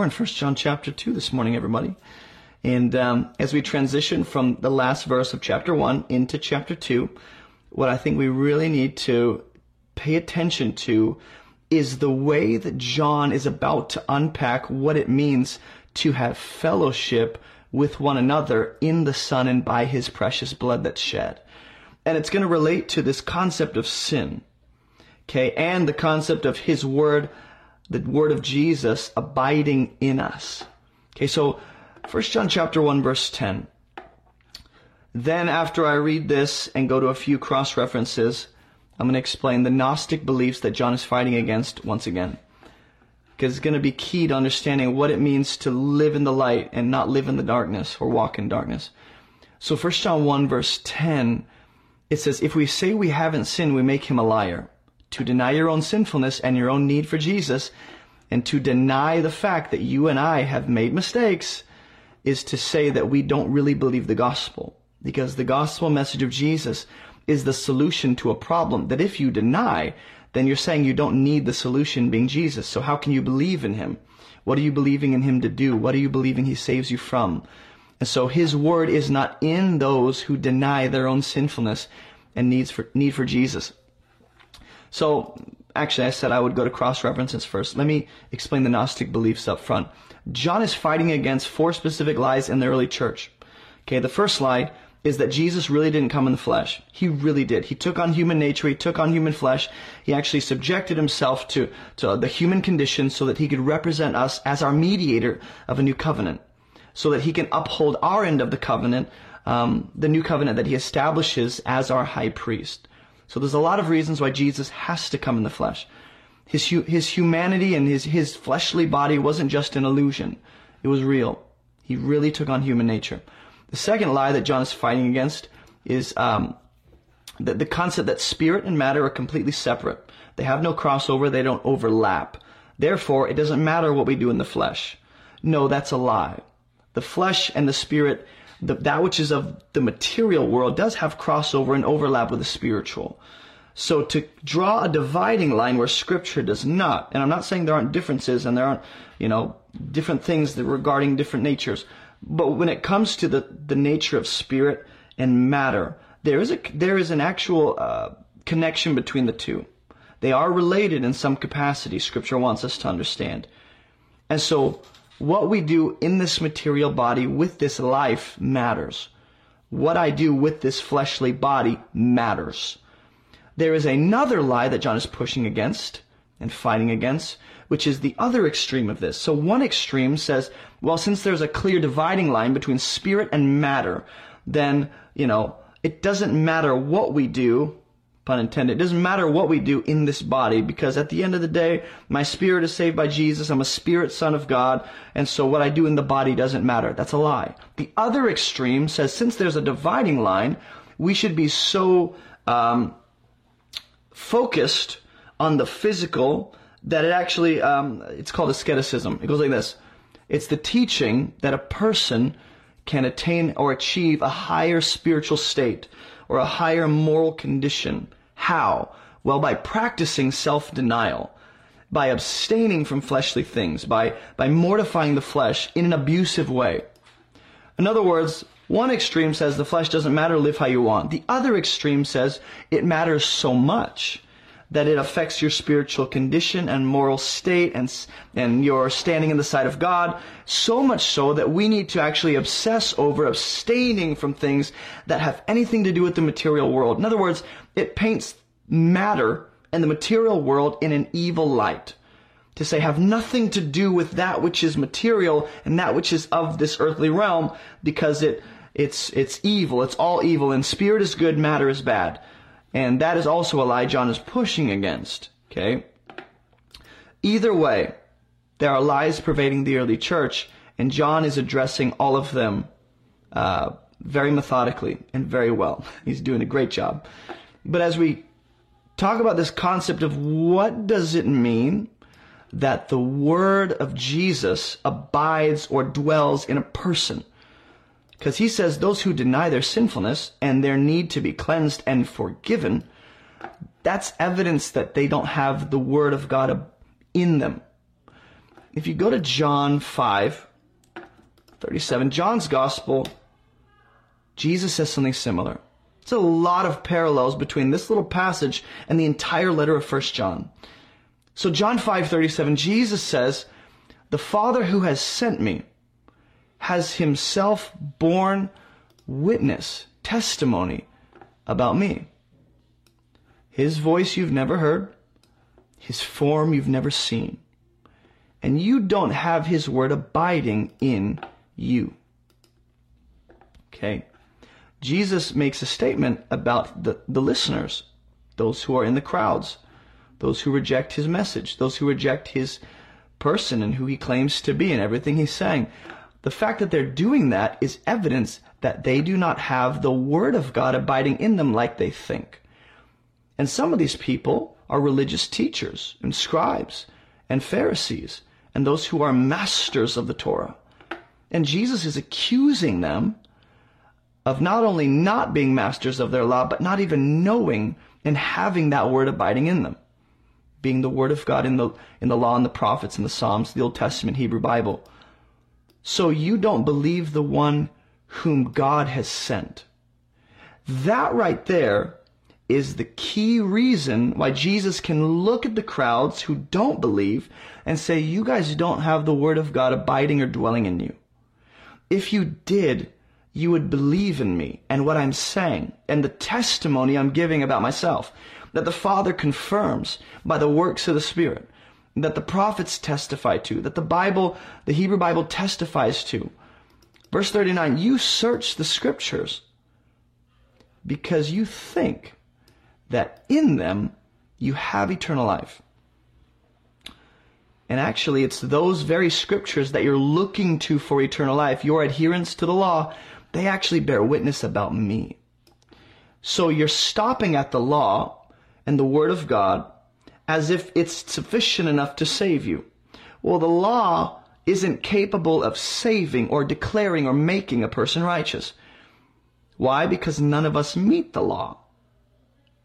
We're in 1 John chapter 2 this morning, everybody. And um, as we transition from the last verse of chapter 1 into chapter 2, what I think we really need to pay attention to is the way that John is about to unpack what it means to have fellowship with one another in the Son and by his precious blood that's shed. And it's going to relate to this concept of sin. Okay, and the concept of his word, the word of Jesus abiding in us. Okay, so 1 John chapter 1 verse 10. Then after I read this and go to a few cross references, I'm going to explain the Gnostic beliefs that John is fighting against once again. Because it's going to be key to understanding what it means to live in the light and not live in the darkness or walk in darkness. So 1 John 1 verse 10, it says, If we say we haven't sinned, we make him a liar. To deny your own sinfulness and your own need for Jesus, and to deny the fact that you and I have made mistakes, is to say that we don't really believe the gospel. Because the gospel message of Jesus is the solution to a problem that if you deny, then you're saying you don't need the solution being Jesus. So how can you believe in him? What are you believing in him to do? What are you believing he saves you from? And so his word is not in those who deny their own sinfulness and needs for, need for Jesus. So actually I said I would go to cross references first. Let me explain the Gnostic beliefs up front. John is fighting against four specific lies in the early church. Okay, the first lie is that Jesus really didn't come in the flesh. He really did. He took on human nature. He took on human flesh. He actually subjected himself to, to the human condition so that he could represent us as our mediator of a new covenant. So that he can uphold our end of the covenant, um, the new covenant that he establishes as our high priest. So there's a lot of reasons why Jesus has to come in the flesh. His, his humanity and his, his fleshly body wasn't just an illusion. It was real. He really took on human nature. The second lie that John is fighting against is um, the, the concept that spirit and matter are completely separate. They have no crossover, they don't overlap. Therefore, it doesn't matter what we do in the flesh. No, that's a lie. The flesh and the spirit, the, that which is of the material world, does have crossover and overlap with the spiritual. So to draw a dividing line where scripture does not, and I'm not saying there aren't differences and there aren't, you know, different things regarding different natures, but when it comes to the, the nature of spirit and matter, there is a there is an actual uh, connection between the two. They are related in some capacity. Scripture wants us to understand. And so, what we do in this material body with this life matters. What I do with this fleshly body matters. There is another lie that John is pushing against and fighting against, which is the other extreme of this. So one extreme says, well, since there's a clear dividing line between spirit and matter, then, you know, it doesn't matter what we do, pun intended, it doesn't matter what we do in this body, because at the end of the day, my spirit is saved by Jesus, I'm a spirit son of God, and so what I do in the body doesn't matter. That's a lie. The other extreme says, since there's a dividing line, we should be so um, focused on the physical that it actually, um, it's called asceticism. It goes like this. It's the teaching that a person can attain or achieve a higher spiritual state or a higher moral condition. How? Well, by practicing self-denial, by abstaining from fleshly things, by, by mortifying the flesh in an abusive way. In other words, one extreme says the flesh doesn't matter, live how you want. The other extreme says it matters so much that it affects your spiritual condition and moral state and, and your standing in the sight of God. So much so that we need to actually obsess over abstaining from things that have anything to do with the material world. In other words, it paints matter and the material world in an evil light. To say have nothing to do with that which is material and that which is of this earthly realm because it, it's, it's evil. It's all evil and spirit is good, matter is bad. And that is also a lie John is pushing against. Okay? Either way, there are lies pervading the early church, and John is addressing all of them uh, very methodically and very well. He's doing a great job. But as we talk about this concept of what does it mean that the word of Jesus abides or dwells in a person, because he says those who deny their sinfulness and their need to be cleansed and forgiven, that's evidence that they don't have the Word of God in them. if you go to John 5, 37, John's gospel, Jesus says something similar. It's a lot of parallels between this little passage and the entire letter of 1 John. So John 5:37 Jesus says, "The Father who has sent me has himself borne witness, testimony about me. His voice you've never heard, his form you've never seen, and you don't have his word abiding in you." Okay? Jesus makes a statement about the, the listeners, those who are in the crowds, those who reject his message, those who reject his person and who he claims to be and everything he's saying. The fact that they're doing that is evidence that they do not have the word of God abiding in them like they think. And some of these people are religious teachers and scribes and Pharisees and those who are masters of the Torah. And Jesus is accusing them of not only not being masters of their law, but not even knowing and having that word abiding in them. Being the word of God in the, in the law and the prophets and the Psalms, the Old Testament Hebrew Bible. So you don't believe the one whom God has sent. That right there is the key reason why Jesus can look at the crowds who don't believe and say, you guys don't have the word of God abiding or dwelling in you. If you did, you would believe in me and what I'm saying and the testimony I'm giving about myself that the Father confirms by the works of the Spirit, that the prophets testify to, that the Bible, the Hebrew Bible testifies to. Verse 39, you search the scriptures because you think that in them you have eternal life. And actually, it's those very scriptures that you're looking to for eternal life, your adherence to the law, they actually bear witness about me. So you're stopping at the law and the word of God as if it's sufficient enough to save you. Well, the law isn't capable of saving or declaring or making a person righteous. Why? Because none of us meet the law.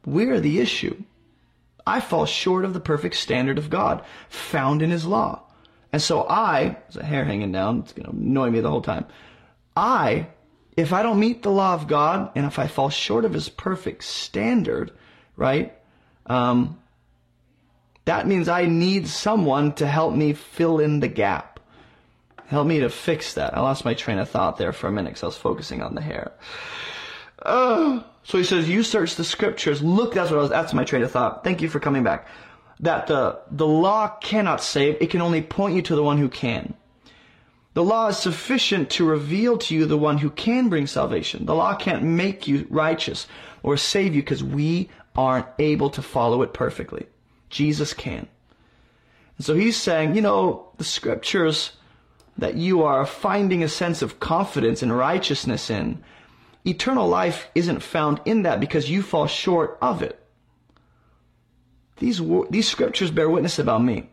We're the issue. I fall short of the perfect standard of God found in His law. And so I, there's a hair hanging down, it's going to annoy me the whole time. I if I don't meet the law of God and if I fall short of his perfect standard, right? Um, that means I need someone to help me fill in the gap. Help me to fix that. I lost my train of thought there for a minute because I was focusing on the hair. Uh, so he says, you search the scriptures. Look, that's what I was, that's my train of thought. Thank you for coming back. That the, the law cannot save. It can only point you to the one who can. The law is sufficient to reveal to you the one who can bring salvation. The law can't make you righteous or save you because we aren't able to follow it perfectly. Jesus can. And so he's saying, you know, the scriptures that you are finding a sense of confidence and righteousness in, eternal life isn't found in that because you fall short of it. These, these scriptures bear witness about me.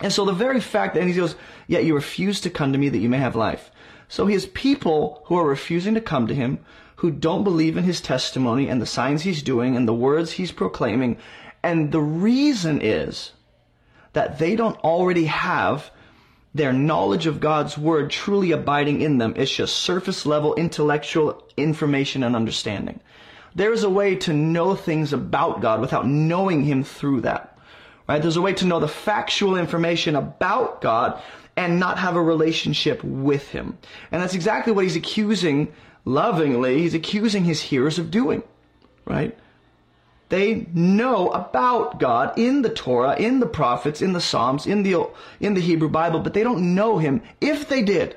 And so the very fact that he goes, yet you refuse to come to me that you may have life. So he has people who are refusing to come to him, who don't believe in his testimony and the signs he's doing and the words he's proclaiming. And the reason is that they don't already have their knowledge of God's word truly abiding in them. It's just surface level intellectual information and understanding. There is a way to know things about God without knowing him through that. Right? There's a way to know the factual information about God and not have a relationship with Him. And that's exactly what he's accusing lovingly, he's accusing his hearers of doing. Right? They know about God in the Torah, in the prophets, in the Psalms, in the, in the Hebrew Bible, but they don't know Him. If they did,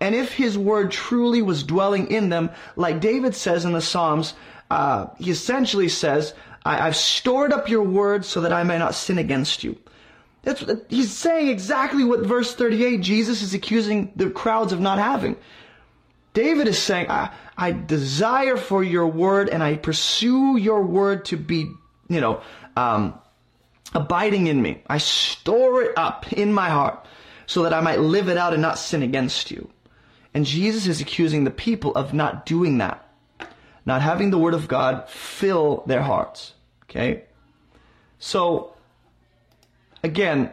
and if His Word truly was dwelling in them, like David says in the Psalms, uh, he essentially says, I, have stored up your word so that I may not sin against you. That's, he's saying exactly what verse 38 Jesus is accusing the crowds of not having. David is saying, I, I desire for your word and I pursue your word to be, you know, um, abiding in me. I store it up in my heart so that I might live it out and not sin against you. And Jesus is accusing the people of not doing that not having the Word of God fill their hearts. Okay? So, again,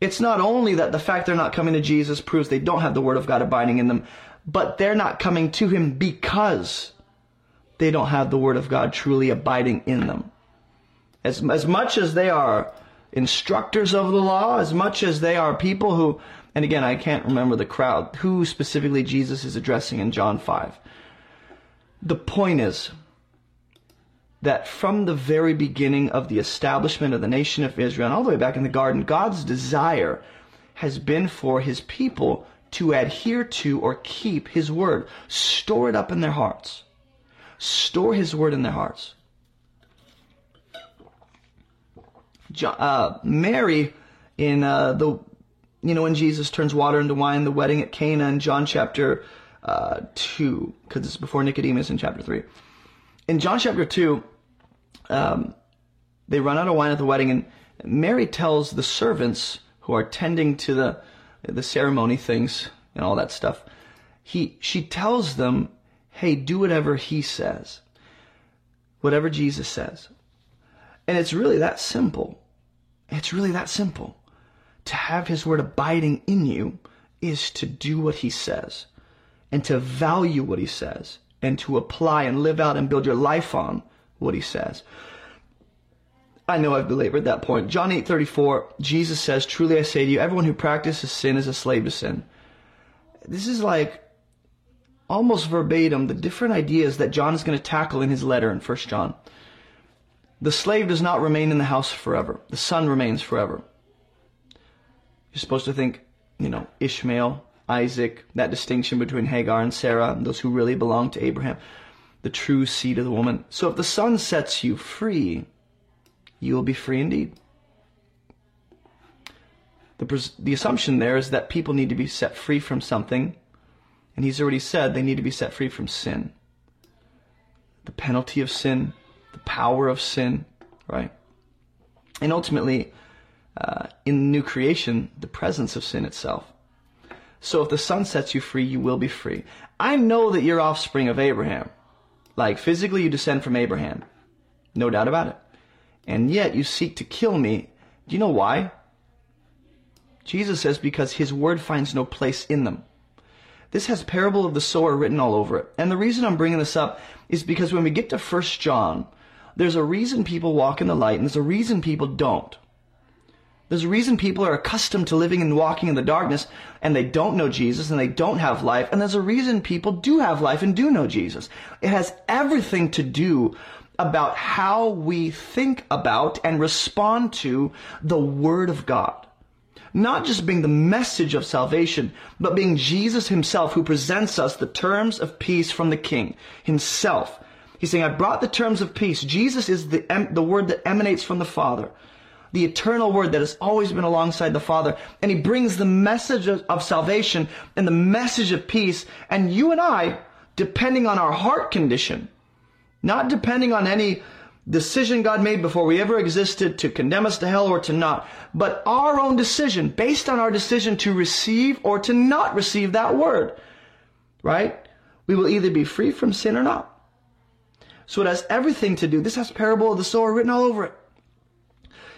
It's not only that the fact they're not coming to Jesus proves they don't have the Word of God abiding in them, but they're not coming to Him because they don't have the Word of God truly abiding in them. As, as much as they are instructors of the law, as much as they are people who, and again, I can't remember the crowd, who specifically Jesus is addressing in John 5. The point is that from the very beginning of the establishment of the nation of Israel, and all the way back in the garden, God's desire has been for his people to adhere to or keep his word, store it up in their hearts store his word in their hearts. Uh, Mary, in uh, the, you know, when Jesus turns water into wine, the wedding at Cana in John chapter uh, 2, because it's before Nicodemus in chapter 3. In John chapter 2, um, they run out of wine at the wedding, and Mary tells the servants who are tending to the, the ceremony things and all that stuff, he, she tells them hey, do whatever he says, whatever Jesus says. And it's really that simple. It's really that simple. To have his word abiding in you is to do what he says and to value what he says and to apply and live out and build your life on what he says. I know I've belabored that point. John 8:34, Jesus says, "Truly I say to you, everyone who practices sin is a slave to sin." This is like almost verbatim the different ideas that John is going to tackle in his letter in 1 John. The slave does not remain in the house forever. The son remains forever. You're supposed to think, you know, Ishmael, Isaac, that distinction between Hagar and Sarah, those who really belong to Abraham, the true seed of the woman. So if the son sets you free, you will be free indeed. The, the assumption there is that people need to be set free from something and he's already said they need to be set free from sin. The penalty of sin, the power of sin, right? And ultimately, uh, in new creation, the presence of sin itself. So if the Son sets you free, you will be free. I know that you're offspring of Abraham. Like physically, you descend from Abraham. No doubt about it. And yet you seek to kill me. Do you know why? Jesus says because his word finds no place in them. This has parable of the sower written all over it. And the reason I'm bringing this up is because when we get to 1 John, there's a reason people walk in the light and there's a reason people don't. There's a reason people are accustomed to living and walking in the darkness and they don't know Jesus and they don't have life. And there's a reason people do have life and do know Jesus. It has everything to do about how we think about and respond to the Word of God not just being the message of salvation, but being Jesus himself who presents us the terms of peace from the King himself. He's saying, I brought the terms of peace. Jesus is the, the word that emanates from the Father, the eternal word that has always been alongside the Father. And he brings the message of, of salvation and the message of peace. And you and I, depending on our heart condition, not depending on any decision God made before we ever existed to condemn us to hell or to not, but our own decision based on our decision to receive or to not receive that word, right? We will either be free from sin or not. So it has everything to do. This has parable of the sower written all over it.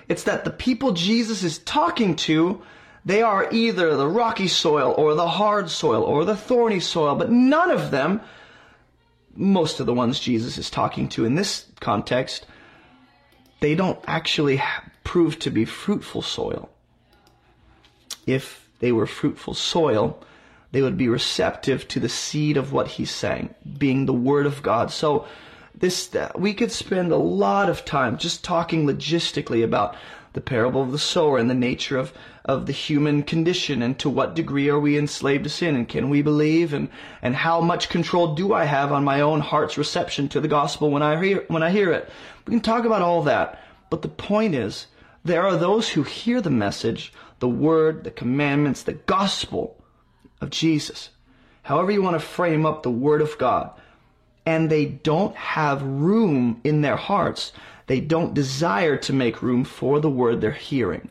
It's that the people Jesus is talking to, they are either the rocky soil or the hard soil or the thorny soil, but none of them most of the ones Jesus is talking to in this context, they don't actually prove to be fruitful soil. If they were fruitful soil, they would be receptive to the seed of what he's saying, being the word of God. So this uh, we could spend a lot of time just talking logistically about the parable of the sower and the nature of, of the human condition and to what degree are we enslaved to sin and can we believe and, and how much control do I have on my own heart's reception to the gospel when I hear, when I hear it. We can talk about all that. But the point is, there are those who hear the message, the word, the commandments, the gospel of Jesus. However you want to frame up the word of God. And they don't have room in their hearts they don't desire to make room for the word they're hearing.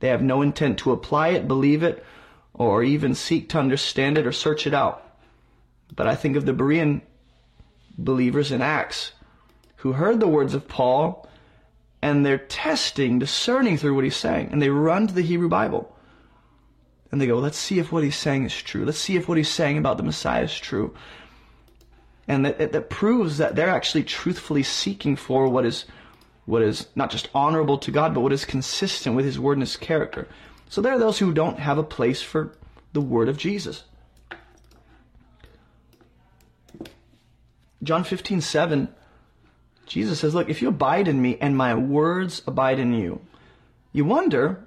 They have no intent to apply it, believe it, or even seek to understand it or search it out. But I think of the Berean believers in Acts who heard the words of Paul and they're testing, discerning through what he's saying, and they run to the Hebrew Bible. And they go, let's see if what he's saying is true. Let's see if what he's saying about the Messiah is true. And that, that, proves that they're actually truthfully seeking for what is, what is not just honorable to God, but what is consistent with his word and his character. So there are those who don't have a place for the word of Jesus. John 15, 7, Jesus says, Look, if you abide in me and my words abide in you, you wonder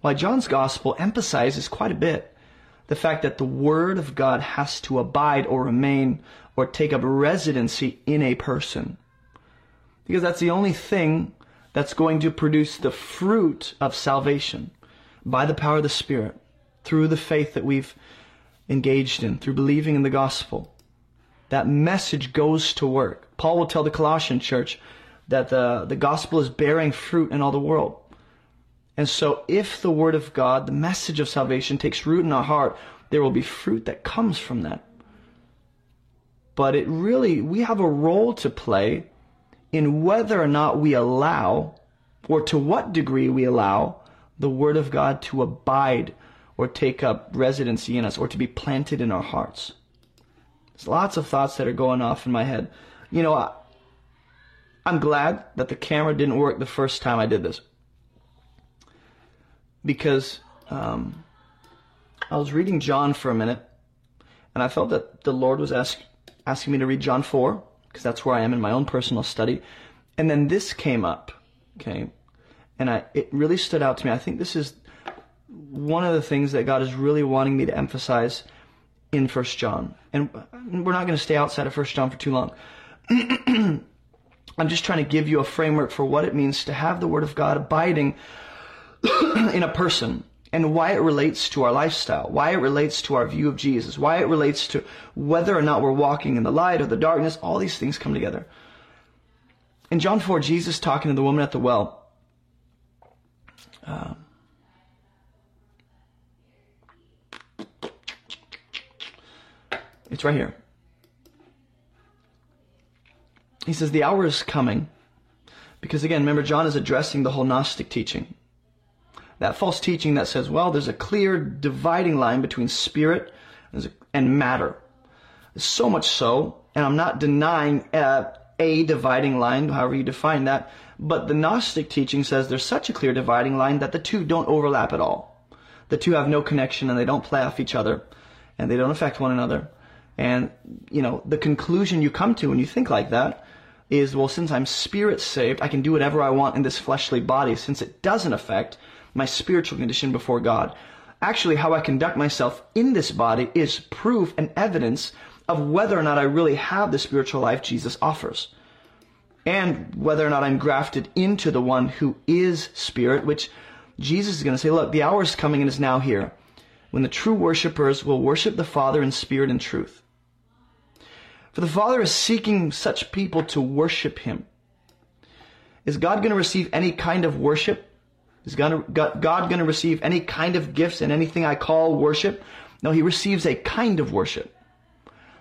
why John's gospel emphasizes quite a bit the fact that the word of God has to abide or remain or take up residency in a person. Because that's the only thing that's going to produce the fruit of salvation by the power of the Spirit through the faith that we've engaged in, through believing in the gospel. That message goes to work. Paul will tell the Colossian church that the, the gospel is bearing fruit in all the world. And so if the word of God, the message of salvation takes root in our heart, there will be fruit that comes from that. But it really, we have a role to play in whether or not we allow, or to what degree we allow, the word of God to abide or take up residency in us or to be planted in our hearts. There's lots of thoughts that are going off in my head. You know, I, I'm glad that the camera didn't work the first time I did this because um, I was reading John for a minute, and I felt that the Lord was ask, asking me to read John 4, because that's where I am in my own personal study. And then this came up, okay? And I, it really stood out to me. I think this is one of the things that God is really wanting me to emphasize in First John. And we're not going to stay outside of First John for too long. I'm just trying to give you a framework for what it means to have the Word of God abiding in a person and why it relates to our lifestyle, why it relates to our view of Jesus, why it relates to whether or not we're walking in the light or the darkness, all these things come together. In John 4, Jesus talking to the woman at the well, uh, it's right here. He says, The hour is coming. Because again, remember, John is addressing the whole Gnostic teaching that false teaching that says, well, there's a clear dividing line between spirit and matter. So much so, and I'm not denying a, a dividing line, however you define that, but the Gnostic teaching says there's such a clear dividing line that the two don't overlap at all. The two have no connection and they don't play off each other and they don't affect one another. And, you know, the conclusion you come to when you think like that is, well, since I'm spirit saved, I can do whatever I want in this fleshly body since it doesn't affect my spiritual condition before God. Actually, how I conduct myself in this body is proof and evidence of whether or not I really have the spiritual life Jesus offers. And whether or not I'm grafted into the one who is spirit, which Jesus is going to say, look, the hour is coming and is now here when the true worshippers will worship the Father in spirit and truth. For the Father is seeking such people to worship Him. Is God going to receive any kind of worship is God, going to receive any kind of gifts and anything I call worship? No, he receives a kind of worship.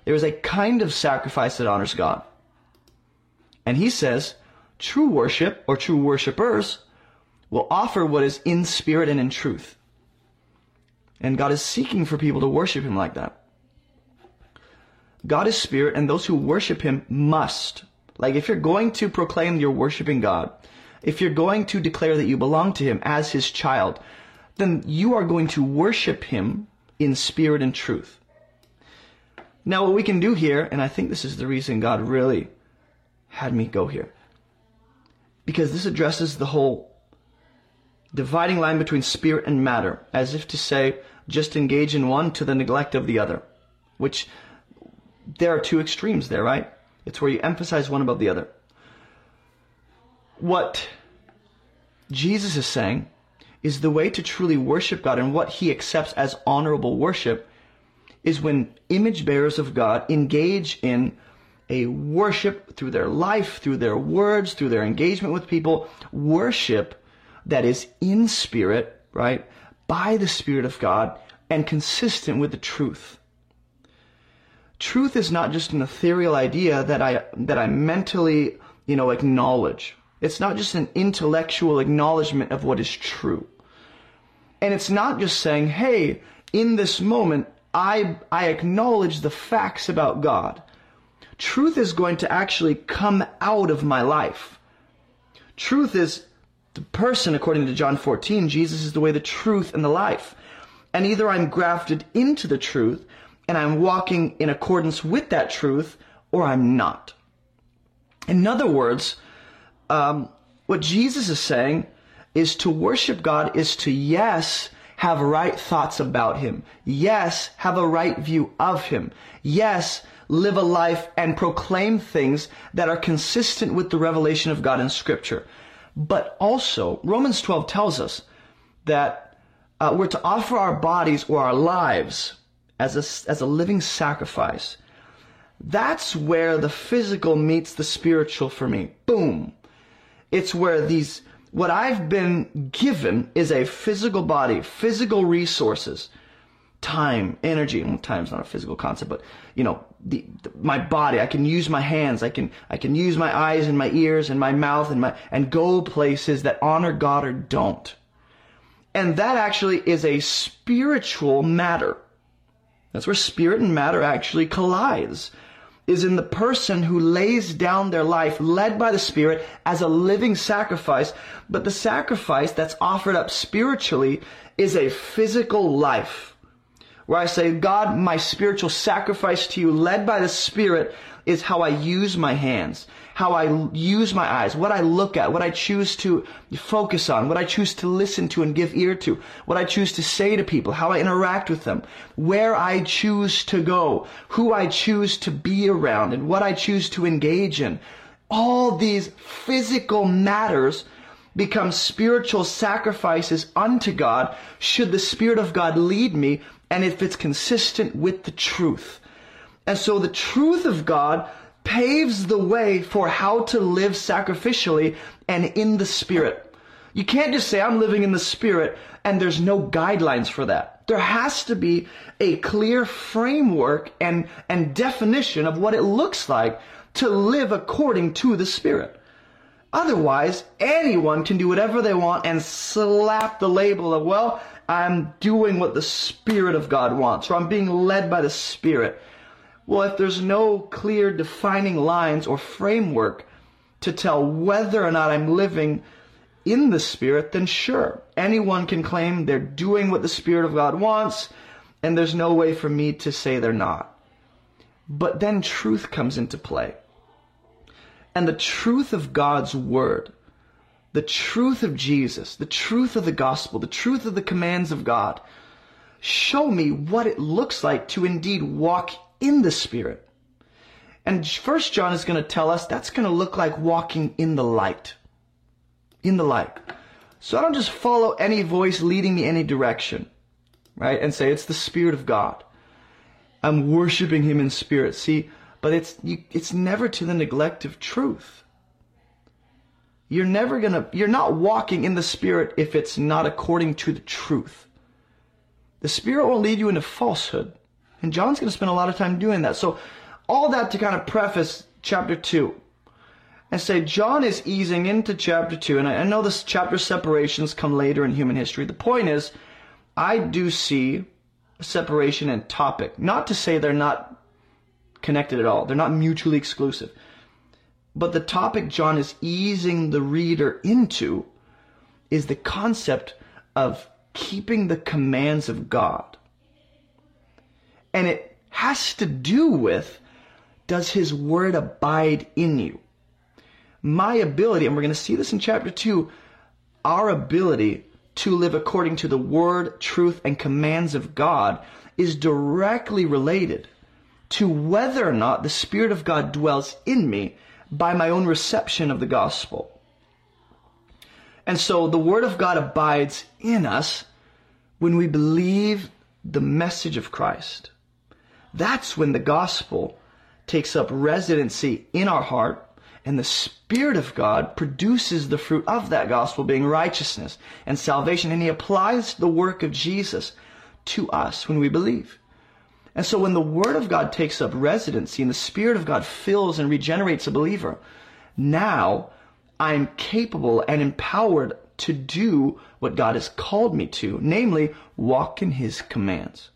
There is a kind of sacrifice that honors God. And he says, true worship or true worshipers will offer what is in spirit and in truth. And God is seeking for people to worship him like that. God is spirit and those who worship him must. Like if you're going to proclaim you're worshiping God, if you're going to declare that you belong to Him as His child, then you are going to worship Him in spirit and truth. Now, what we can do here, and I think this is the reason God really had me go here, because this addresses the whole dividing line between spirit and matter, as if to say, just engage in one to the neglect of the other, which there are two extremes there, right? It's where you emphasize one above the other what Jesus is saying is the way to truly worship God and what he accepts as honorable worship is when image bearers of God engage in a worship through their life, through their words, through their engagement with people, worship that is in spirit, right, by the Spirit of God and consistent with the truth. Truth is not just an ethereal idea that I, that I mentally, you know, acknowledge. It's not just an intellectual acknowledgement of what is true. And it's not just saying, hey, in this moment, I, I acknowledge the facts about God. Truth is going to actually come out of my life. Truth is the person, according to John 14, Jesus is the way, the truth, and the life. And either I'm grafted into the truth and I'm walking in accordance with that truth, or I'm not. In other words, um, what Jesus is saying is to worship God is to, yes, have right thoughts about Him. Yes, have a right view of Him. Yes, live a life and proclaim things that are consistent with the revelation of God in Scripture. But also, Romans 12 tells us that uh, we're to offer our bodies or our lives as a, as a living sacrifice. That's where the physical meets the spiritual for me. Boom. It's where these, what I've been given is a physical body, physical resources, time, energy. Well, time's not a physical concept, but you know, the, the, my body. I can use my hands. I can I can use my eyes and my ears and my mouth and my and go places that honor God or don't. And that actually is a spiritual matter. That's where spirit and matter actually collides is in the person who lays down their life led by the Spirit as a living sacrifice. But the sacrifice that's offered up spiritually is a physical life. Where I say, God, my spiritual sacrifice to you led by the Spirit is how I use my hands, how I use my eyes, what I look at, what I choose to focus on, what I choose to listen to and give ear to, what I choose to say to people, how I interact with them, where I choose to go, who I choose to be around, and what I choose to engage in. All these physical matters become spiritual sacrifices unto God should the Spirit of God lead me and if it's consistent with the truth. And so the truth of God paves the way for how to live sacrificially and in the Spirit. You can't just say, I'm living in the Spirit, and there's no guidelines for that. There has to be a clear framework and, and definition of what it looks like to live according to the Spirit. Otherwise, anyone can do whatever they want and slap the label of, well, I'm doing what the Spirit of God wants, or I'm being led by the Spirit. Well, if there's no clear defining lines or framework to tell whether or not I'm living in the Spirit, then sure, anyone can claim they're doing what the Spirit of God wants, and there's no way for me to say they're not. But then truth comes into play. And the truth of God's Word, the truth of Jesus, the truth of the gospel, the truth of the commands of God, show me what it looks like to indeed walk in the Spirit. And First John is going to tell us that's going to look like walking in the light. In the light. So I don't just follow any voice leading me any direction, right? And say it's the Spirit of God. I'm worshiping Him in spirit. See, but it's you, it's never to the neglect of truth. You're never gonna. You're not walking in the Spirit if it's not according to the truth. The Spirit will lead you into falsehood. And John's going to spend a lot of time doing that. So, all that to kind of preface chapter 2 and say John is easing into chapter 2. And I, I know this chapter separations come later in human history. The point is, I do see a separation in topic. Not to say they're not connected at all, they're not mutually exclusive. But the topic John is easing the reader into is the concept of keeping the commands of God. And it has to do with does his word abide in you? My ability, and we're going to see this in chapter 2, our ability to live according to the word, truth, and commands of God is directly related to whether or not the Spirit of God dwells in me by my own reception of the gospel. And so the Word of God abides in us when we believe the message of Christ. That's when the gospel takes up residency in our heart and the Spirit of God produces the fruit of that gospel being righteousness and salvation. And He applies the work of Jesus to us when we believe. And so when the Word of God takes up residency and the Spirit of God fills and regenerates a believer, now I'm capable and empowered to do what God has called me to, namely, walk in His commands.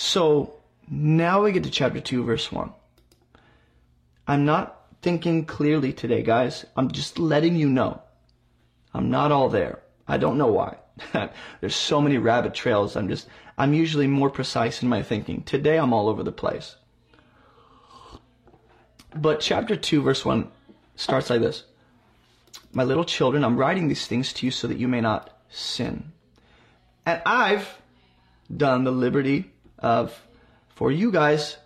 So now we get to chapter 2, verse 1. I'm not thinking clearly today, guys. I'm just letting you know. I'm not all there. I don't know why. There's so many rabbit trails. I'm just, I'm usually more precise in my thinking. Today I'm all over the place. But chapter 2, verse 1 starts like this My little children, I'm writing these things to you so that you may not sin. And I've done the liberty of, for you guys,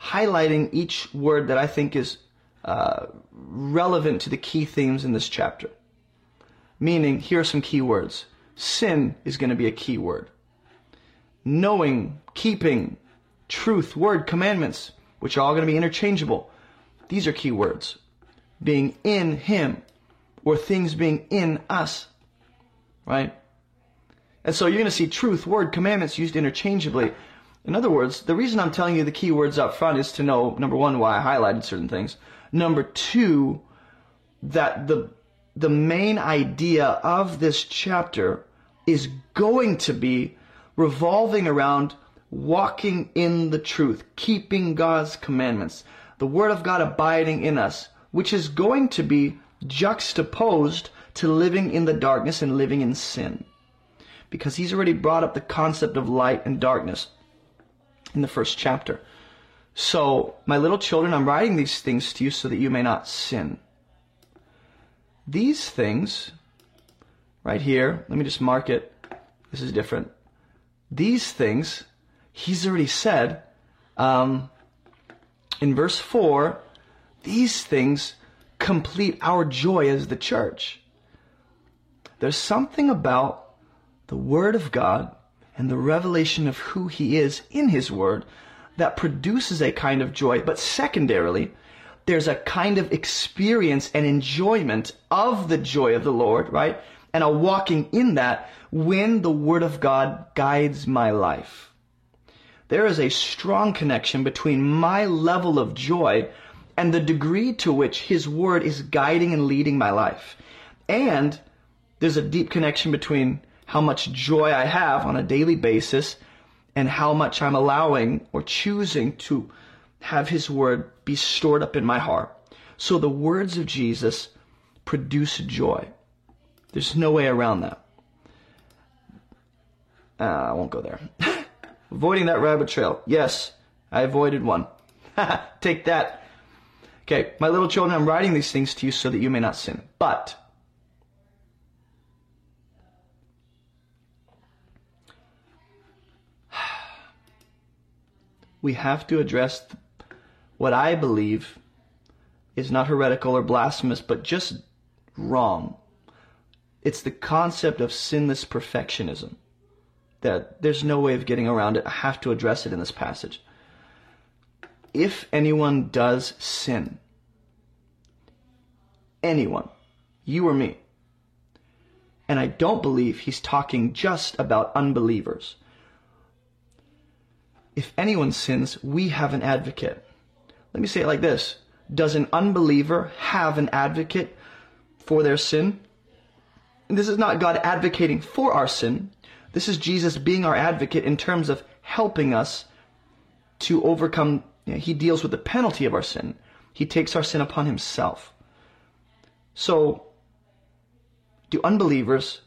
highlighting each word that I think is uh, relevant to the key themes in this chapter. Meaning, here are some key words. Sin is going to be a key word. Knowing, keeping, truth, word, commandments, which are all going to be interchangeable. These are key words. Being in Him, or things being in us. Right? And so you're going to see truth, word, commandments used interchangeably. In other words, the reason I'm telling you the key words up front is to know, number one, why I highlighted certain things. Number two, that the, the main idea of this chapter is going to be revolving around walking in the truth, keeping God's commandments, the Word of God abiding in us, which is going to be juxtaposed to living in the darkness and living in sin. Because he's already brought up the concept of light and darkness in the first chapter. So, my little children, I'm writing these things to you so that you may not sin. These things, right here, let me just mark it. This is different. These things, he's already said um, in verse 4 these things complete our joy as the church. There's something about the Word of God and the revelation of who He is in His Word that produces a kind of joy. But secondarily, there's a kind of experience and enjoyment of the joy of the Lord, right? And a walking in that when the Word of God guides my life. There is a strong connection between my level of joy and the degree to which His Word is guiding and leading my life. And there's a deep connection between how much joy I have on a daily basis and how much I'm allowing or choosing to have His Word be stored up in my heart. So the words of Jesus produce joy. There's no way around that. Uh, I won't go there. Avoiding that rabbit trail. Yes, I avoided one. Take that. Okay, my little children, I'm writing these things to you so that you may not sin. But we have to address what I believe is not heretical or blasphemous, but just wrong. It's the concept of sinless perfectionism. That there's no way of getting around it. I have to address it in this passage. If anyone does sin, anyone, you or me, and I don't believe he's talking just about unbelievers if anyone sins, we have an advocate. Let me say it like this Does an unbeliever have an advocate for their sin? This is not God advocating for our sin. This is Jesus being our advocate in terms of helping us to overcome. You know, he deals with the penalty of our sin. He takes our sin upon himself. So, do unbelievers,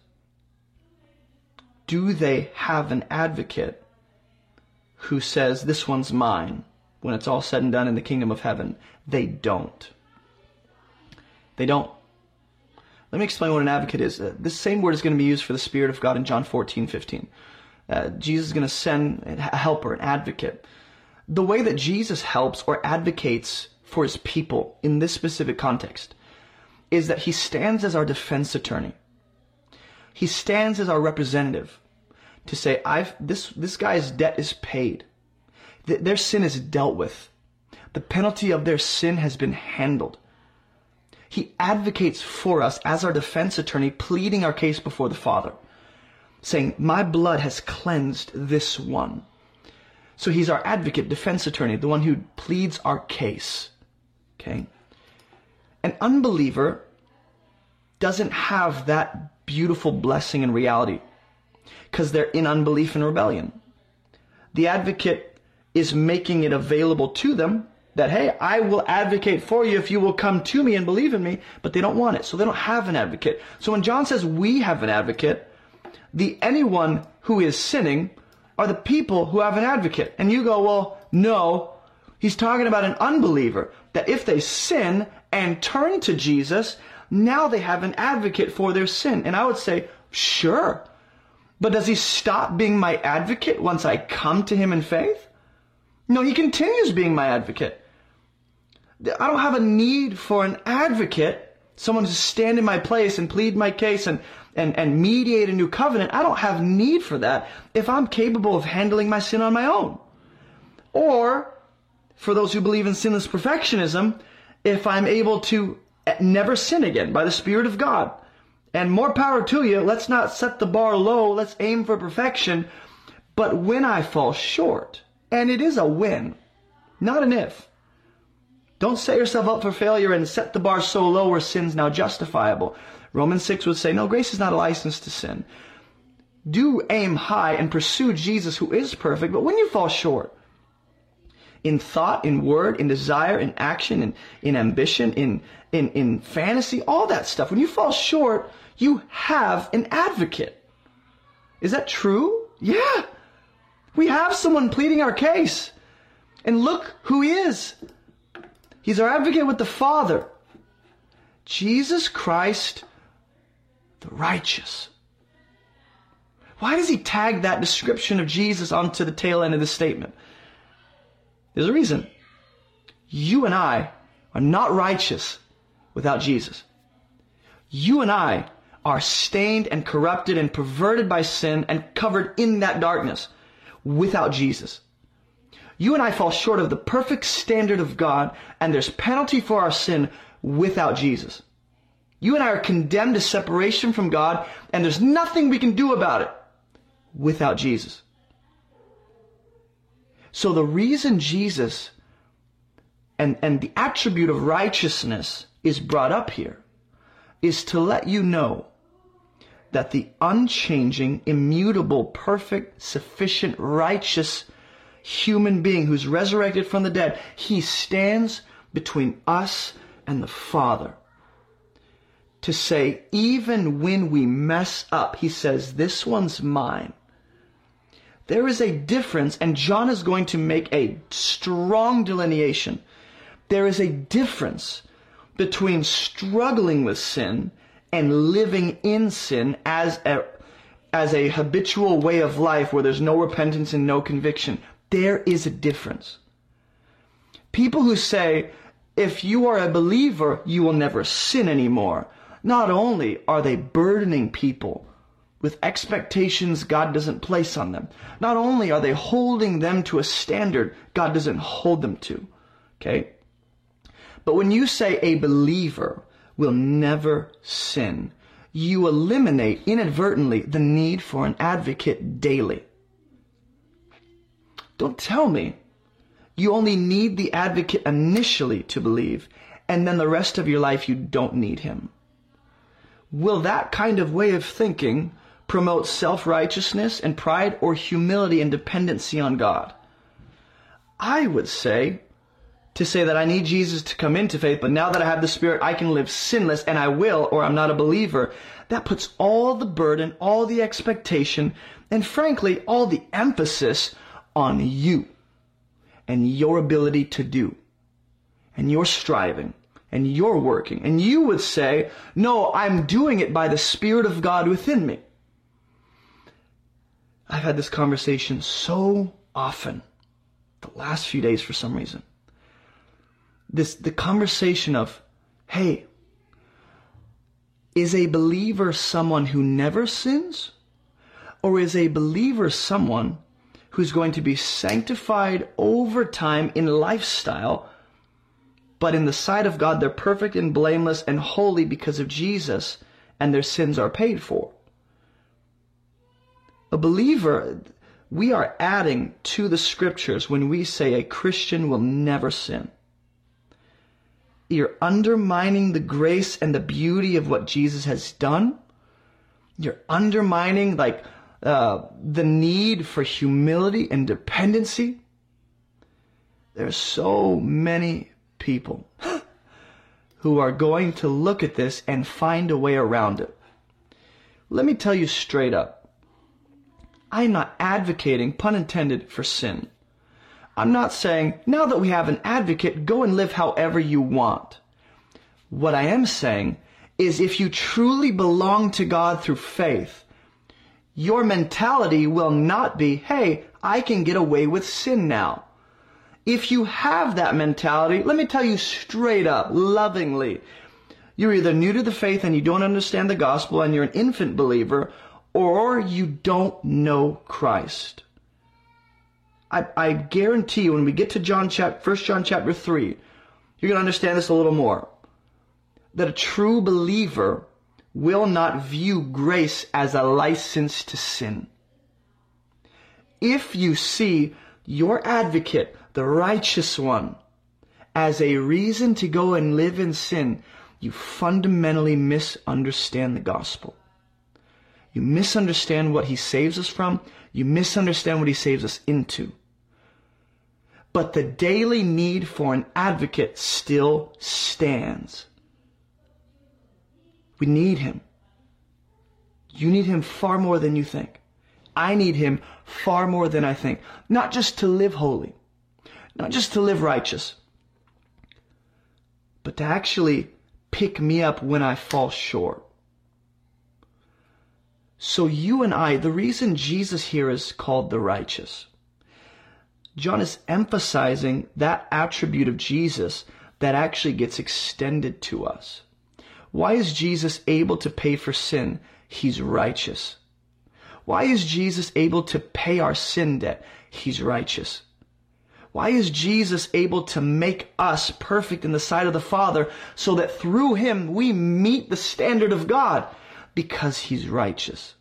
do they have an advocate who says, This one's mine, when it's all said and done in the kingdom of heaven. They don't. They don't. Let me explain what an advocate is. Uh, this same word is going to be used for the Spirit of God in John 14, 15. Uh, Jesus is going to send a helper, an advocate. The way that Jesus helps or advocates for his people in this specific context is that he stands as our defense attorney. He stands as our representative to say, I've, this, this guy's debt is paid. Th- their sin is dealt with. The penalty of their sin has been handled. He advocates for us as our defense attorney, pleading our case before the Father, saying, My blood has cleansed this one. So he's our advocate, defense attorney, the one who pleads our case. Okay? An unbeliever doesn't have that beautiful blessing and reality because they're in unbelief and rebellion. The advocate is making it available to them that, hey, I will advocate for you if you will come to me and believe in me, but they don't want it. So they don't have an advocate. So when John says we have an advocate, the anyone who is sinning are the people who have an advocate. And you go, well, no, he's talking about an unbeliever. That if they sin and turn to Jesus, now they have an advocate for their sin. And I would say, sure. But does he stop being my advocate once I come to him in faith? No, he continues being my advocate. I don't have a need for an advocate, someone to stand in my place and plead my case and, and, and mediate a new covenant. I don't have need for that if I'm capable of handling my sin on my own. Or, for those who believe in sinless perfectionism, if I'm able to eh, never sin again by the Spirit of God. And more power to you. Let's not set the bar low. Let's aim for perfection. But when I fall short, and it is a when, not an if, don't set yourself up for failure and set the bar so low where sin's now justifiable. Romans 6 would say, no, grace is not a license to sin. Do aim high and pursue Jesus who is perfect, but when you fall short, in thought, in word, in desire, in action, in, in ambition, in, in, in fantasy, all that stuff, when you fall short, you have an advocate. Is that true? Yeah. We have someone pleading our case. And look who he is. He's our advocate with the Father. Jesus Christ, the righteous. Why does he tag that description of Jesus onto the tail end of the statement? There's a reason. You and I are not righteous without Jesus. You and I are stained and corrupted and perverted by sin and covered in that darkness without Jesus. You and I fall short of the perfect standard of God, and there's penalty for our sin without Jesus. You and I are condemned to separation from God, and there's nothing we can do about it without Jesus. So the reason Jesus and, and the attribute of righteousness is brought up here is to let you know that the unchanging, immutable, perfect, sufficient, righteous human being who's resurrected from the dead, he stands between us and the Father. To say, even when we mess up, he says, this one's mine. There is a difference, and John is going to make a strong delineation. There is a difference between struggling with sin and living in sin as a, as a habitual way of life where there's no repentance and no conviction. There is a difference. People who say, if you are a believer, you will never sin anymore. Not only are they burdening people with expectations God doesn't place on them, not only are they holding them to a standard God doesn't hold them to. Okay? But when you say a believer will never sin, you eliminate inadvertently the need for an advocate daily. Don't tell me you only need the advocate initially to believe, and then the rest of your life you don't need him. Will that kind of way of thinking promote self righteousness and pride or humility and dependency on God? I would say to say that I need Jesus to come into faith, but now that I have the Spirit, I can live sinless, and I will, or I'm not a believer. That puts all the burden, all the expectation, and frankly, all the emphasis on you and your ability to do and your striving and your working. And you would say, no, I'm doing it by the Spirit of God within me. I've had this conversation so often the last few days for some reason. This, the conversation of, hey, is a believer someone who never sins? Or is a believer someone who's going to be sanctified over time in lifestyle, but in the sight of God, they're perfect and blameless and holy because of Jesus, and their sins are paid for. A believer, we are adding to the scriptures when we say a Christian will never sin. You're undermining the grace and the beauty of what Jesus has done. You're undermining like uh, the need for humility and dependency. There's so many people who are going to look at this and find a way around it. Let me tell you straight up. I'm not advocating, pun intended, for sin. I'm not saying, now that we have an advocate, go and live however you want. What I am saying is if you truly belong to God through faith, your mentality will not be, hey, I can get away with sin now. If you have that mentality, let me tell you straight up, lovingly, you're either new to the faith and you don't understand the gospel and you're an infant believer, or you don't know Christ. I, I guarantee you, when we get to John chapter, 1 John chapter 3, you're going to understand this a little more. That a true believer will not view grace as a license to sin. If you see your advocate, the righteous one, as a reason to go and live in sin, you fundamentally misunderstand the gospel. You misunderstand what he saves us from. You misunderstand what he saves us into. But the daily need for an advocate still stands. We need him. You need him far more than you think. I need him far more than I think. Not just to live holy, not just to live righteous, but to actually pick me up when I fall short. So you and I, the reason Jesus here is called the righteous, John is emphasizing that attribute of Jesus that actually gets extended to us. Why is Jesus able to pay for sin? He's righteous. Why is Jesus able to pay our sin debt? He's righteous. Why is Jesus able to make us perfect in the sight of the Father so that through him we meet the standard of God? Because he's righteous.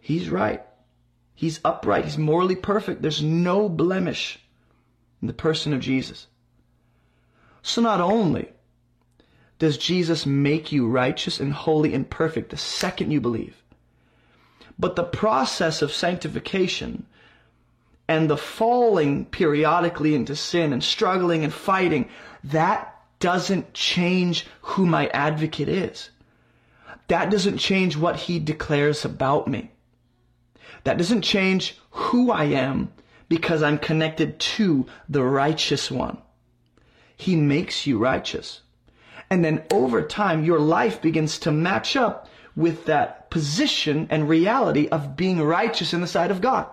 He's right. He's upright. He's morally perfect. There's no blemish in the person of Jesus. So not only does Jesus make you righteous and holy and perfect the second you believe, but the process of sanctification and the falling periodically into sin and struggling and fighting, that doesn't change who my advocate is. That doesn't change what he declares about me. That doesn't change who I am because I'm connected to the righteous one. He makes you righteous. And then over time, your life begins to match up with that position and reality of being righteous in the sight of God.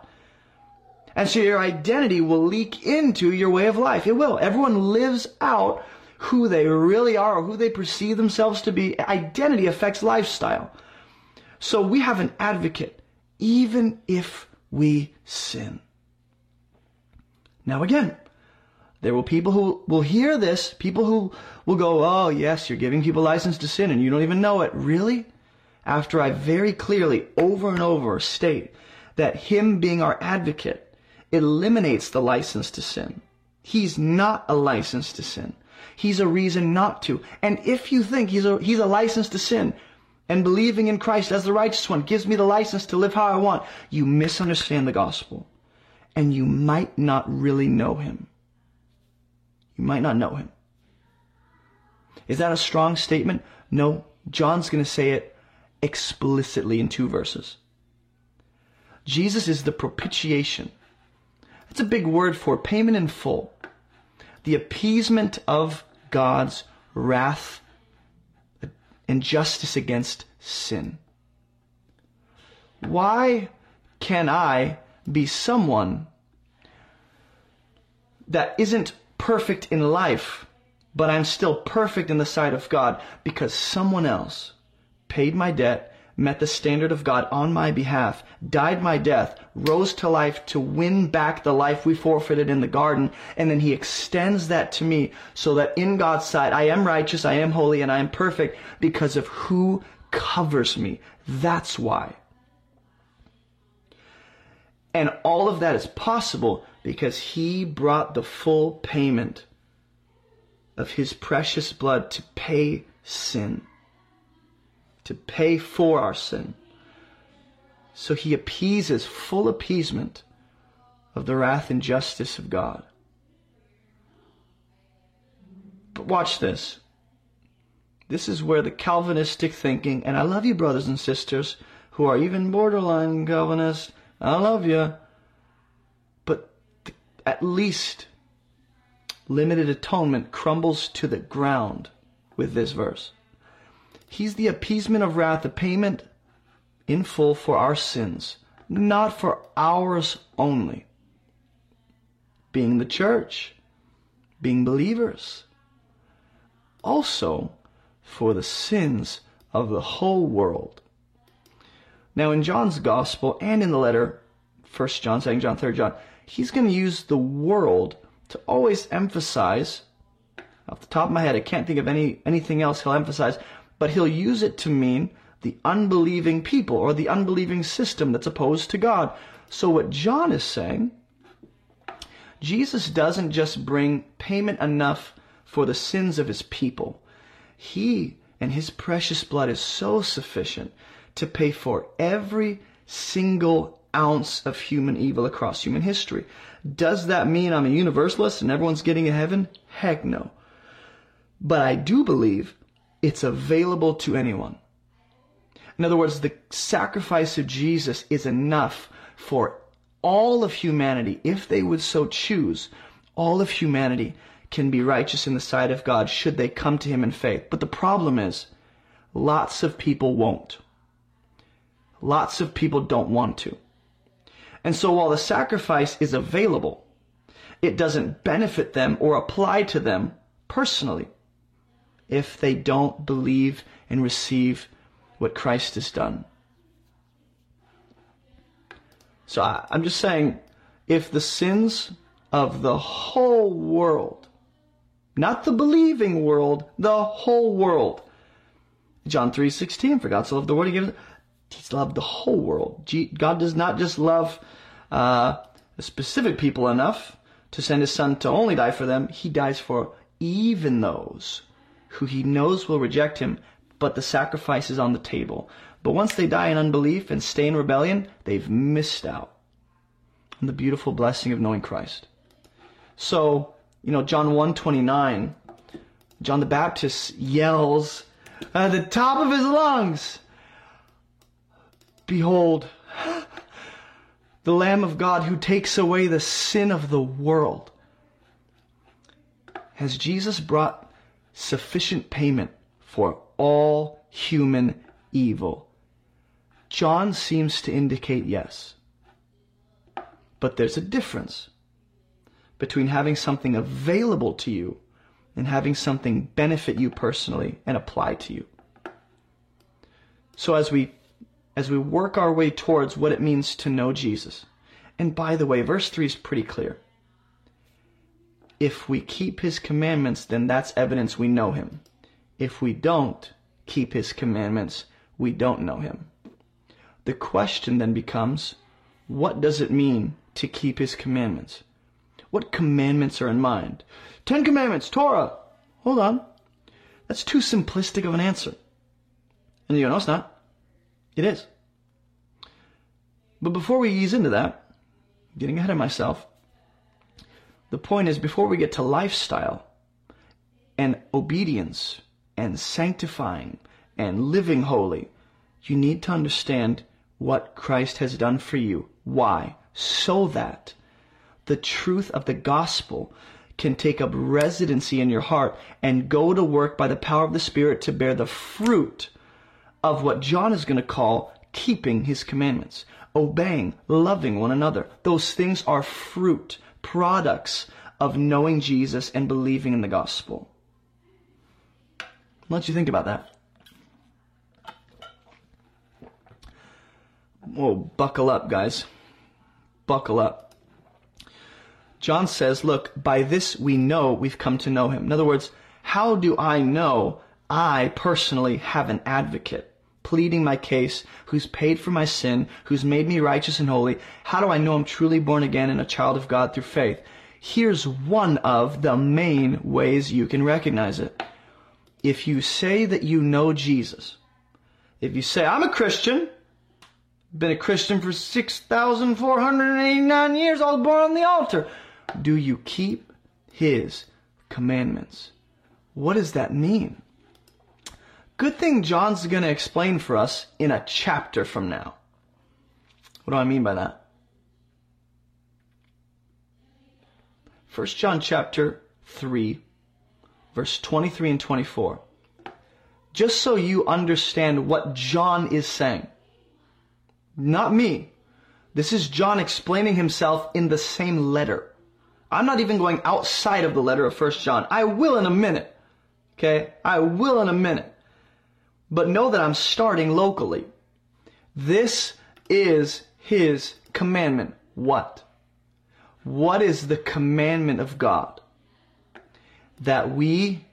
And so your identity will leak into your way of life. It will. Everyone lives out who they really are or who they perceive themselves to be. Identity affects lifestyle. So we have an advocate, even if we sin. Now again, there will people who will hear this, people who will go, oh yes, you're giving people license to sin and you don't even know it. Really? After I very clearly over and over state that him being our advocate eliminates the license to sin. He's not a license to sin. He's a reason not to. And if you think he's a, he's a license to sin, and believing in Christ as the righteous one gives me the license to live how I want, you misunderstand the gospel. And you might not really know him. You might not know him. Is that a strong statement? No. John's going to say it explicitly in two verses. Jesus is the propitiation. That's a big word for payment in full. The appeasement of God's wrath and justice against sin. Why can I be someone that isn't perfect in life, but I'm still perfect in the sight of God because someone else paid my debt met the standard of God on my behalf, died my death, rose to life to win back the life we forfeited in the garden, and then he extends that to me so that in God's sight I am righteous, I am holy, and I am perfect because of who covers me. That's why. And all of that is possible because he brought the full payment of his precious blood to pay sin, to pay for our sin. So he appeases, full appeasement of the wrath and justice of God. But watch this. This is where the Calvinistic thinking, and I love you, brothers and sisters, who are even borderline Calvinists, I love you. But at least limited atonement crumbles to the ground with this verse. He's the appeasement of wrath, the payment in full for our sins, not for ours only. Being the church, being believers, also for the sins of the whole world. Now, in John's gospel and in the letter, 1 John, 2 John, 3 John, he's going to use the world to always emphasize. Off the top of my head, I can't think of any anything else he'll emphasize, but he'll use it to mean the unbelieving people or the unbelieving system that's opposed to God. So what John is saying, Jesus doesn't just bring payment enough for the sins of his people. He and his precious blood is so sufficient to pay for every single ounce of human evil across human history. Does that mean I'm a universalist and everyone's getting to heaven? Heck no. But I do believe it's available to anyone. In other words, the sacrifice of Jesus is enough for all of humanity, if they would so choose, all of humanity can be righteous in the sight of God should they come to Him in faith. But the problem is, lots of people won't. Lots of people don't want to. And so while the sacrifice is available, it doesn't benefit them or apply to them personally if they don't believe and receive what Christ has done. So I, am just saying, if the sins of the whole world, not the believing world, the whole world, John 3.16, for God so loved the world, he gives He's loved the whole world. God does not just love uh, specific people enough to send his son to only die for them. He dies for even those who he knows will reject him, but the sacrifice is on the table. But once they die in unbelief and stay in rebellion, they've missed out on the beautiful blessing of knowing Christ. So, you know, John 129, John the Baptist yells at the top of his lungs, Behold, the Lamb of God who takes away the sin of the world. Has Jesus brought sufficient payment for all human evil? John seems to indicate yes. But there's a difference between having something available to you and having something benefit you personally and apply to you. So as we as we work our way towards what it means to know Jesus. And by the way, verse 3 is pretty clear. If we keep his commandments, then that's evidence we know him. If we don't keep his commandments, we don't know him. The question then becomes, what does it mean to keep his commandments? What commandments are in mind? Ten commandments, Torah. Hold on. That's too simplistic of an answer. And you know, it's not. It is. But before we ease into that, getting ahead of myself, the point is before we get to lifestyle and obedience and sanctifying and living holy, you need to understand what Christ has done for you. Why? So that the truth of the gospel can take up residency in your heart and go to work by the power of the Spirit to bear the fruit of what John is going to call keeping his commandments, obeying, loving one another. Those things are fruit, products of knowing Jesus and believing in the gospel. Let you think about that. Whoa, buckle up, guys. Buckle up. John says, look, by this we know we've come to know him. In other words, how do I know I personally have an advocate pleading my case, who's paid for my sin, who's made me righteous and holy. How do I know I'm truly born again and a child of God through faith? Here's one of the main ways you can recognize it. If you say that you know Jesus, if you say, I'm a Christian, been a Christian for 6,489 years, I was born on the altar, do you keep his commandments? What does that mean? Good thing John's going to explain for us in a chapter from now. What do I mean by that? 1 John chapter 3, verse 23 and 24. Just so you understand what John is saying. Not me. This is John explaining himself in the same letter. I'm not even going outside of the letter of 1 John. I will in a minute. Okay? I will in a minute. But know that I'm starting locally. This is his commandment. What? What is the commandment of God? That we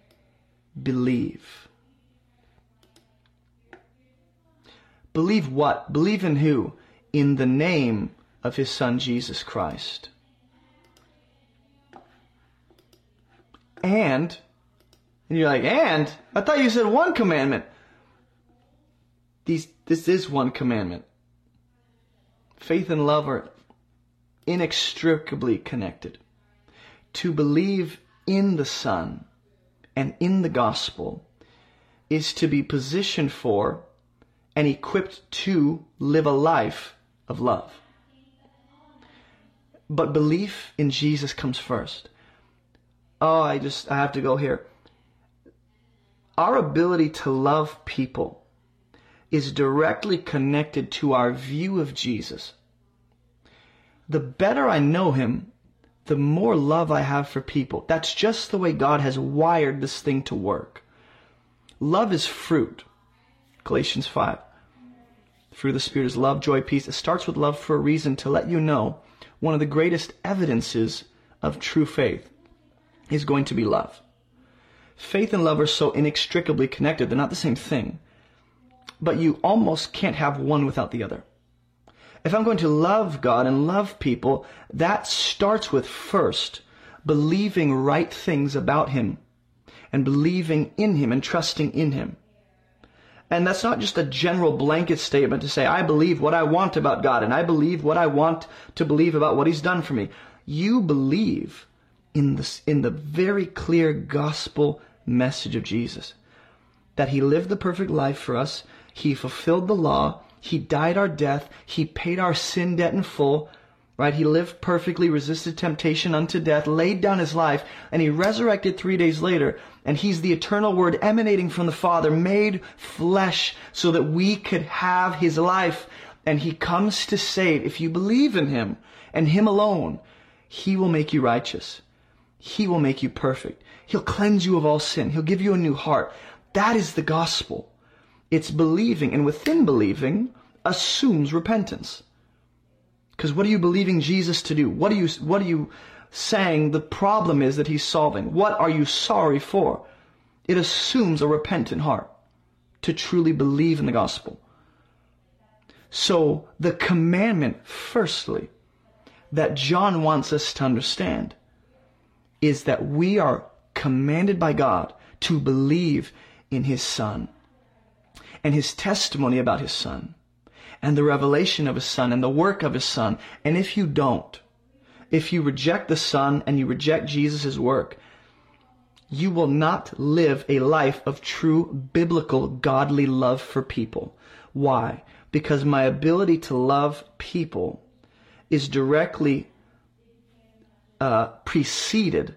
believe. Believe what? Believe in who? In the name of his son Jesus Christ. And, and you're like, and? I thought you said one commandment. These, this is one commandment. Faith and love are inextricably connected. To believe in the Son and in the gospel is to be positioned for and equipped to live a life of love. But belief in Jesus comes first. Oh, I just, I have to go here. Our ability to love people is directly connected to our view of Jesus. The better I know him, the more love I have for people. That's just the way God has wired this thing to work. Love is fruit. Galatians 5. Fruit of the Spirit is love, joy, peace. It starts with love for a reason to let you know one of the greatest evidences of true faith is going to be love. Faith and love are so inextricably connected, they're not the same thing but you almost can't have one without the other. If I'm going to love God and love people, that starts with first believing right things about Him and believing in Him and trusting in Him. And that's not just a general blanket statement to say, I believe what I want about God and I believe what I want to believe about what He's done for me. You believe in the, in the very clear gospel message of Jesus. That He lived the perfect life for us, he fulfilled the law. He died our death. He paid our sin debt in full. Right? He lived perfectly, resisted temptation unto death, laid down his life, and he resurrected three days later. And he's the eternal word emanating from the Father, made flesh so that we could have his life. And he comes to save. If you believe in him and him alone, he will make you righteous. He will make you perfect. He'll cleanse you of all sin. He'll give you a new heart. That is the gospel. It's believing, and within believing assumes repentance. Because what are you believing Jesus to do? What are you, what are you saying the problem is that he's solving? What are you sorry for? It assumes a repentant heart to truly believe in the gospel. So the commandment, firstly, that John wants us to understand is that we are commanded by God to believe in his son and his testimony about his son and the revelation of his son and the work of his son. And if you don't, if you reject the son and you reject Jesus' work, you will not live a life of true biblical godly love for people. Why? Because my ability to love people is directly uh, preceded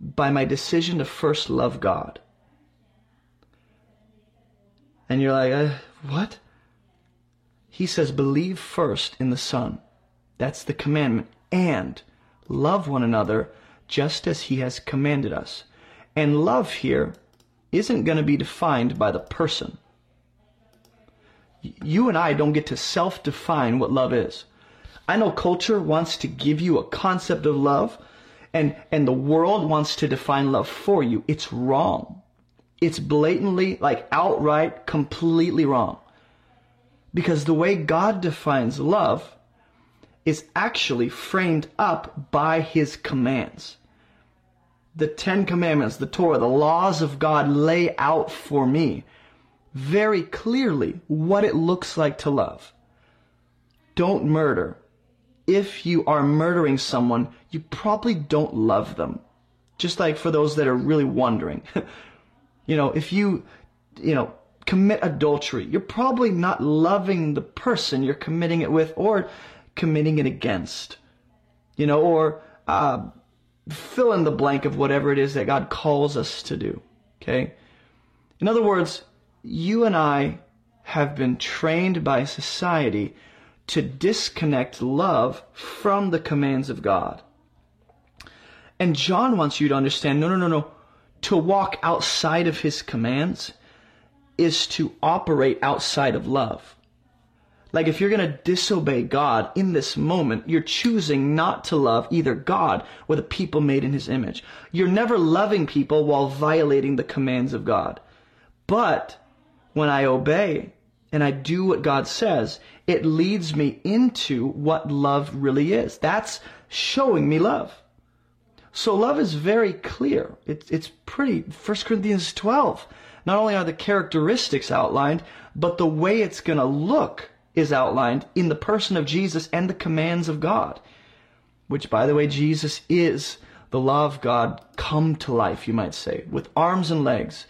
by my decision to first love God. And you're like, uh, what? He says, believe first in the Son. That's the commandment. And love one another just as he has commanded us. And love here isn't going to be defined by the person. You and I don't get to self define what love is. I know culture wants to give you a concept of love, and, and the world wants to define love for you. It's wrong. It's blatantly, like outright, completely wrong. Because the way God defines love is actually framed up by his commands. The Ten Commandments, the Torah, the laws of God lay out for me very clearly what it looks like to love. Don't murder. If you are murdering someone, you probably don't love them. Just like for those that are really wondering. you know, if you, you know, commit adultery, you're probably not loving the person you're committing it with or committing it against. You know, or uh, fill in the blank of whatever it is that God calls us to do. Okay? In other words, you and I have been trained by society to disconnect love from the commands of God. And John wants you to understand no, no, no, no. To walk outside of his commands is to operate outside of love. Like if you're going to disobey God in this moment, you're choosing not to love either God or the people made in his image. You're never loving people while violating the commands of God. But when I obey and I do what God says, it leads me into what love really is. That's showing me love. So love is very clear. It's, it's pretty, 1 Corinthians 12. Not only are the characteristics outlined, but the way it's going to look is outlined in the person of Jesus and the commands of God. Which, by the way, Jesus is the law of God come to life, you might say, with arms and legs,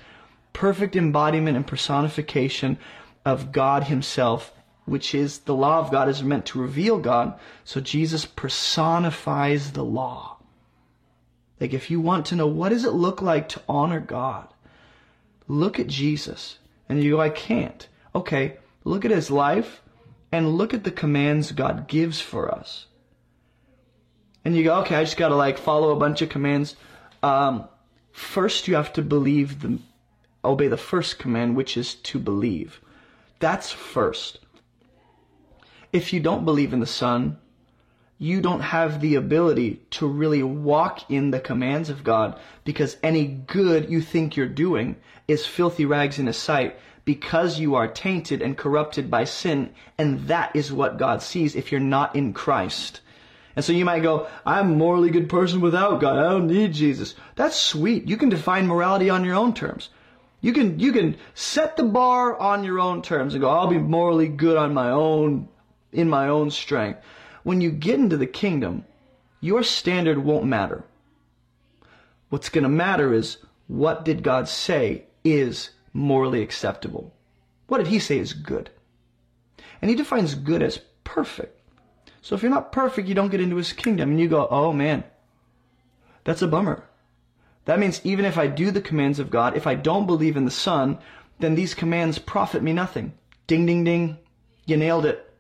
perfect embodiment and personification of God Himself, which is the law of God is meant to reveal God. So Jesus personifies the law. Like if you want to know what does it look like to honor God, look at Jesus. And you go, I can't. Okay, look at his life and look at the commands God gives for us. And you go, okay, I just gotta like follow a bunch of commands. Um, first, you have to believe the, obey the first command, which is to believe. That's first. If you don't believe in the Son, you don't have the ability to really walk in the commands of God because any good you think you're doing is filthy rags in His sight because you are tainted and corrupted by sin, and that is what God sees if you're not in Christ. And so you might go, I'm a morally good person without God. I don't need Jesus. That's sweet. You can define morality on your own terms. You can, you can set the bar on your own terms and go, I'll be morally good on my own, in my own strength. When you get into the kingdom, your standard won't matter. What's going to matter is what did God say is morally acceptable? What did he say is good? And he defines good as perfect. So if you're not perfect, you don't get into his kingdom. And you go, oh man, that's a bummer. That means even if I do the commands of God, if I don't believe in the Son, then these commands profit me nothing. Ding, ding, ding. You nailed it.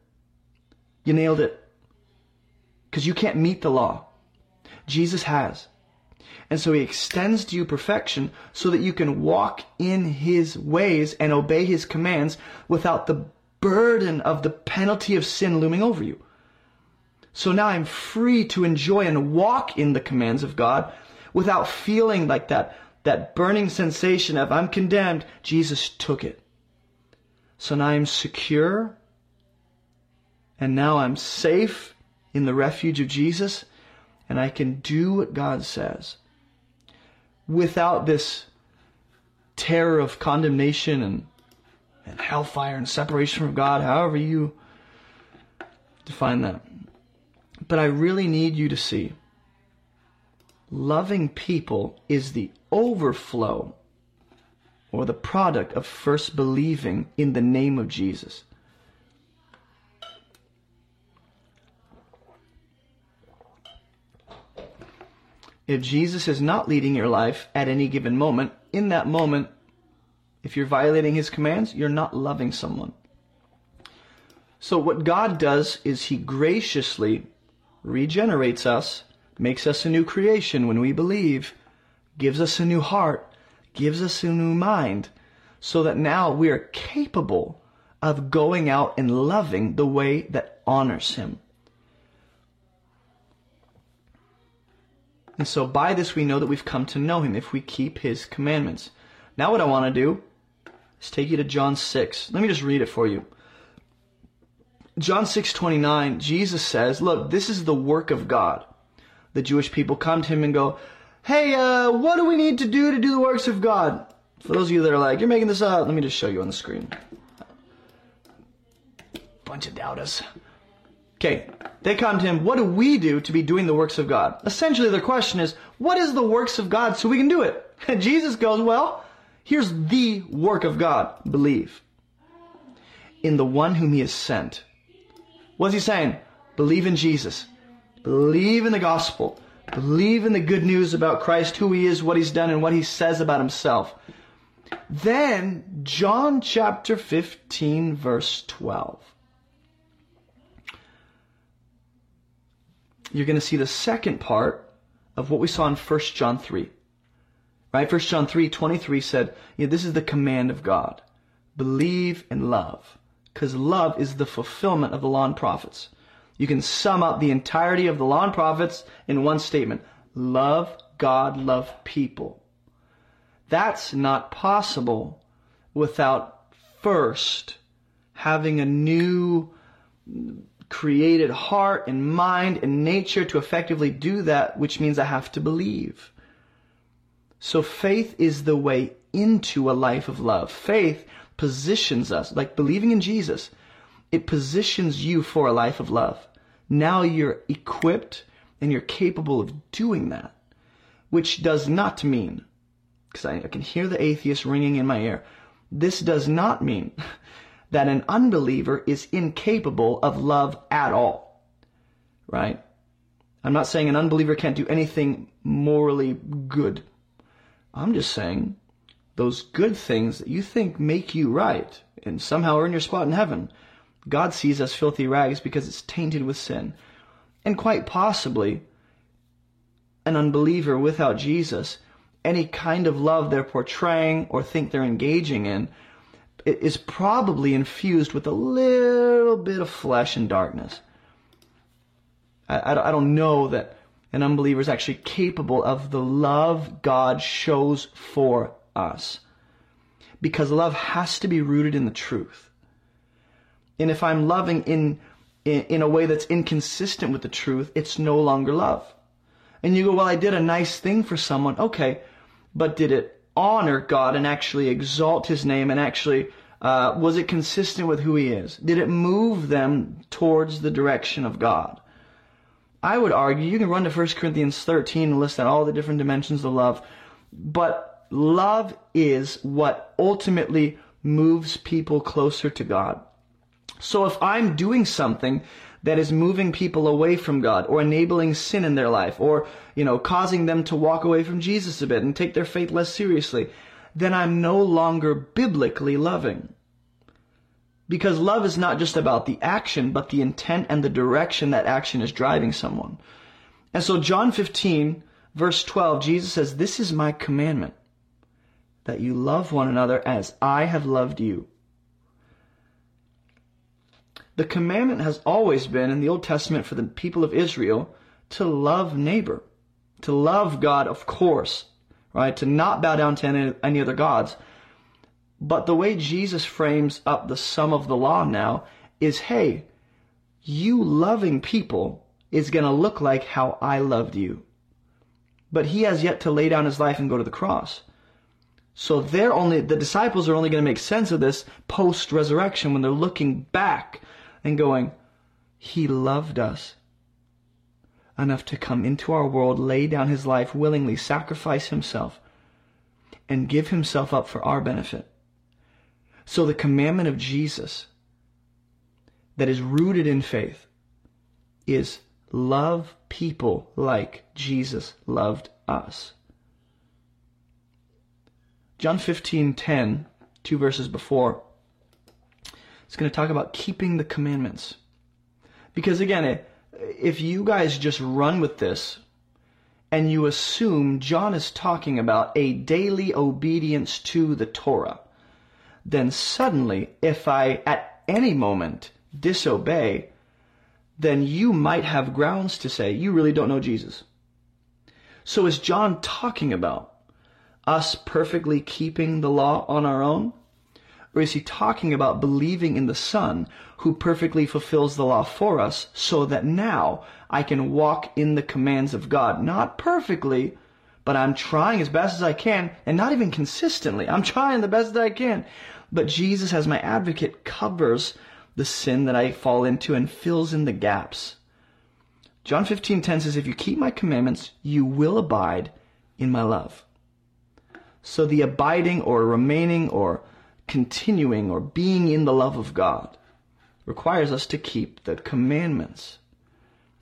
You nailed it because you can't meet the law. Jesus has. And so he extends to you perfection so that you can walk in his ways and obey his commands without the burden of the penalty of sin looming over you. So now I'm free to enjoy and walk in the commands of God without feeling like that, that burning sensation of I'm condemned. Jesus took it. So now I'm secure and now I'm safe in the refuge of Jesus, and I can do what God says without this terror of condemnation and, and hellfire and separation from God, however you define that. But I really need you to see loving people is the overflow or the product of first believing in the name of Jesus. If Jesus is not leading your life at any given moment, in that moment, if you're violating his commands, you're not loving someone. So what God does is he graciously regenerates us, makes us a new creation when we believe, gives us a new heart, gives us a new mind, so that now we are capable of going out and loving the way that honors him. And so by this we know that we've come to know him if we keep his commandments. Now what I want to do is take you to John 6. Let me just read it for you. John 6:29, Jesus says, "Look, this is the work of God." The Jewish people come to him and go, "Hey, uh, what do we need to do to do the works of God?" For those of you that are like, "You're making this up," let me just show you on the screen. Bunch of doubters. Okay, they come to him, "What do we do to be doing the works of God?" Essentially, their question is, "What is the works of God so we can do it?" And Jesus goes, "Well, here's the work of God: believe in the one whom He has sent." What's he saying? Believe in Jesus. Believe in the gospel. Believe in the good news about Christ, who he is, what he's done, and what he says about himself. Then, John chapter 15, verse 12. You're going to see the second part of what we saw in 1 John 3. Right? 1 John 3, 23 said, this is the command of God. Believe and love because love is the fulfillment of the law and prophets. You can sum up the entirety of the law and prophets in one statement. Love God, love people. That's not possible without first having a new created heart and mind and nature to effectively do that, which means I have to believe. So faith is the way into a life of love. Faith positions us, like believing in Jesus, it positions you for a life of love. Now you're equipped and you're capable of doing that, which does not mean, because I, I can hear the atheist ringing in my ear, this does not mean that an unbeliever is incapable of love at all. Right? I'm not saying an unbeliever can't do anything morally good. I'm just saying those good things that you think make you right and somehow earn your spot in heaven, God sees as filthy rags because it's tainted with sin. And quite possibly, an unbeliever without Jesus, any kind of love they're portraying or think they're engaging in is probably infused with a little bit of flesh and darkness. I, I, don't know that an unbeliever is actually capable of the love God shows for us. Because love has to be rooted in the truth. And if I'm loving in, in, in a way that's inconsistent with the truth, it's no longer love. And you go, well, I did a nice thing for someone. Okay, but did it honor God and actually exalt His name and actually uh, was it consistent with who He is? Did it move them towards the direction of God? I would argue you can run to 1 Corinthians 13 and list out all the different dimensions of love, but love is what ultimately moves people closer to God. So if I'm doing something that is moving people away from God or enabling sin in their life or, you know, causing them to walk away from Jesus a bit and take their faith less seriously, then I'm no longer biblically loving. Because love is not just about the action, but the intent and the direction that action is driving someone. And so John 15, verse 12, Jesus says, This is my commandment that you love one another as I have loved you. The commandment has always been in the Old Testament for the people of Israel to love neighbor, to love God, of course, right? To not bow down to any, any other gods. But the way Jesus frames up the sum of the law now is, hey, you loving people is going to look like how I loved you. But he has yet to lay down his life and go to the cross. So they're only, the disciples are only going to make sense of this post resurrection when they're looking back and going, He loved us enough to come into our world, lay down His life willingly, sacrifice Himself, and give Himself up for our benefit. So the commandment of Jesus that is rooted in faith is love people like Jesus loved us. John 15, 10, two verses before, it's going to talk about keeping the commandments. Because again, if you guys just run with this and you assume John is talking about a daily obedience to the Torah, then suddenly, if I at any moment disobey, then you might have grounds to say you really don't know Jesus. So is John talking about us perfectly keeping the law on our own? Or is he talking about believing in the Son who perfectly fulfills the law for us so that now I can walk in the commands of God? Not perfectly, but I'm trying as best as I can and not even consistently. I'm trying the best that I can. But Jesus as my advocate covers the sin that I fall into and fills in the gaps. John 15:10 says if you keep my commandments you will abide in my love. So the abiding or remaining or continuing or being in the love of God requires us to keep the commandments.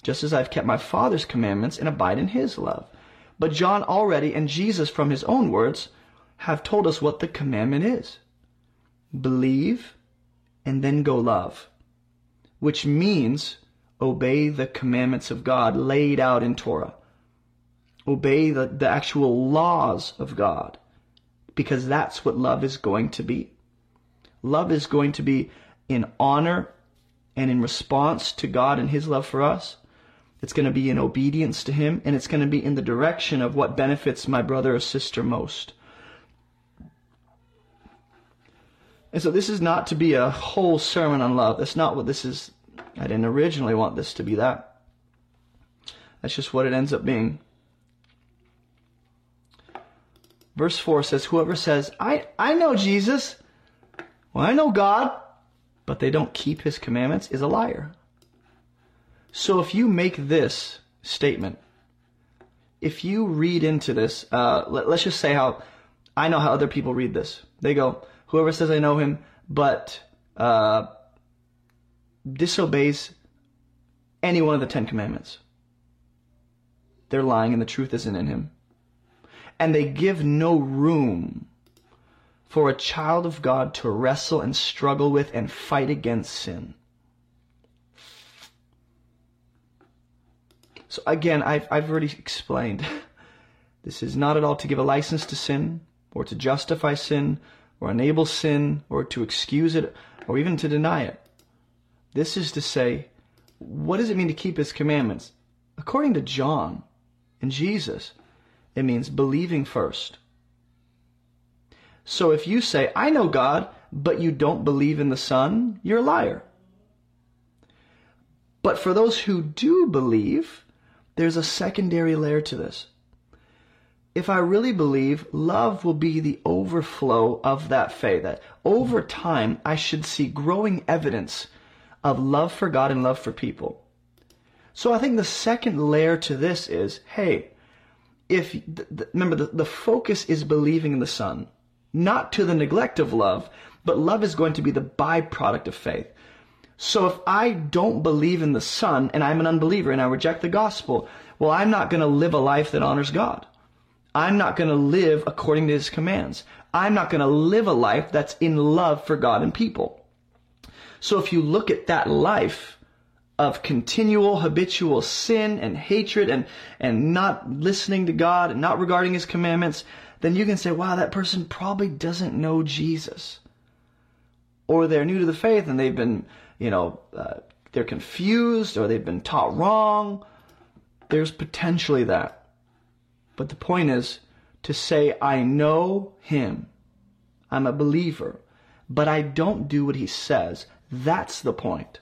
Just as I've kept my Father's commandments and abide in his love. But John already and Jesus from his own words have told us what the commandment is. Believe and then go love. Which means obey the commandments of God laid out in Torah. Obey the, the actual laws of God. Because that's what love is going to be. Love is going to be in honor and in response to God and His love for us. It's going to be in obedience to Him, and it's going to be in the direction of what benefits my brother or sister most. And so this is not to be a whole sermon on love. That's not what this is. I didn't originally want this to be that. That's just what it ends up being. Verse 4 says, Whoever says, I, I know Jesus, well, I know God, but they don't keep his commandments is a liar. So if you make this statement, if you read into this, uh, let, us just say how I know how other people read this. They go, whoever says I know him, but uh, disobeys any one of the Ten Commandments, they're lying and the truth isn't in him. And they give no room for a child of God to wrestle and struggle with and fight against sin. So again, I've, I've already explained. This is not at all to give a license to sin, or to justify sin, or enable sin, or to excuse it, or even to deny it. This is to say, what does it mean to keep his commandments? According to John and Jesus, it means believing first. So if you say, I know God, but you don't believe in the Son, you're a liar. But for those who do believe, there's a secondary layer to this. If I really believe, love will be the overflow of that faith. That over time, I should see growing evidence of love for God and love for people. So I think the second layer to this is, hey, if remember the, the focus is believing in the Son not to the neglect of love, but love is going to be the byproduct of faith. So if I don't believe in the Son and I'm an unbeliever and I reject the gospel, well, I'm not going to live a life that honors God. I'm not going to live according to his commands. I'm not going to live a life that's in love for God and people. So if you look at that life of continual habitual sin and hatred and, and not listening to God and not regarding his commandments, then you can say, wow, that person probably doesn't know Jesus. Or they're new to the faith and they've been, you know, uh, they're confused or they've been taught wrong. There's potentially that. But the point is to say, I know him. I'm a believer, but I don't do what he says. That's the point.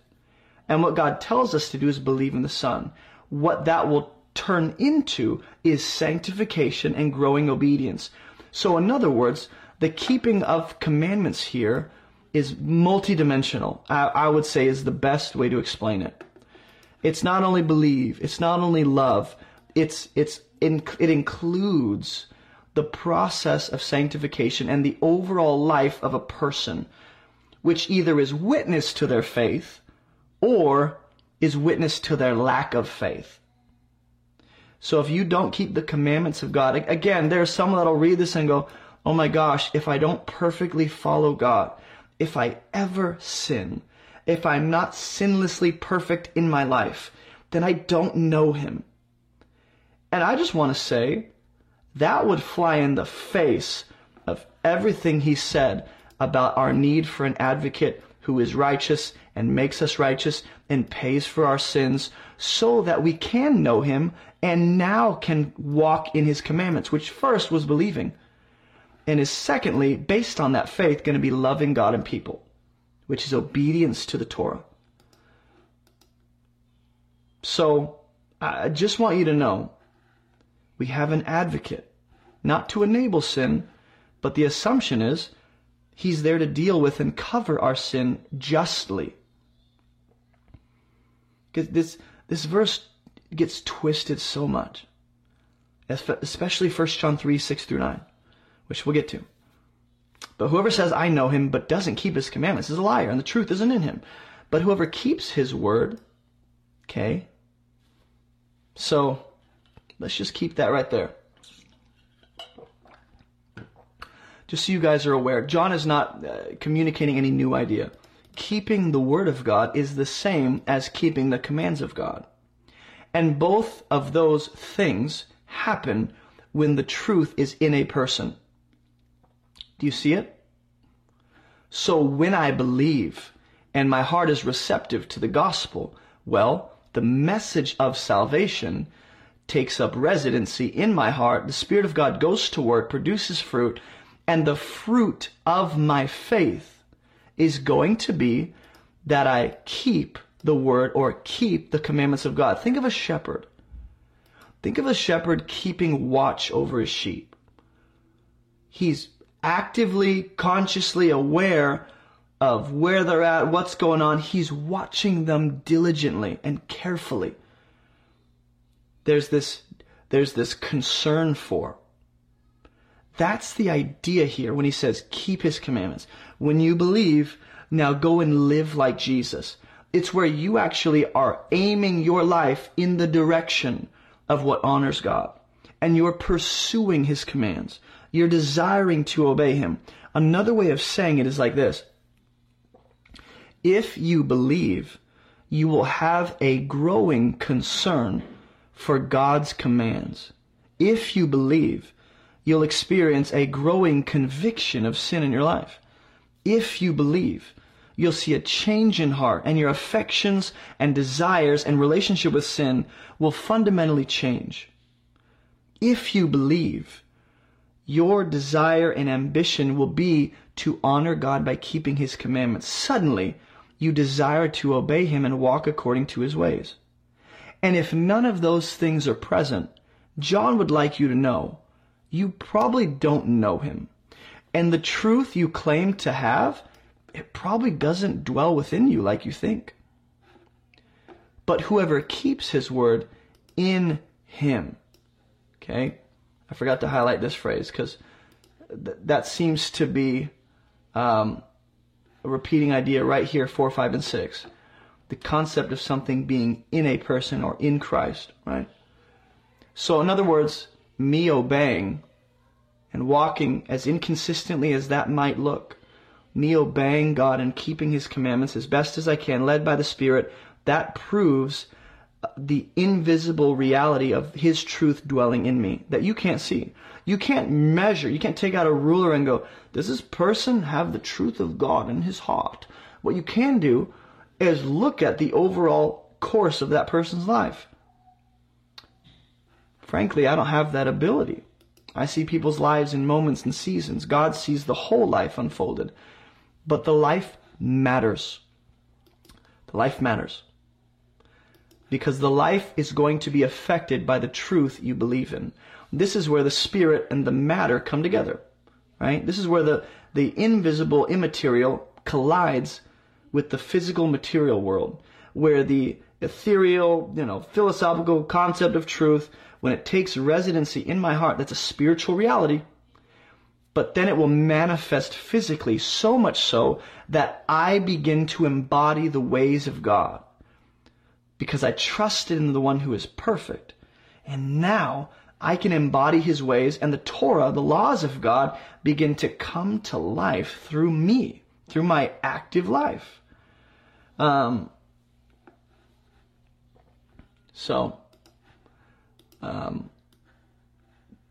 And what God tells us to do is believe in the Son. What that will turn into is sanctification and growing obedience. So, in other words, the keeping of commandments here is multidimensional. I, I would say is the best way to explain it. It's not only believe, it's not only love, it's it's in, it includes the process of sanctification and the overall life of a person, which either is witness to their faith or is witness to their lack of faith. So if you don't keep the commandments of God, again, there are some that'll read this and go, oh my gosh, if I don't perfectly follow God, if I ever sin, if I'm not sinlessly perfect in my life, then I don't know Him. And I just want to say, that would fly in the face of everything He said about our need for an advocate who is righteous and makes us righteous and pays for our sins so that we can know him and now can walk in his commandments, which first was believing. And is secondly, based on that faith, going to be loving God and people, which is obedience to the Torah. So I just want you to know we have an advocate, not to enable sin, but the assumption is he's there to deal with and cover our sin justly. Because this, this verse gets twisted so much, especially 1 John 3 6 through 9, which we'll get to. But whoever says, I know him, but doesn't keep his commandments is a liar, and the truth isn't in him. But whoever keeps his word, okay? So let's just keep that right there. Just so you guys are aware, John is not uh, communicating any new idea. Keeping the word of God is the same as keeping the commands of God. And both of those things happen when the truth is in a person. Do you see it? So when I believe and my heart is receptive to the gospel, well, the message of salvation takes up residency in my heart. The Spirit of God goes to work, produces fruit, and the fruit of my faith is going to be that I keep the word or keep the commandments of God. Think of a shepherd. Think of a shepherd keeping watch over his sheep. He's actively, consciously aware of where they're at, what's going on. He's watching them diligently and carefully. There's this, there's this concern for. That's the idea here when he says, keep his commandments. When you believe, now go and live like Jesus. It's where you actually are aiming your life in the direction of what honors God. And you're pursuing his commands. You're desiring to obey him. Another way of saying it is like this. If you believe, you will have a growing concern for God's commands. If you believe, you'll experience a growing conviction of sin in your life. If you believe, you'll see a change in heart and your affections and desires and relationship with sin will fundamentally change. If you believe, your desire and ambition will be to honor God by keeping His commandments. Suddenly, you desire to obey Him and walk according to His ways. And if none of those things are present, John would like you to know you probably don't know him. And the truth you claim to have, it probably doesn't dwell within you like you think. But whoever keeps his word in him. Okay? I forgot to highlight this phrase because th- that seems to be um, a repeating idea right here, 4, 5, and 6. The concept of something being in a person or in Christ, right? So, in other words, me obeying and walking as inconsistently as that might look, me obeying God and keeping His commandments as best as I can, led by the Spirit, that proves uh, the invisible reality of His truth dwelling in me that you can't see. You can't measure, you can't take out a ruler and go, does this person have the truth of God in his heart? What you can do is look at the overall course of that person's life. Frankly, I don't have that ability. I see people's lives in moments and seasons. God sees the whole life unfolded. But the life matters. The life matters. Because the life is going to be affected by the truth you believe in. This is where the spirit and the matter come together. Right? This is where the, the invisible immaterial collides with the physical material world. Where the ethereal, you know, philosophical concept of truth, when it takes residency in my heart, that's a spiritual reality. But then it will manifest physically, so much so that I begin to embody the ways of God. Because I trusted in the one who is perfect. And now I can embody his ways, and the Torah, the laws of God, begin to come to life through me, through my active life. Um, so, um,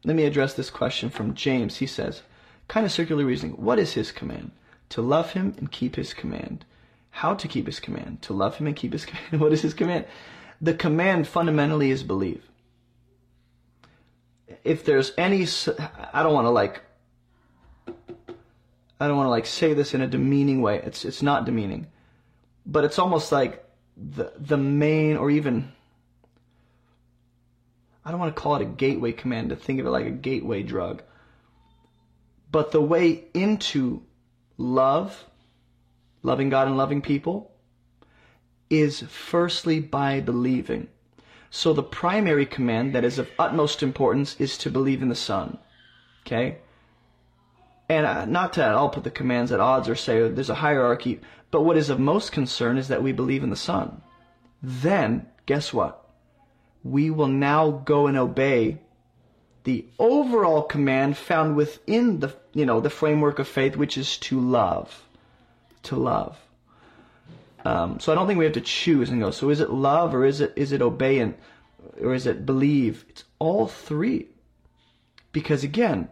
let me address this question from James. He says, kind of circular reasoning. What is his command? To love him and keep his command. How to keep his command? To love him and keep his command. What is his command? The command fundamentally is believe. If there's any, I don't want to like I don't want to like say this in a demeaning way. It's it's not demeaning, but it's almost like the the main or even I don't want to call it a gateway command to think of it like a gateway drug. But the way into love, loving God and loving people, is firstly by believing. So the primary command that is of utmost importance is to believe in the Son. Okay? And uh, not to at all put the commands at odds or say there's a hierarchy, but what is of most concern is that we believe in the Son. Then, guess what? we will now go and obey the overall command found within the you know the framework of faith, which is to love, to love. Um, so I don't think we have to choose and go. So is it love or is it is it obey and or is it believe? It's all three, because again,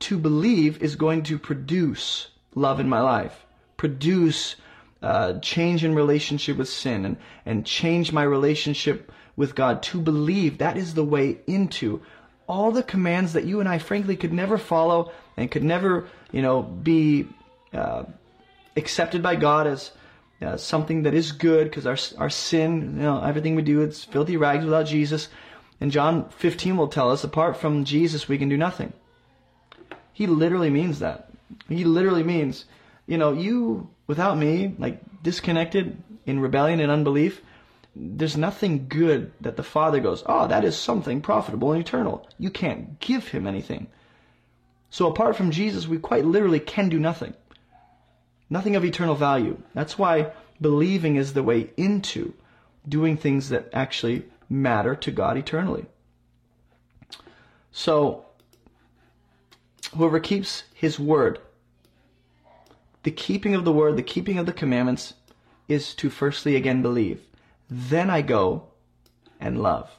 to believe is going to produce love in my life, produce uh, change in relationship with sin, and and change my relationship with God, to believe that is the way into all the commands that you and I, frankly, could never follow and could never, you know, be uh, accepted by God as uh, something that is good because our our sin, you know, everything we do, it's filthy rags without Jesus. And John 15 will tell us, apart from Jesus, we can do nothing. He literally means that. He literally means, you know, you without me, like disconnected in rebellion and unbelief, there's nothing good that the Father goes, oh, that is something profitable and eternal. You can't give him anything. So apart from Jesus, we quite literally can do nothing. Nothing of eternal value. That's why believing is the way into doing things that actually matter to God eternally. So, whoever keeps his word, the keeping of the word, the keeping of the commandments, is to firstly again believe. Then I go and love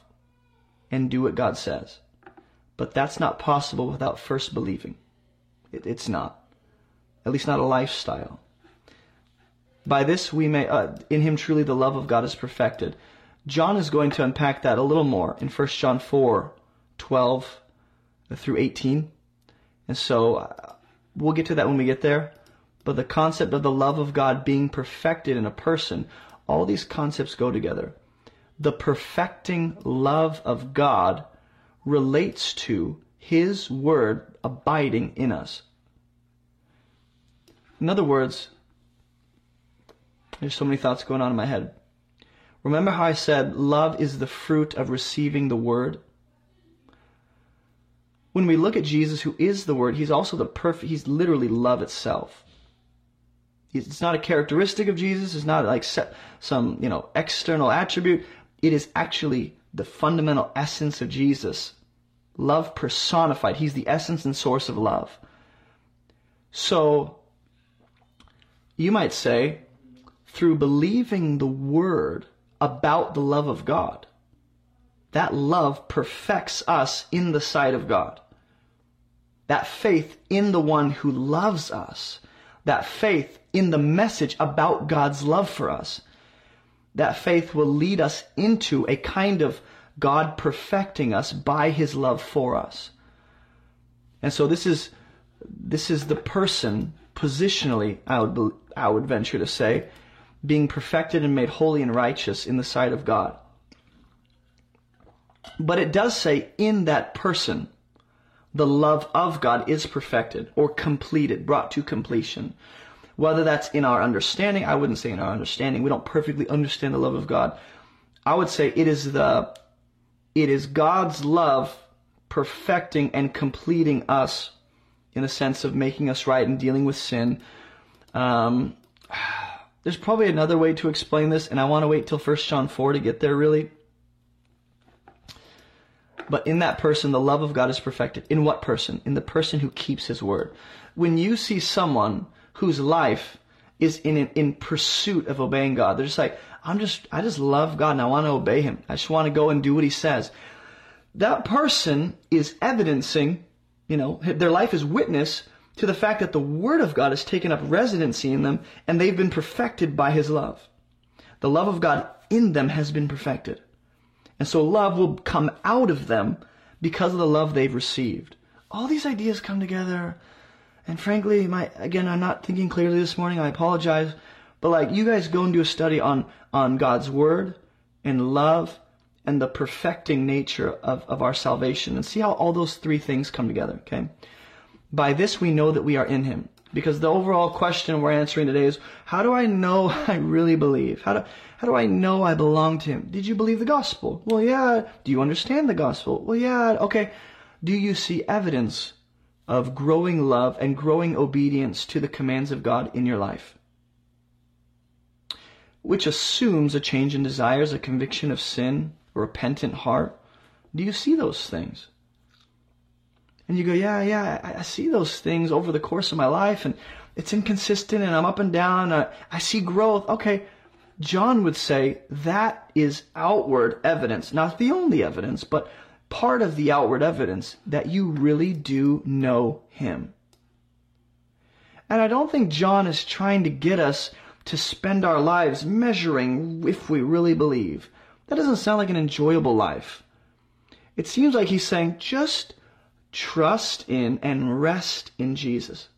and do what God says. But that's not possible without first believing. It, it's not. At least not a lifestyle. By this we may, uh, in him truly the love of God is perfected. John is going to unpack that a little more in 1 John 4, 12 through 18. And so uh, we'll get to that when we get there. But the concept of the love of God being perfected in a person all these concepts go together. The perfecting love of God relates to His Word abiding in us. In other words, there's so many thoughts going on in my head. Remember how I said love is the fruit of receiving the Word? When we look at Jesus, who is the Word, He's also the perfect, He's literally love itself. It's not a characteristic of Jesus. It's not like some, you know, external attribute. It is actually the fundamental essence of Jesus. Love personified. He's the essence and source of love. So, you might say, through believing the word about the love of God, that love perfects us in the sight of God. That faith in the one who loves us, that faith in the message about God's love for us. That faith will lead us into a kind of God perfecting us by his love for us. And so this is this is the person positionally I would I would venture to say being perfected and made holy and righteous in the sight of God. But it does say in that person the love of God is perfected or completed, brought to completion. Whether that's in our understanding, I wouldn't say in our understanding. We don't perfectly understand the love of God. I would say it is the, it is God's love perfecting and completing us in a sense of making us right and dealing with sin. Um, there's probably another way to explain this, and I want to wait till 1 John 4 to get there really. But in that person, the love of God is perfected. In what person? In the person who keeps his word. When you see someone whose life is in in pursuit of obeying God. They're just like, I'm just I just love God and I want to obey him. I just want to go and do what he says. That person is evidencing, you know, their life is witness to the fact that the word of God has taken up residency in them and they've been perfected by his love. The love of God in them has been perfected. And so love will come out of them because of the love they've received. All these ideas come together and frankly, my again, I'm not thinking clearly this morning. I apologize, but like you guys go and do a study on on God's word and love and the perfecting nature of, of our salvation and see how all those three things come together. Okay. By this we know that we are in him. Because the overall question we're answering today is, how do I know I really believe? How do, how do I know I belong to Him? Did you believe the gospel? Well, yeah. Do you understand the gospel? Well, yeah. Okay. Do you see evidence of growing love and growing obedience to the commands of God in your life? Which assumes a change in desires, a conviction of sin, a repentant heart. Do you see those things? And you go, yeah, yeah, I, I see those things over the course of my life and it's inconsistent and I'm up and down. I, I see growth. Okay. John would say that is outward evidence, not the only evidence, but part of the outward evidence that you really do know him. And I don't think John is trying to get us to spend our lives measuring if we really believe. That doesn't sound like an enjoyable life. It seems like he's saying just Trust in and rest in Jesus.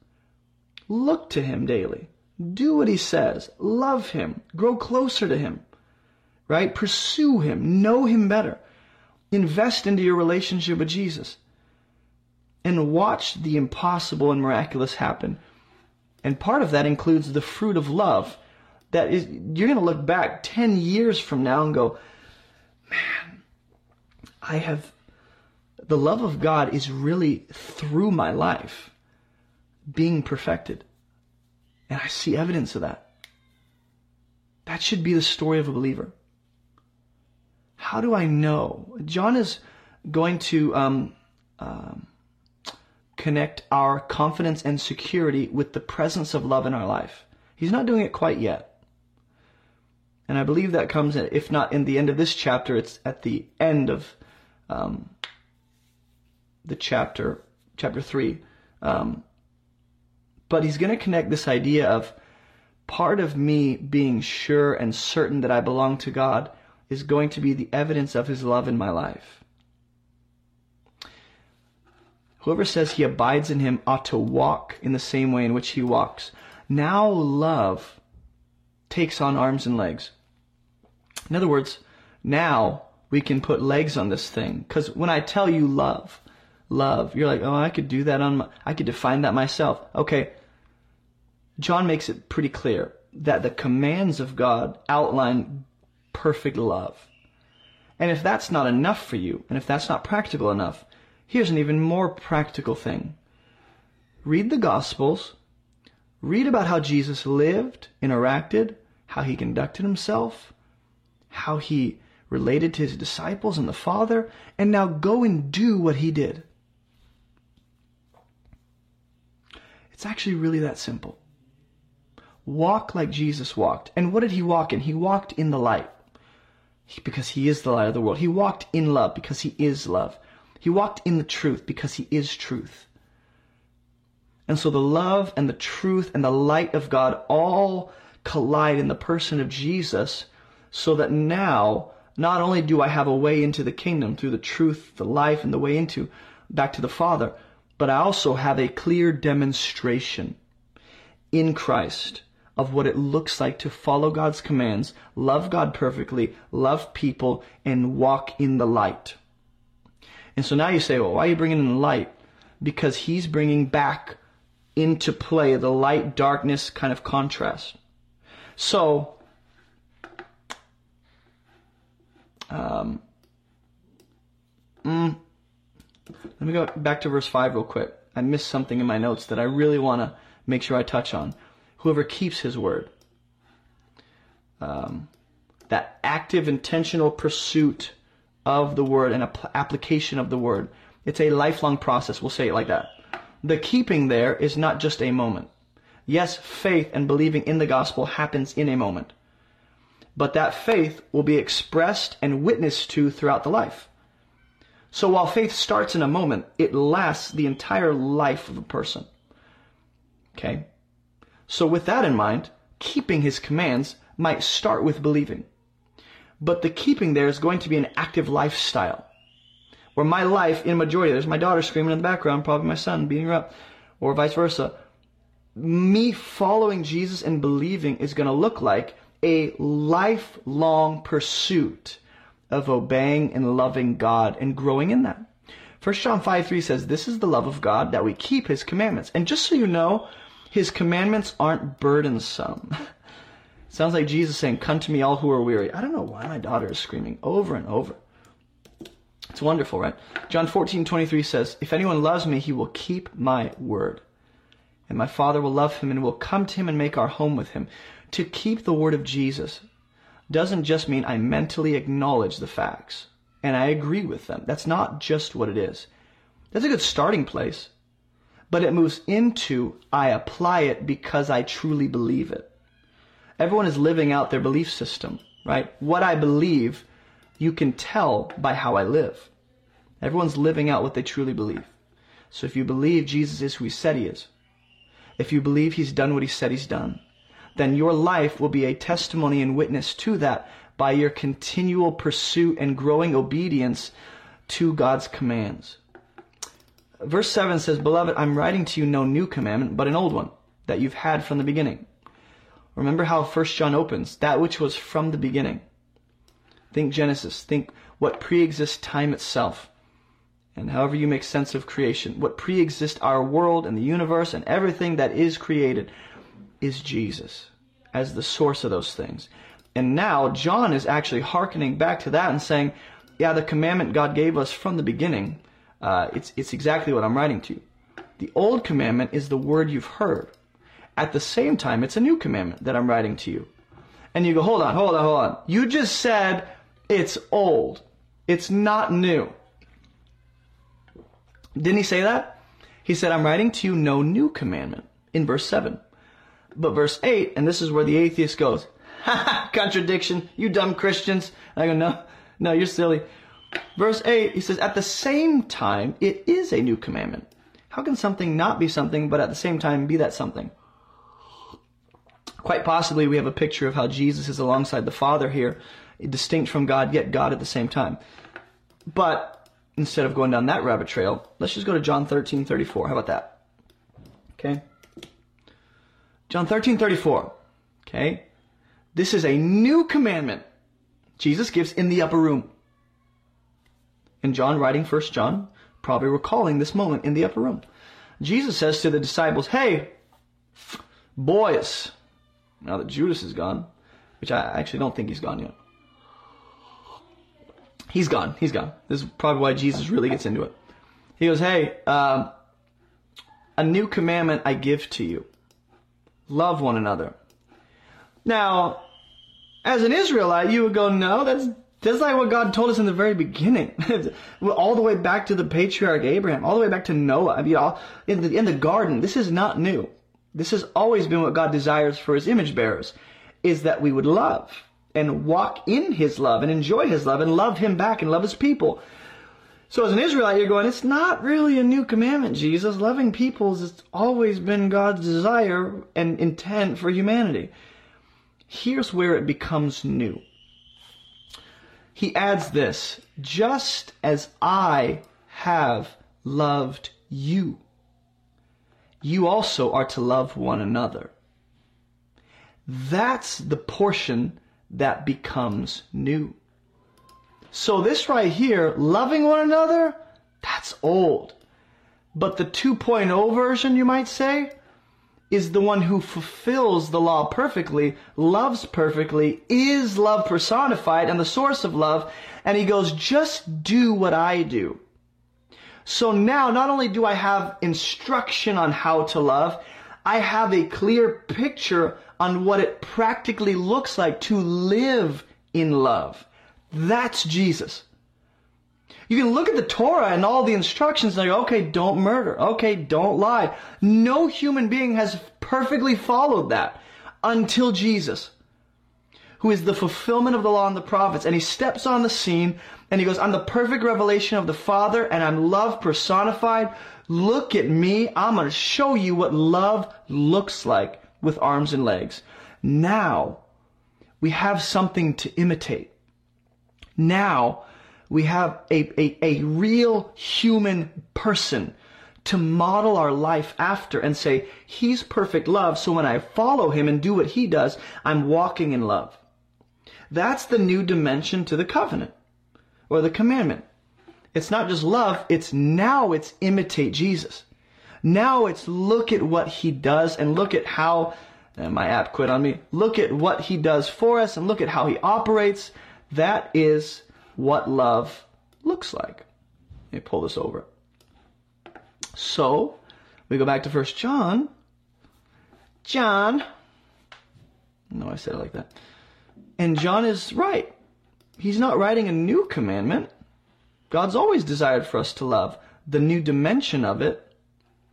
Look to him daily. Do what he says. Love him. Grow closer to him. Right? Pursue him. Know him better. Invest into your relationship with Jesus. And watch the impossible and miraculous happen. And part of that includes the fruit of love. That is, you're going to look back 10 years from now and go, man, I have the love of God is really through my life being perfected. And I see evidence of that. That should be the story of a believer. How do I know? John is going to um, um, connect our confidence and security with the presence of love in our life. He's not doing it quite yet. And I believe that comes, if not in the end of this chapter, it's at the end of um, the chapter, chapter 3. Um, but he's going to connect this idea of part of me being sure and certain that I belong to God is going to be the evidence of his love in my life. Whoever says he abides in him ought to walk in the same way in which he walks. Now love takes on arms and legs. In other words, now we can put legs on this thing. Because when I tell you love, love. You're like, oh, I could do that on my, I could define that myself. Okay. John makes it pretty clear that the commands of God outline perfect love. And if that's not enough for you, and if that's not practical enough, here's an even more practical thing. Read the Gospels. Read about how Jesus lived, interacted, how he conducted himself, how he related to his disciples and the Father, and now go and do what he did. It's actually really that simple. Walk like Jesus walked. And what did he walk in? He walked in the light because he is the light of the world. He walked in love because he is love. He walked in the truth because he is truth. And so the love and the truth and the light of God all collide in the person of Jesus so that now not only do I have a way into the kingdom through the truth, the life, and the way into back to the Father, but I also have a clear demonstration in Christ of what it looks like to follow God's commands, love God perfectly, love people, and walk in the light. And so now you say, well, why are you bringing in the light? Because he's bringing back into play the light darkness kind of contrast. So, um, mm, let me go back to verse 5 real quick. I missed something in my notes that I really want to make sure I touch on. Whoever keeps his word. Um, that active, intentional pursuit of the word and application of the word. It's a lifelong process. We'll say it like that. The keeping there is not just a moment. Yes, faith and believing in the gospel happens in a moment. But that faith will be expressed and witnessed to throughout the life. So while faith starts in a moment, it lasts the entire life of a person. Okay? So with that in mind, keeping his commands might start with believing. But the keeping there is going to be an active lifestyle. Where my life, in majority, there's my daughter screaming in the background, probably my son beating her up. or vice versa, me following Jesus and believing is going to look like a lifelong pursuit of obeying and loving God and growing in that. First John 5 3 says, This is the love of God, that we keep his commandments. And just so you know, his commandments aren't burdensome. Sounds like Jesus saying, Come to me, all who are weary. I don't know why my daughter is screaming over and over. It's wonderful, right? John 14 23 says, If anyone loves me, he will keep my word. And my Father will love him and will come to him and make our home with him. To keep the word of Jesus doesn't just mean I mentally acknowledge the facts and I agree with them. That's not just what it is. That's a good starting place. But it moves into I apply it because I truly believe it. Everyone is living out their belief system, right? What I believe, you can tell by how I live. Everyone's living out what they truly believe. So if you believe Jesus is who he said he is, if you believe he's done what he said he's done, then your life will be a testimony and witness to that by your continual pursuit and growing obedience to God's commands. Verse 7 says, Beloved, I'm writing to you no new commandment, but an old one that you've had from the beginning. Remember how 1 John opens, that which was from the beginning. Think Genesis. Think what pre-exists time itself. And however you make sense of creation, what pre-exists our world and the universe and everything that is created is Jesus as the source of those things. And now John is actually hearkening back to that and saying, yeah, the commandment God gave us from the beginning, uh, it's, it's exactly what I'm writing to you. The old commandment is the word you've heard. At the same time, it's a new commandment that I'm writing to you. And you go, hold on, hold on, hold on. You just said it's old. It's not new. Didn't he say that? He said, I'm writing to you no new commandment in verse 7. But verse 8, and this is where the atheist goes, contradiction, you dumb Christians. I go, no, no, you're silly. Verse 8, he says, at the same time, it is a new commandment. How can something not be something, but at the same time be that something? Quite possibly, we have a picture of how Jesus is alongside the Father here, distinct from God, yet God at the same time. But instead of going down that rabbit trail, let's just go to John 13, 34. How about that? Okay. John 13, 34. Okay. This is a new commandment Jesus gives in the upper room. And John, writing First John, probably recalling this moment in the upper room. Jesus says to the disciples, Hey, boys, now that Judas is gone, which I actually don't think he's gone yet. He's gone. He's gone. This is probably why Jesus really gets into it. He goes, Hey, um, a new commandment I give to you love one another. Now, as an Israelite, you would go, no, that's just like what God told us in the very beginning, all the way back to the patriarch Abraham, all the way back to Noah. I mean, all, in the in the garden. This is not new. This has always been what God desires for His image bearers, is that we would love and walk in His love and enjoy His love and love Him back and love His people. So as an Israelite, you're going, it's not really a new commandment, Jesus. Loving peoples has always been God's desire and intent for humanity. Here's where it becomes new. He adds this, just as I have loved you, you also are to love one another. That's the portion that becomes new. So this right here, loving one another, that's old. But the 2.0 version, you might say, is the one who fulfills the law perfectly, loves perfectly, is love personified and the source of love, and he goes, just do what I do. So now, not only do I have instruction on how to love, I have a clear picture on what it practically looks like to live in love. That's Jesus. You can look at the Torah and all the instructions and go, okay, don't murder. Okay, don't lie. No human being has perfectly followed that until Jesus, who is the fulfillment of the law and the prophets. And he steps on the scene and he goes, I'm the perfect revelation of the Father and I'm love personified. Look at me. I'm going to show you what love looks like with arms and legs. Now we have something to imitate. Now we have a, a, a real human person to model our life after and say, He's perfect love, so when I follow Him and do what He does, I'm walking in love. That's the new dimension to the covenant or the commandment. It's not just love, it's now it's imitate Jesus. Now it's look at what he does and look at how uh, my app quit on me. Look at what he does for us and look at how he operates. That is what love looks like. Let me pull this over. So, we go back to First John. John. No, I said it like that. And John is right. He's not writing a new commandment. God's always desired for us to love. The new dimension of it,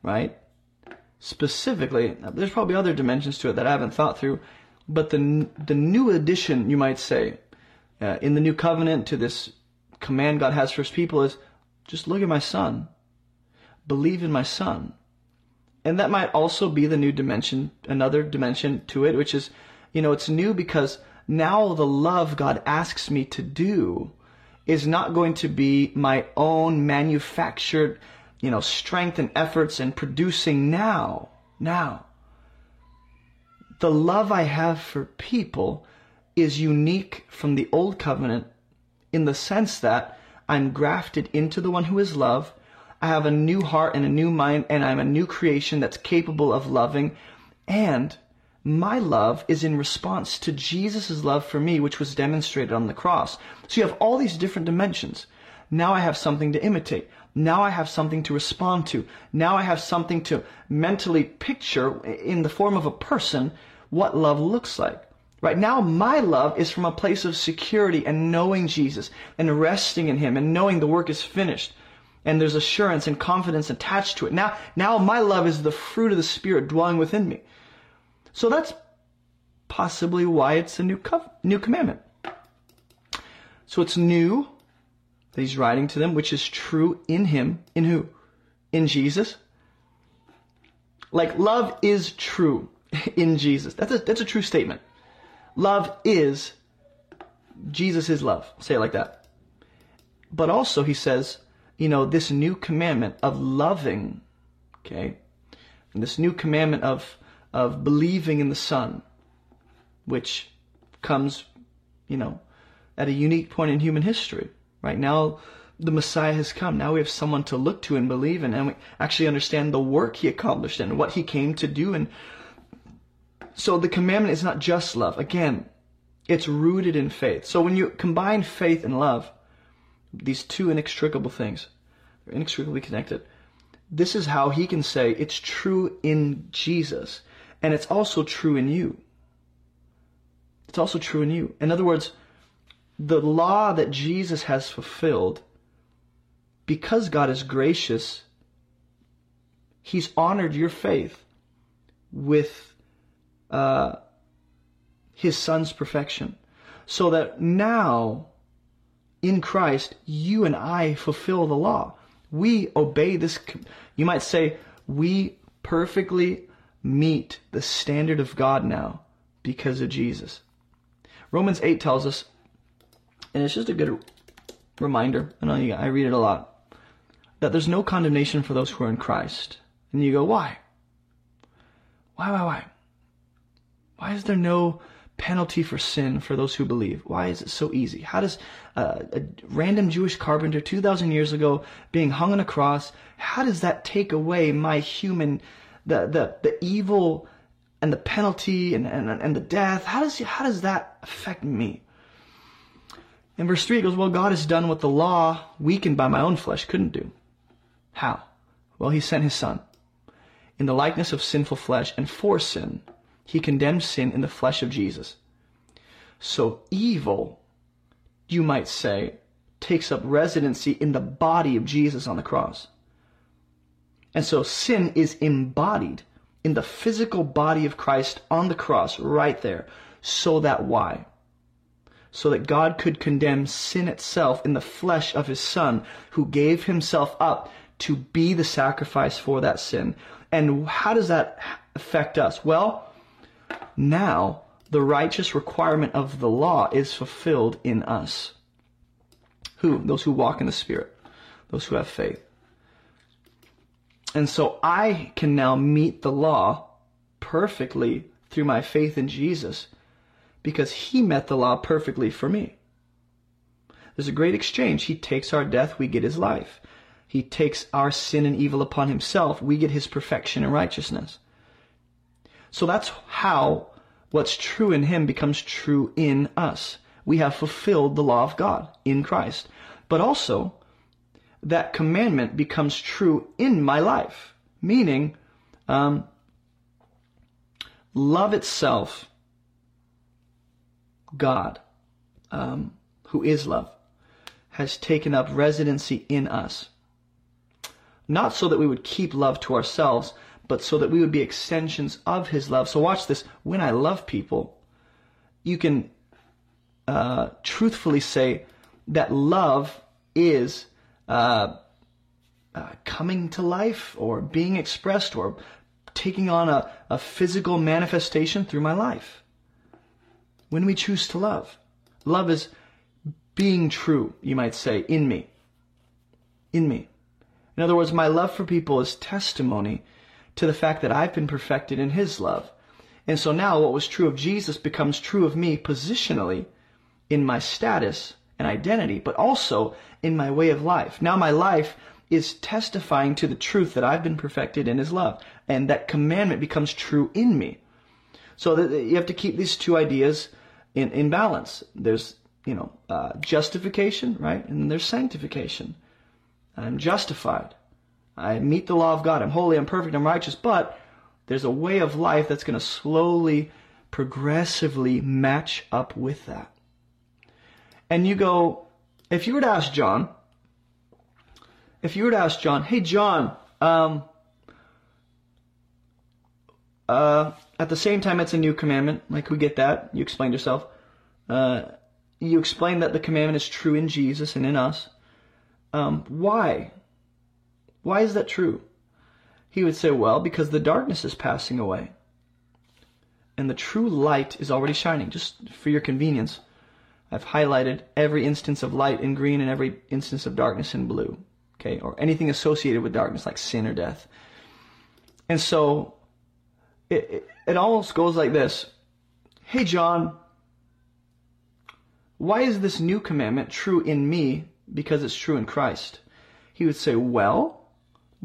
right? Specifically, there's probably other dimensions to it that I haven't thought through, but the the new addition, you might say, uh, in the new covenant to this command God has for His people is just look at my Son, believe in my Son, and that might also be the new dimension, another dimension to it, which is, you know, it's new because now the love God asks me to do is not going to be my own manufactured, you know, strength and efforts and producing now. Now. The love I have for people is unique from the old covenant in the sense that I'm grafted into the one who is love. I have a new heart and a new mind, and I'm a new creation that's capable of loving. And my love is in response to Jesus' love for me, which was demonstrated on the cross. So you have all these different dimensions. Now I have something to imitate. Now I have something to respond to. Now I have something to mentally picture in the form of a person what love looks like. Right now, my love is from a place of security and knowing Jesus and resting in Him and knowing the work is finished. And there's assurance and confidence attached to it. Now, now my love is the fruit of the Spirit dwelling within me. So that's possibly why it's a new new commandment. So it's new that he's writing to them, which is true in him. In who? In Jesus. Like love is true in Jesus. That's a that's a true statement. Love is Jesus is love. Say it like that. But also he says, you know, this new commandment of loving, okay? And this new commandment of of believing in the Son, which comes, you know, at a unique point in human history. Right now, the Messiah has come. Now we have someone to look to and believe in, and we actually understand the work he accomplished and what he came to do. And so the commandment is not just love. Again, it's rooted in faith. So when you combine faith and love, these two inextricable things, they're inextricably connected. This is how he can say it's true in Jesus and it's also true in you. It's also true in you. In other words, the law that Jesus has fulfilled, because God is gracious, He's honored your faith with uh, His Son's perfection. So that now, in Christ, you and I fulfill the law. We obey this. You might say, we perfectly meet the standard of God now because of Jesus. Romans 8 tells us, and it's just a good reminder, I know you, I read it a lot, that there's no condemnation for those who are in Christ. And you go, why? Why, why, why? Why is there no penalty for sin for those who believe? Why is it so easy? How does a random Jewish carpenter 2,000 years ago being hung on a cross, how does that take away my human the, the, the evil and the penalty and, and, and the death, how does, how does that affect me? In verse 3, it goes, Well, God has done what the law, weakened by my own flesh, couldn't do. How? Well, he sent his son. In the likeness of sinful flesh and for sin, he condemned sin in the flesh of Jesus. So evil, you might say, takes up residency in the body of Jesus on the cross. And so sin is embodied in the physical body of Christ on the cross right there. So that why? So that God could condemn sin itself in the flesh of his son who gave himself up to be the sacrifice for that sin. And how does that affect us? Well, now the righteous requirement of the law is fulfilled in us. Who? Those who walk in the Spirit. Those who have faith. And so I can now meet the law perfectly through my faith in Jesus because he met the law perfectly for me. There's a great exchange. He takes our death, we get his life. He takes our sin and evil upon himself, we get his perfection and righteousness. So that's how what's true in him becomes true in us. We have fulfilled the law of God in Christ. But also, that commandment becomes true in my life, meaning um, love itself, God, um, who is love, has taken up residency in us. Not so that we would keep love to ourselves, but so that we would be extensions of His love. So watch this. When I love people, you can uh, truthfully say that love is uh, uh, coming to life or being expressed or taking on a, a physical manifestation through my life. When we choose to love, love is being true, you might say, in me. In me. In other words, my love for people is testimony to the fact that I've been perfected in His love. And so now what was true of Jesus becomes true of me positionally in my status and identity, but also in my way of life. Now my life is testifying to the truth that I've been perfected in His love. And that commandment becomes true in me. So that you have to keep these two ideas in, in balance. There's, you know, uh, justification, right? And there's sanctification. I'm justified. I meet the law of God. I'm holy, I'm perfect, I'm righteous. But there's a way of life that's going to slowly, progressively match up with that. And you go, if you were to ask John, if you were to ask John, hey, John, um, uh, at the same time, it's a new commandment. Like, we get that. You explained yourself. Uh, you explained that the commandment is true in Jesus and in us. Um, why? Why is that true? He would say, well, because the darkness is passing away. And the true light is already shining. Just for your convenience, I've highlighted every instance of light in green and every instance of darkness in blue. Okay, or anything associated with darkness like sin or death. And so it, it, it almost goes like this Hey, John, why is this new commandment true in me because it's true in Christ? He would say, Well,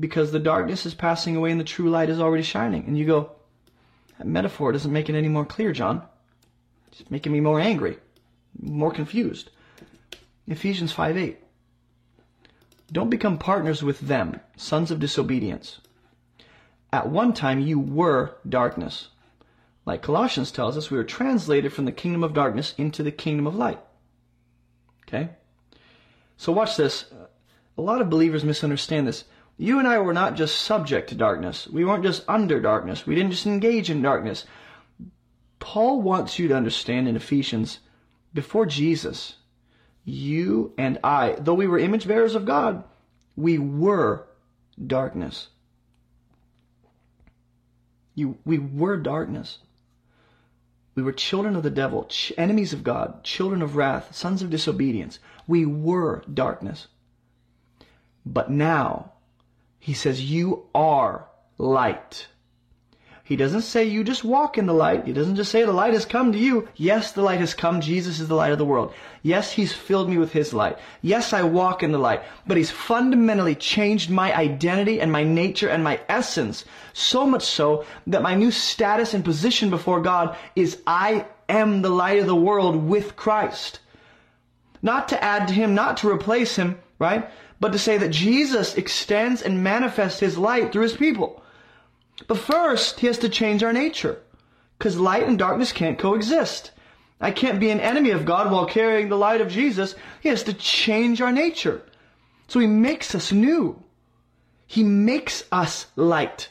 because the darkness is passing away and the true light is already shining. And you go, that metaphor doesn't make it any more clear, John. It's making me more angry, more confused. Ephesians 5 8. Don't become partners with them, sons of disobedience. At one time you were darkness. Like Colossians tells us, we were translated from the kingdom of darkness into the kingdom of light. Okay? So watch this. A lot of believers misunderstand this. You and I were not just subject to darkness. We weren't just under darkness. We didn't just engage in darkness. Paul wants you to understand in Ephesians, before Jesus, you and I, though we were image bearers of God, we were darkness. You, we were darkness. We were children of the devil, enemies of God, children of wrath, sons of disobedience. We were darkness. But now, he says, You are light. He doesn't say you just walk in the light. He doesn't just say the light has come to you. Yes, the light has come. Jesus is the light of the world. Yes, He's filled me with His light. Yes, I walk in the light. But He's fundamentally changed my identity and my nature and my essence. So much so that my new status and position before God is I am the light of the world with Christ. Not to add to Him, not to replace Him, right? but to say that Jesus extends and manifests his light through his people. But first, he has to change our nature. Because light and darkness can't coexist. I can't be an enemy of God while carrying the light of Jesus. He has to change our nature. So he makes us new. He makes us light.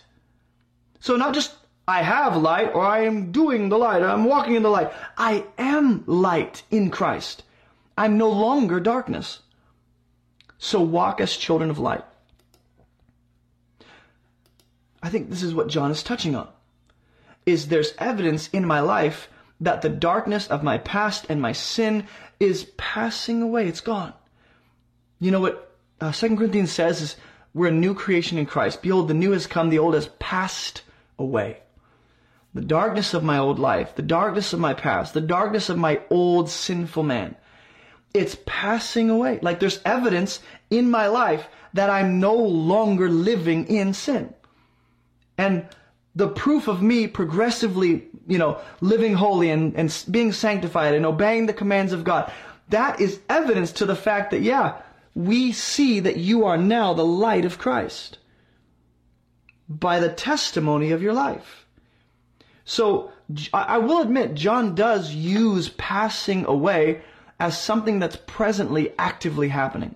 So not just I have light or I am doing the light, I'm walking in the light. I am light in Christ. I'm no longer darkness. So walk as children of light. I think this is what John is touching on. Is there's evidence in my life that the darkness of my past and my sin is passing away. It's gone. You know what uh, 2 Corinthians says is We're a new creation in Christ. Behold, the new has come, the old has passed away. The darkness of my old life, the darkness of my past, the darkness of my old sinful man, it's passing away. Like there's evidence in my life that I'm no longer living in sin. And the proof of me progressively, you know, living holy and, and being sanctified and obeying the commands of God, that is evidence to the fact that, yeah, we see that you are now the light of Christ by the testimony of your life. So I will admit, John does use passing away as something that's presently actively happening.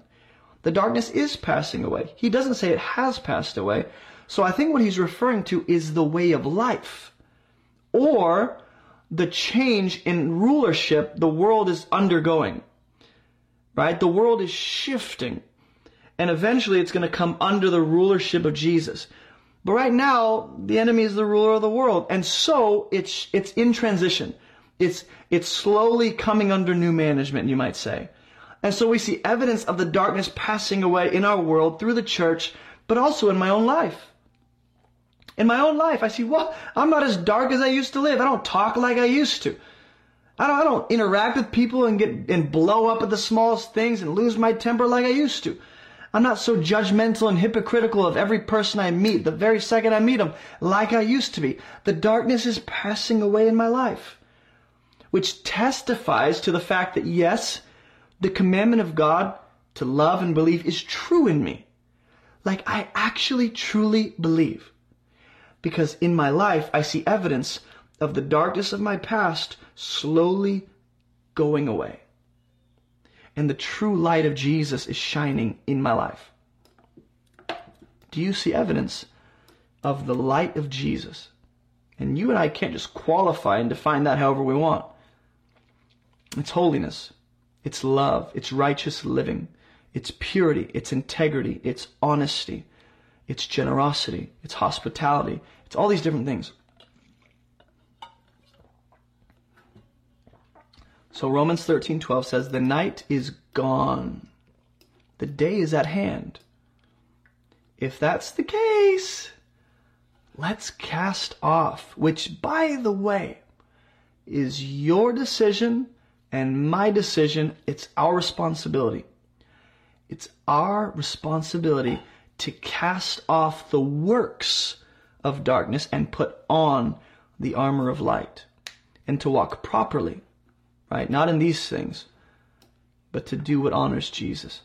The darkness is passing away. He doesn't say it has passed away. So I think what he's referring to is the way of life or the change in rulership the world is undergoing. Right? The world is shifting. And eventually it's going to come under the rulership of Jesus. But right now, the enemy is the ruler of the world. And so it's, it's in transition. It's, it's slowly coming under new management, you might say. And so we see evidence of the darkness passing away in our world through the church, but also in my own life. In my own life, I see, well, I'm not as dark as I used to live. I don't talk like I used to. I don't, I don't interact with people and get, and blow up at the smallest things and lose my temper like I used to. I'm not so judgmental and hypocritical of every person I meet the very second I meet them like I used to be. The darkness is passing away in my life, which testifies to the fact that yes, the commandment of God to love and believe is true in me. Like I actually truly believe. Because in my life, I see evidence of the darkness of my past slowly going away and the true light of Jesus is shining in my life. Do you see evidence of the light of Jesus? And you and I can't just qualify and define that however we want. It's holiness, it's love, it's righteous living, it's purity, it's integrity, it's honesty, it's generosity, it's hospitality, it's all these different things. So Romans 13:12 says the night is gone. The day is at hand. If that's the case, let's cast off, which by the way is your decision and my decision. It's our responsibility. It's our responsibility to cast off the works of darkness and put on the armor of light and to walk properly right? Not in these things, but to do what honors Jesus.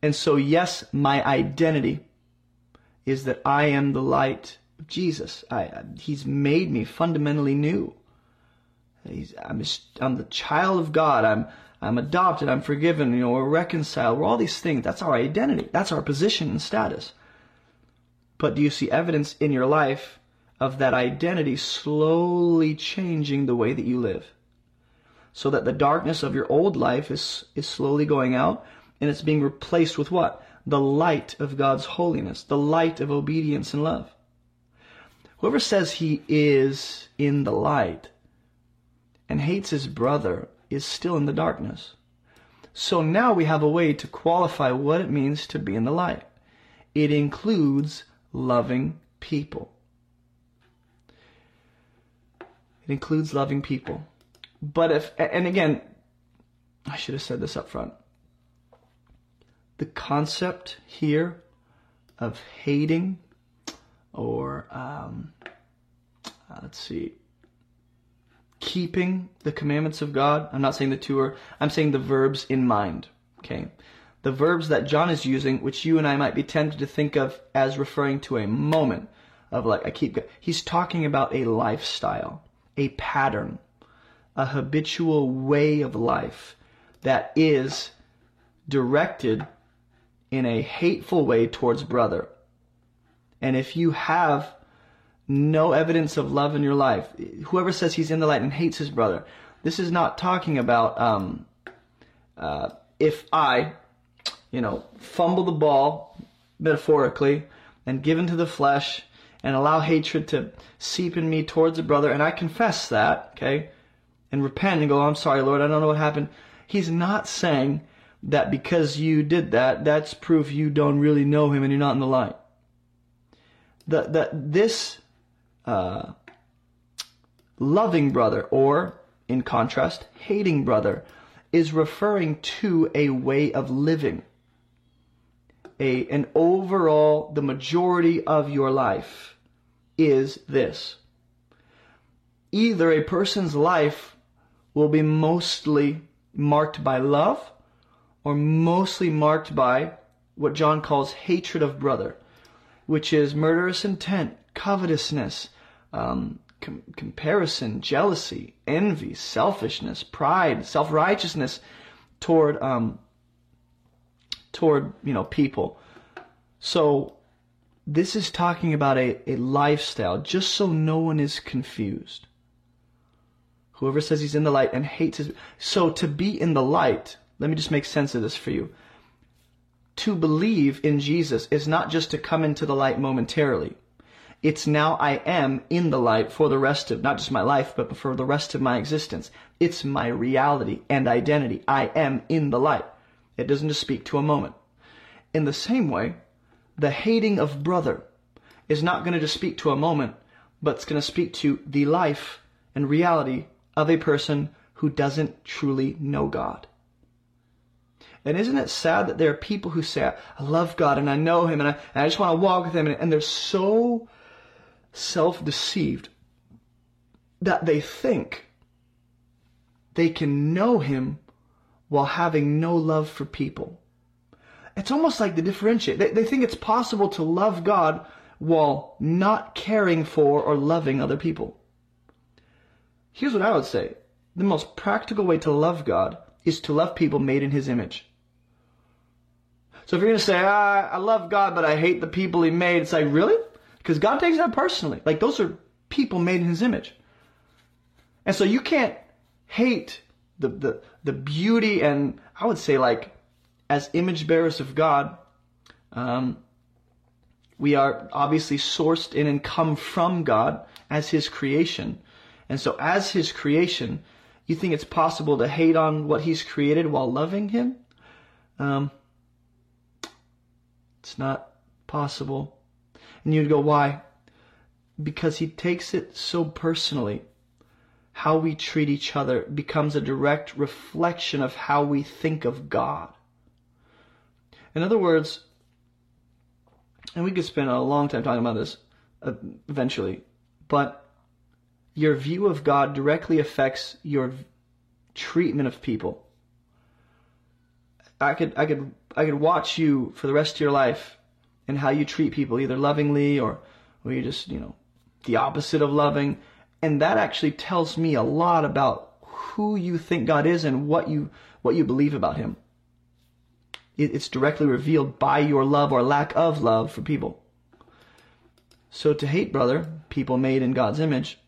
And so, yes, my identity is that I am the light of Jesus. I, he's made me fundamentally new. He's, I'm, I'm the child of God. I'm, I'm adopted. I'm forgiven. You know, we're reconciled. We're all these things. That's our identity. That's our position and status. But do you see evidence in your life of that identity slowly changing the way that you live. So that the darkness of your old life is, is slowly going out and it's being replaced with what? The light of God's holiness, the light of obedience and love. Whoever says he is in the light and hates his brother is still in the darkness. So now we have a way to qualify what it means to be in the light. It includes loving people. It includes loving people. But if, and again, I should have said this up front. The concept here of hating or, um, uh, let's see, keeping the commandments of God. I'm not saying the two are, I'm saying the verbs in mind. Okay. The verbs that John is using, which you and I might be tempted to think of as referring to a moment of like, I keep, he's talking about a lifestyle a pattern, a habitual way of life that is directed in a hateful way towards brother. And if you have no evidence of love in your life, whoever says he's in the light and hates his brother, this is not talking about um, uh, if I, you know, fumble the ball, metaphorically, and give into the flesh and allow hatred to seep in me towards a brother, and I confess that, okay, and repent and go, I'm sorry, Lord, I don't know what happened. He's not saying that because you did that, that's proof you don't really know him and you're not in the light. That that this uh, loving brother, or in contrast, hating brother, is referring to a way of living. A, an overall, the majority of your life is this. Either a person's life will be mostly marked by love or mostly marked by what John calls hatred of brother, which is murderous intent, covetousness, um, com- comparison, jealousy, envy, selfishness, pride, self-righteousness toward um, toward you know people. So this is talking about a, a lifestyle, just so no one is confused. Whoever says he's in the light and hates his so to be in the light, let me just make sense of this for you. To believe in Jesus is not just to come into the light momentarily. It's now I am in the light for the rest of not just my life, but for the rest of my existence. It's my reality and identity. I am in the light. It doesn't just speak to a moment. In the same way, the hating of brother is not going to just speak to a moment, but it's going to speak to the life and reality of a person who doesn't truly know God. And isn't it sad that there are people who say, I love God and I know Him and I, and I just want to walk with Him, and, and they're so self deceived that they think they can know him while having no love for people. It's almost like they differentiate. They, they think it's possible to love God while not caring for or loving other people. Here's what I would say the most practical way to love God is to love people made in His image. So if you're going to say, ah, I love God, but I hate the people He made, it's like, really? Because God takes that personally. Like those are people made in his image. And so you can't hate the, the, the beauty and I would say like as image bearers of God, um, we are obviously sourced in and come from God as his creation. And so as his creation, you think it's possible to hate on what he's created while loving him? Um, it's not possible. And you'd go, why? Because he takes it so personally. How we treat each other becomes a direct reflection of how we think of God. In other words, and we could spend a long time talking about this uh, eventually, but your view of God directly affects your treatment of people. I could I could I could watch you for the rest of your life and how you treat people, either lovingly or, or you just, you know, the opposite of loving. And that actually tells me a lot about who you think God is and what you, what you believe about Him. It's directly revealed by your love or lack of love for people. So to hate, brother, people made in God's image,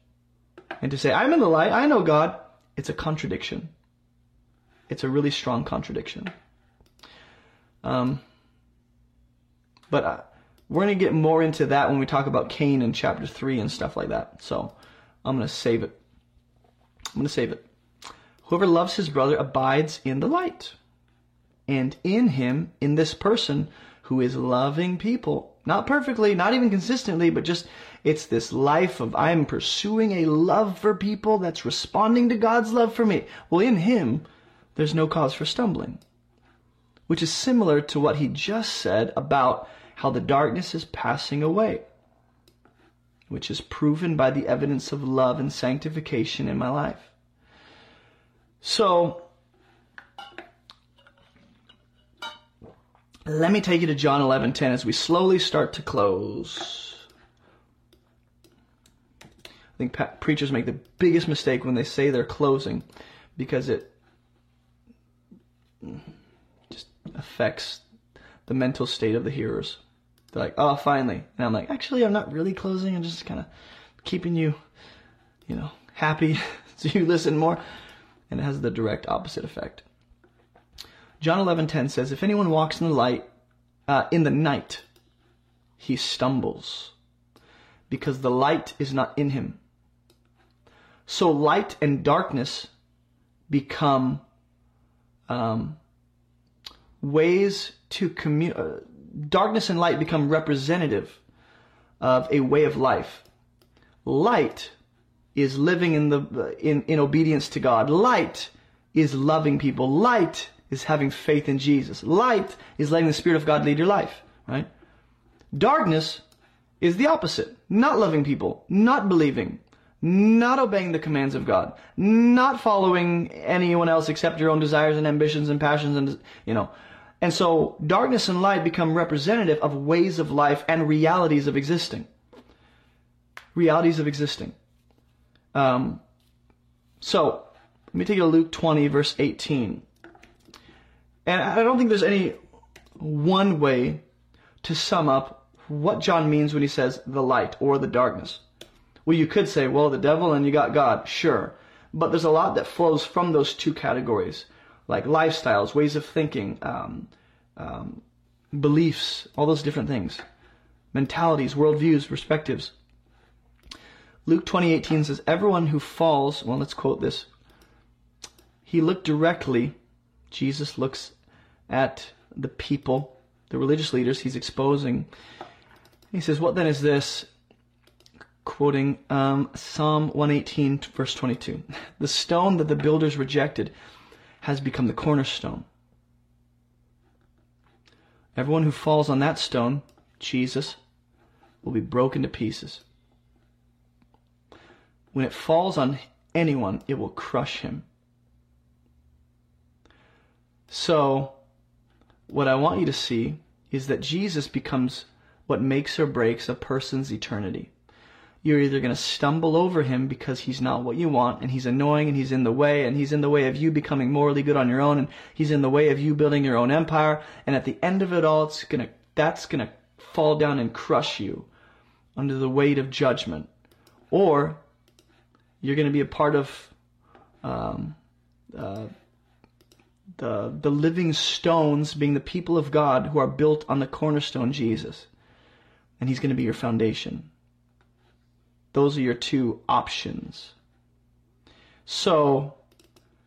and to say, I'm in the light, I know God, it's a contradiction. It's a really strong contradiction. Um, but uh, we're going to get more into that when we talk about Cain in chapter 3 and stuff like that. So I'm going to save it. I'm going to save it. Whoever loves his brother abides in the light. And in him, in this person who is loving people, not perfectly, not even consistently, but just it's this life of I'm pursuing a love for people that's responding to God's love for me. Well, in him, there's no cause for stumbling. Which is similar to what he just said about how the darkness is passing away, which is proven by the evidence of love and sanctification in my life. So, let me take you to John 11:10 as we slowly start to close. I think preachers make the biggest mistake when they say they're closing because it just affects the mental state of the hearers. They're like, oh, finally. And I'm like, actually, I'm not really closing. I'm just kind of keeping you, you know, happy so you listen more. And it has the direct opposite effect. John 11:10 says, if anyone walks in the light, uh, in the night, he stumbles because the light is not in him. So light and darkness become um, ways to commu- uh, darkness and light become representative of a way of life. Light is living in the in, in obedience to God. Light is loving people. Light is having faith in Jesus. Light is letting the Spirit of God lead your life, right? Darkness is the opposite. Not loving people, not believing, not obeying the commands of God, not following anyone else except your own desires and ambitions and passions and, you know. And so darkness and light become representative of ways of life and realities of existing. Realities of existing. Um, so, let me take you to Luke 20, verse 18. And I don't think there's any one way to sum up what John means when he says the light or the darkness. Well, you could say, well, the devil and you got God. Sure. But there's a lot that flows from those two categories, like lifestyles, ways of thinking, um, um, beliefs, all those different things, mentalities, worldviews, perspectives. Luke 20:18 says, "Everyone who falls." Well, let's quote this. He looked directly. Jesus looks at the people, the religious leaders. He's exposing. He says, "What then is this?" Quoting um, Psalm 118, verse 22. The stone that the builders rejected has become the cornerstone. Everyone who falls on that stone, Jesus, will be broken to pieces. When it falls on anyone, it will crush him. So, what I want you to see is that Jesus becomes what makes or breaks a person's eternity. You're either going to stumble over him because he's not what you want and he's annoying and he's in the way and he's in the way of you becoming morally good on your own and he's in the way of you building your own empire and at the end of it all it's going to that's going to fall down and crush you under the weight of judgment. Or you're going to be a part of um, uh, the the living stones, being the people of God who are built on the cornerstone Jesus, and He's going to be your foundation. Those are your two options. So,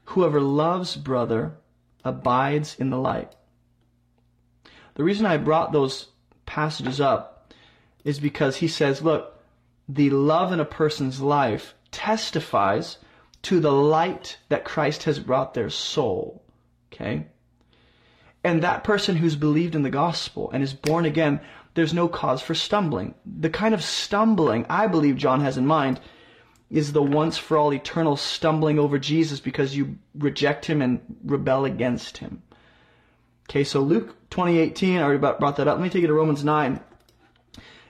whoever loves brother abides in the light. The reason I brought those passages up is because he says, look, the love in a person's life testifies to the light that Christ has brought their soul. Okay? And that person who's believed in the gospel and is born again, there's no cause for stumbling. The kind of stumbling I believe John has in mind is the once for all eternal stumbling over Jesus because you reject him and rebel against him. Okay, so Luke 2018, I already brought that up. Let me take you to Romans 9.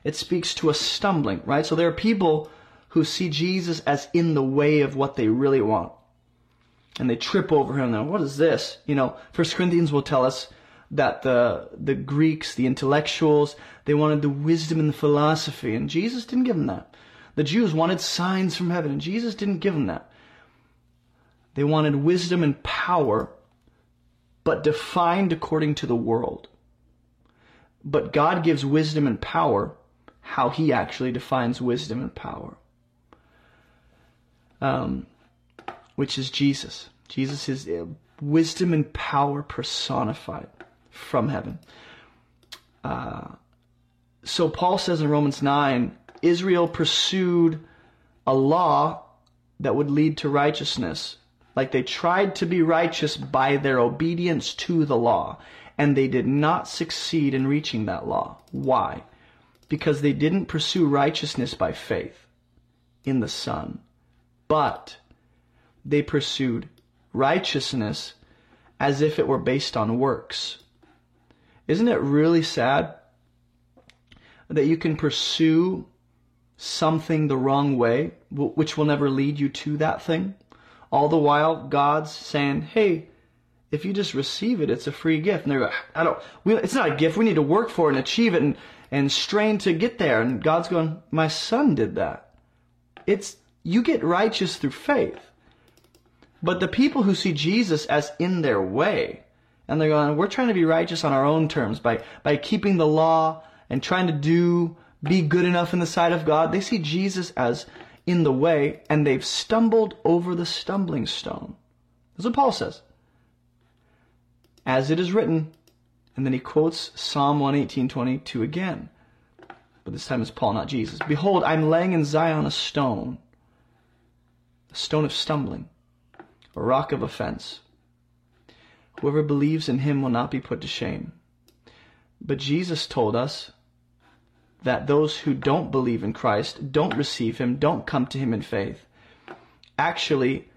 It speaks to a stumbling, right? So there are people who see Jesus as in the way of what they really want. And they trip over him. Now, what is this? You know, First Corinthians will tell us that the the Greeks, the intellectuals, they wanted the wisdom and the philosophy, and Jesus didn't give them that. The Jews wanted signs from heaven, and Jesus didn't give them that. They wanted wisdom and power, but defined according to the world. But God gives wisdom and power how He actually defines wisdom and power um, which is Jesus. Jesus is uh, wisdom and power personified from heaven. Uh, so Paul says in Romans 9, Israel pursued a law that would lead to righteousness. Like they tried to be righteous by their obedience to the law, and they did not succeed in reaching that law. Why? Because they didn't pursue righteousness by faith in the Son but they pursued righteousness as if it were based on works. Isn't it really sad that you can pursue something the wrong way, which will never lead you to that thing? All the while, God's saying, hey, if you just receive it, it's a free gift. And they're like, I don't, we, it's not a gift. We need to work for it and achieve it and, and strain to get there. And God's going, my son did that. It's, you get righteous through faith. But the people who see Jesus as in their way, and they're going, we're trying to be righteous on our own terms by, by keeping the law and trying to do, be good enough in the sight of God. They see Jesus as in the way and they've stumbled over the stumbling stone. That's what Paul says. As it is written, And then he quotes Psalm 118:22 again. But this time it's Paul, not Jesus. Behold, I'm laying in Zion a stone, a stone of stumbling, a rock of offense. Whoever believes in him will not be put to shame. But Jesus told us that those who don't believe in Christ, don't receive him, don't come to him in faith, actually,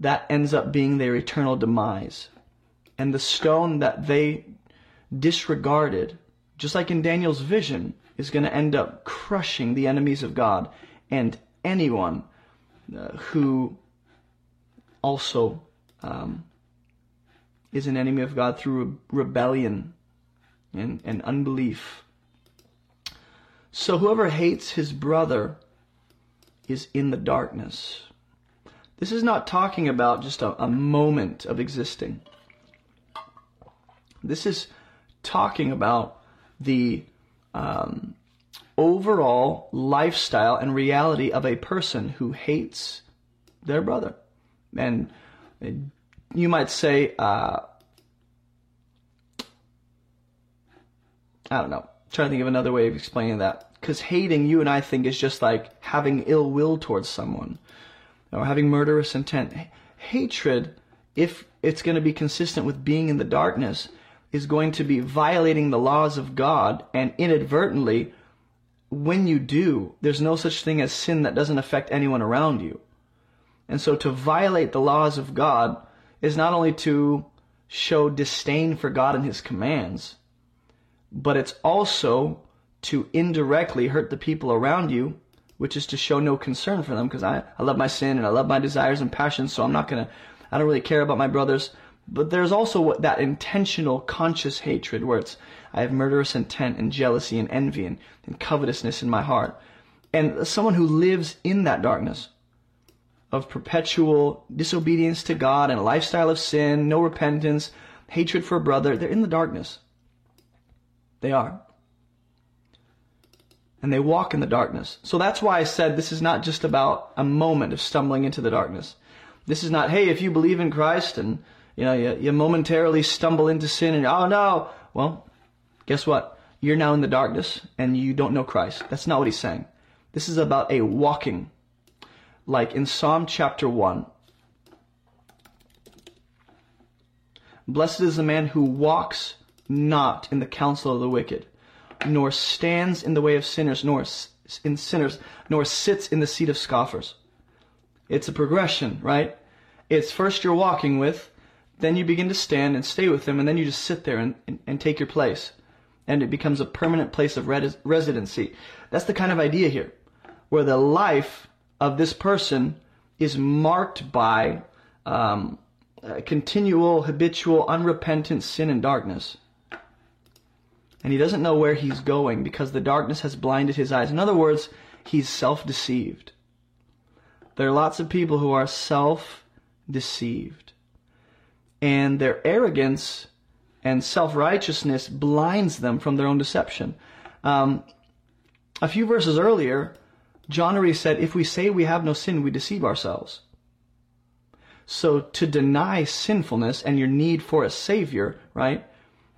that ends up being their eternal demise. And the stone that they disregarded, just like in Daniel's vision, is going to end up crushing the enemies of God and anyone uh, who also um, is an enemy of God through rebellion and, and unbelief. So whoever hates his brother is in the darkness. This is not talking about just a, a moment of existing. This is talking about the um, overall lifestyle and reality of a person who hates their brother. And you might say, uh, I don't know, I'm trying to think of another way of explaining that. Because hating, you and I think, is just like having ill will towards someone or having murderous intent. Hatred, if it's going to be consistent with being in the darkness, is going to be violating the laws of God and inadvertently when you do, there's no such thing as sin that doesn't affect anyone around you. And so to violate the laws of God is not only to show disdain for God and His commands, but it's also to indirectly hurt the people around you, which is to show no concern for them because I, I love my sin and I love my desires and passions, so I'm not going to, I don't really care about my brothers. But there's also that intentional, conscious hatred where it's, I have murderous intent and jealousy and envy and, and covetousness in my heart. And someone who lives in that darkness of perpetual disobedience to God and a lifestyle of sin, no repentance, hatred for a brother, they're in the darkness. They are. And they walk in the darkness. So that's why I said this is not just about a moment of stumbling into the darkness. This is not, hey, if you believe in Christ and you know you, you momentarily stumble into sin and oh no, well, guess what? You're now in the darkness and you don't know Christ. That's not what he's saying. This is about a walking. Like in Psalm chapter 1. Blessed is the man who walks not in the counsel of the wicked, nor stands in the way of sinners, nor in sinners, nor sits in the seat of scoffers. It's a progression, right? It's first you're walking with, then you begin to stand and stay with them, and then you just sit there and, and, and take your place and it becomes a permanent place of res- residency. That's the kind of idea here, where the life of this person is marked by um, continual, habitual, unrepentant sin and darkness. And he doesn't know where he's going because the darkness has blinded his eyes. In other words, he's self deceived. There are lots of people who are self deceived. And their arrogance and self righteousness blinds them from their own deception. Um, a few verses earlier, John already said, If we say we have no sin, we deceive ourselves. So to deny sinfulness and your need for a Savior, right,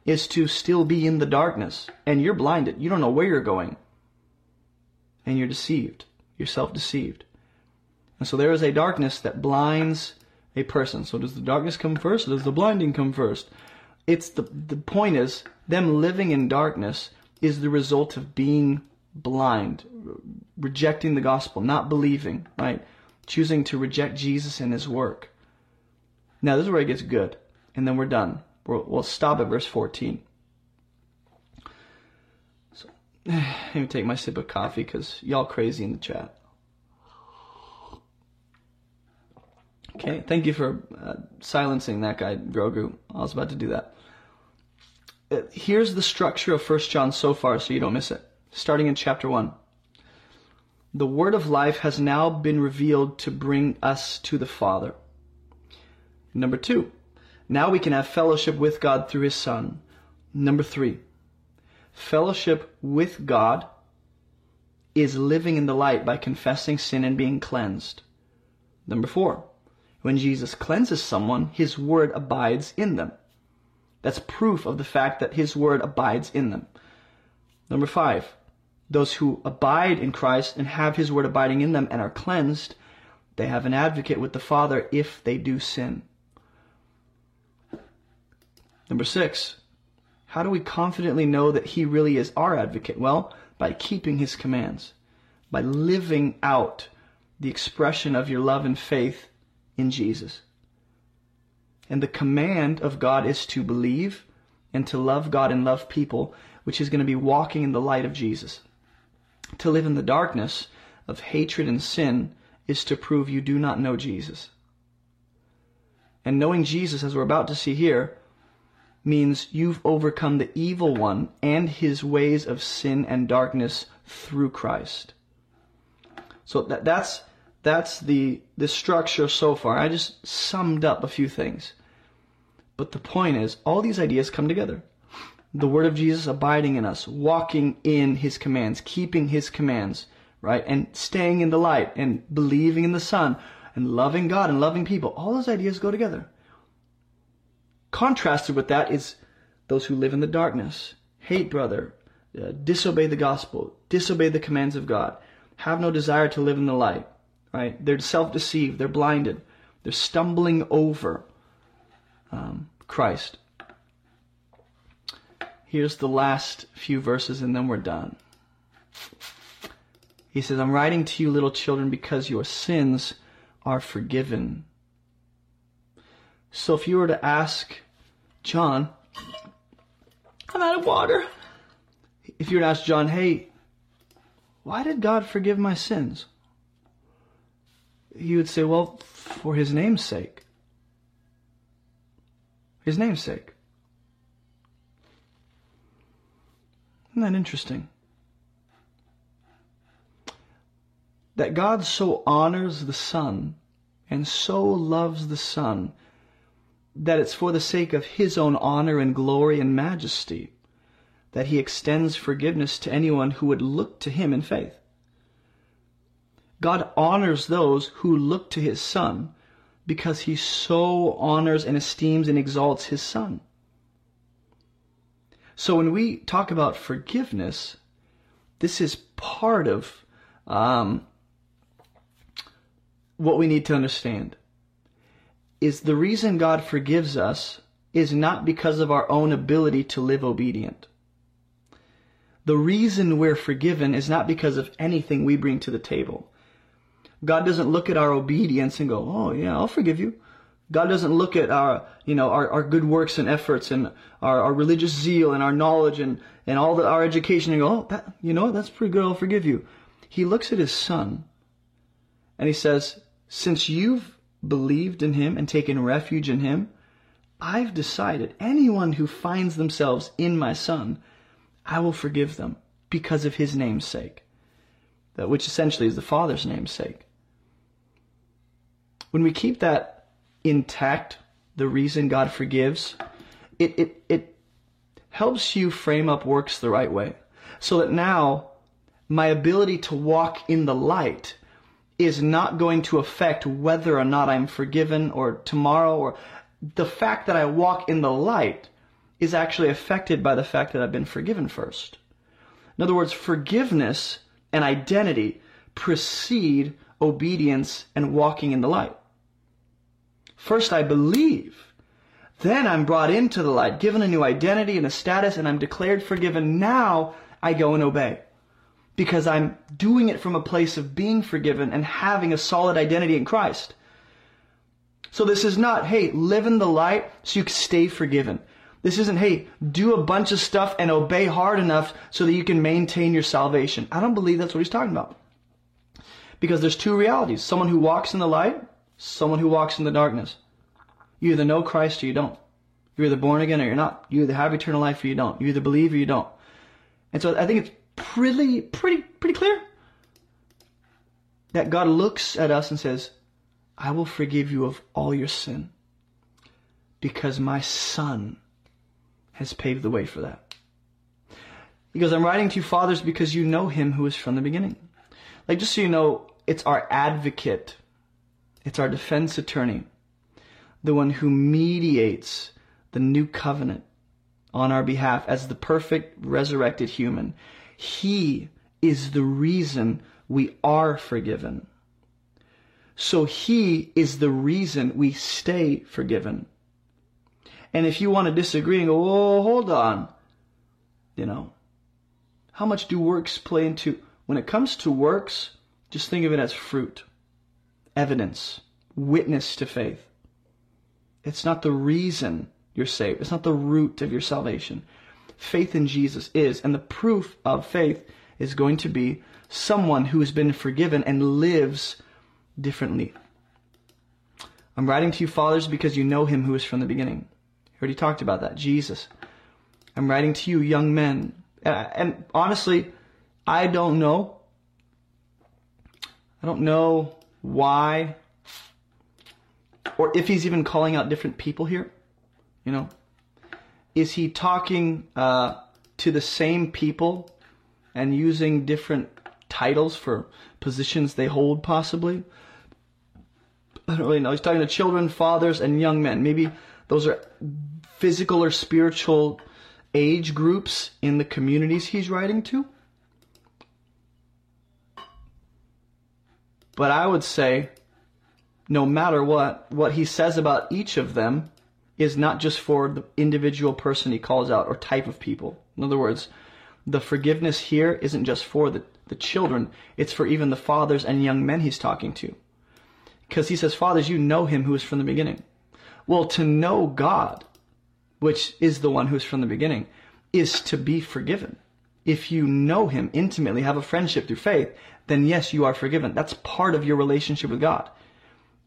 is to still be in the darkness. And you're blinded. You don't know where you're going. And you're deceived. You're self deceived. And so there is a darkness that blinds a person. So does the darkness come first or does the blinding come first? it's the the point is them living in darkness is the result of being blind, rejecting the gospel, not believing, right? Choosing to reject Jesus and his work. Now this is where it gets good, and then we're done. We'll, we'll stop at verse 14. So, let me take my sip of coffee because y'all crazy in the chat. Okay, thank you for uh, silencing that guy, Grogu. I was about to do that. Uh, here's the structure of First John so far, so you don't miss it. Starting in chapter 1. The word of life has now been revealed to bring us to the Father. Number two, now we can have fellowship with God through His Son. Number three, fellowship with God is living in the light by confessing sin and being cleansed. Number four, when Jesus cleanses someone, his word abides in them. That's proof of the fact that his word abides in them. Number five, those who abide in Christ and have his word abiding in them and are cleansed, they have an advocate with the Father if they do sin. Number six, how do we confidently know that he really is our advocate? Well, by keeping his commands, by living out the expression of your love and faith in Jesus. And the command of God is to believe and to love God and love people, which is going to be walking in the light of Jesus. To live in the darkness of hatred and sin is to prove you do not know Jesus. And knowing Jesus, as we're about to see here, means you've overcome the evil one and his ways of sin and darkness through Christ. So that, that's that's the the structure so far. I just summed up a few things. But the point is, all these ideas come together. The word of Jesus abiding in us, walking in his commands, keeping his commands, right? And staying in the light and believing in the Son and loving God and loving people. All those ideas go together. Contrasted with that is those who live in the darkness, hate brother, uh, disobey the gospel, disobey the commands of God, have no desire to live in the light, right? They're self-deceived, they're blinded, they're stumbling over um, Christ. Here's the last few verses and then we're done. He says, I'm writing to you, little children, because your sins are forgiven. So if you were to ask John, I'm out of water. If you were to ask John, hey, why did God forgive my sins? He would say, well, for his name's sake. His name's sake. Isn't that interesting? That God so honors the Son and so loves the Son that it's for the sake of his own honor and glory and majesty that he extends forgiveness to anyone who would look to him in faith. God honors those who look to his son because he so honors and esteems and exalts his son. So when we talk about forgiveness, this is part of um, what we need to understand is the reason God forgives us is not because of our own ability to live obedient. The reason we're forgiven is not because of anything we bring to the table. God doesn't look at our obedience and go, oh yeah, I'll forgive you. God doesn't look at our, you know, our, our good works and efforts and our, our religious zeal and our knowledge and, and all the, our education and go, oh, that, you know, that's pretty good. I'll forgive you. He looks at his son and he says, since you've believed in him and taken refuge in him, I've decided anyone who finds themselves in my son, I will forgive them because of his name's sake. Which essentially is the Father's name's sake. When we keep that intact, the reason God forgives, it, it, it helps you frame up works the right way. So that now my ability to walk in the light is not going to affect whether or not I'm forgiven or tomorrow or the fact that I walk in the light is actually affected by the fact that I've been forgiven first. In other words, forgiveness and identity precede obedience and walking in the light. First I believe. Then I'm brought into the light, given a new identity and a status, and I'm declared forgiven. Now I go and obey because I'm doing it from a place of being forgiven and having a solid identity in Christ. So this is not, hey, live in the light so you can stay forgiven. This isn't, hey, do a bunch of stuff and obey hard enough so that you can maintain your salvation. I don't believe that's what he's talking about. Because there's two realities. Someone who walks in the light, someone who walks in the darkness. You either know Christ or you don't. You're either born again or you're not. You either have eternal life or you don't. You either believe or you don't. And so I think it's pretty, pretty, pretty clear that God looks at us and says, I will forgive you of all your sin because my son has paved the way for that. He goes, I'm writing to you fathers because you know him who is from the beginning. Like, just so you know, it's our advocate. It's our defense attorney. The one who mediates the new covenant on our behalf as the perfect resurrected human. He is the reason we are forgiven. So he is the reason we stay forgiven. And if you want to disagree and go, oh, hold on, you know, how much do works play into, when it comes to works, just think of it as fruit, evidence, witness to faith. It's not the reason you're saved. It's not the root of your salvation. Faith in Jesus is, and the proof of faith is going to be someone who has been forgiven and lives differently. I'm writing to you, fathers, because you know him who is from the beginning. I already talked about that, Jesus. I'm writing to you, young men. Uh, and honestly, I don't know. I don't know why or if he's even calling out different people here. You know, is he talking uh, to the same people and using different titles for positions they hold, possibly? I don't really know. He's talking to children, fathers, and young men. Maybe those are physical or spiritual age groups in the communities he's writing to. But I would say, no matter what, what he says about each of them is not just for the individual person he calls out or type of people. In other words, the forgiveness here isn't just for the, the children, it's for even the fathers and young men he's talking to. Because he says, Fathers, you know him who is from the beginning. Well, to know God, which is the one who is from the beginning, is to be forgiven. If you know him intimately, have a friendship through faith, then yes, you are forgiven. That's part of your relationship with God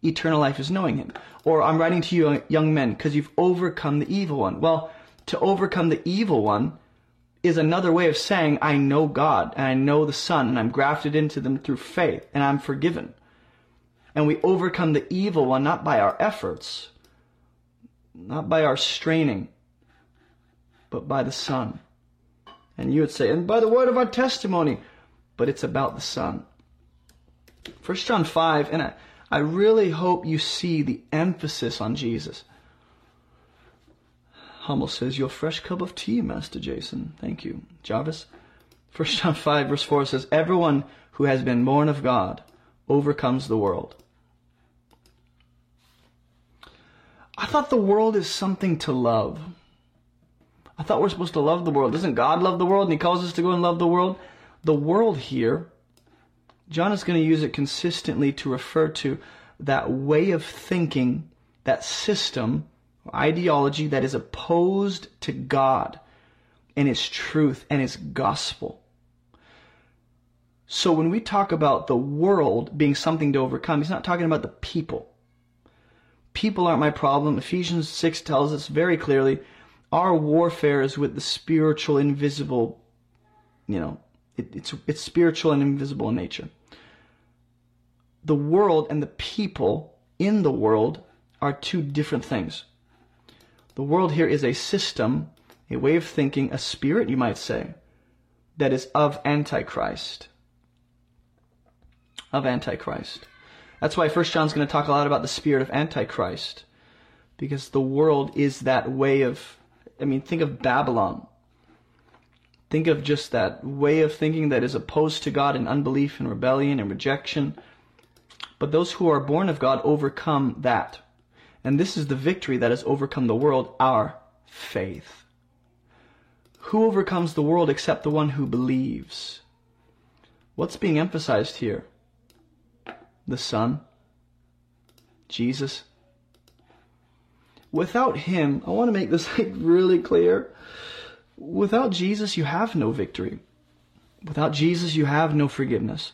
eternal life is knowing him. Or I'm writing to you uh, young men because you've overcome the evil one. Well, to overcome the evil one is another way of saying I know God and I know the Son and I'm grafted into them through faith and I'm forgiven. And we overcome the evil one not by our efforts, not by our straining, but by the Son. And you would say, and by the word of our testimony, but it's about the Son. First John 5, and I, I really hope you see the emphasis on Jesus. Hummel says, Your fresh cup of tea, Master Jason. Thank you. Jarvis? 1 John 5, verse 4 says, Everyone who has been born of God overcomes the world. I thought the world is something to love. I thought we're supposed to love the world. Doesn't God love the world and He calls us to go and love the world? The world here John is going to use it consistently to refer to that way of thinking, that system, ideology that is opposed to God and His truth and His gospel. So when we talk about the world being something to overcome, he's not talking about the people. People aren't my problem. Ephesians 6 tells us very clearly our warfare is with the spiritual, invisible, you know, it, it's, it's spiritual and invisible in nature the world and the people in the world are two different things. The world here is a system, a way of thinking, a spirit, you might say, that is of Antichrist. Of Antichrist. That's why First John's going to talk a lot about the spirit of Antichrist. Because the world is that way of, I mean, think of Babylon. Think of just that way of thinking that is opposed to God in unbelief and rebellion and rejection but those who are born of God overcome that. And this is the victory that has overcome the world, our faith. Who overcomes the world except the one who believes? What's being emphasized here? The Son? Jesus? Without Him, I want to make this really clear. Without Jesus, you have no victory. Without Jesus, you have no forgiveness.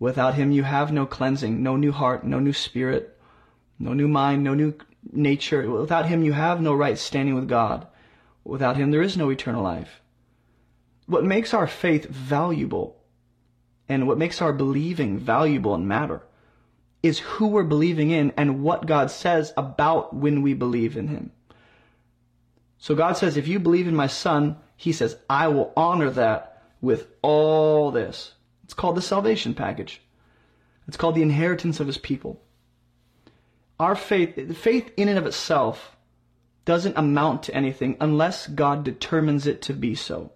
Without him, you have no cleansing, no new heart, no new spirit, no new mind, no new nature. Without him, you have no right standing with God. Without him, there is no eternal life. What makes our faith valuable and what makes our believing valuable and matter is who we're believing in and what God says about when we believe in him. So God says, if you believe in my son, he says, I will honor that with all this. It's called the salvation package. It's called the inheritance of his people. Our faith, faith in and of itself doesn't amount to anything unless God determines it to be so.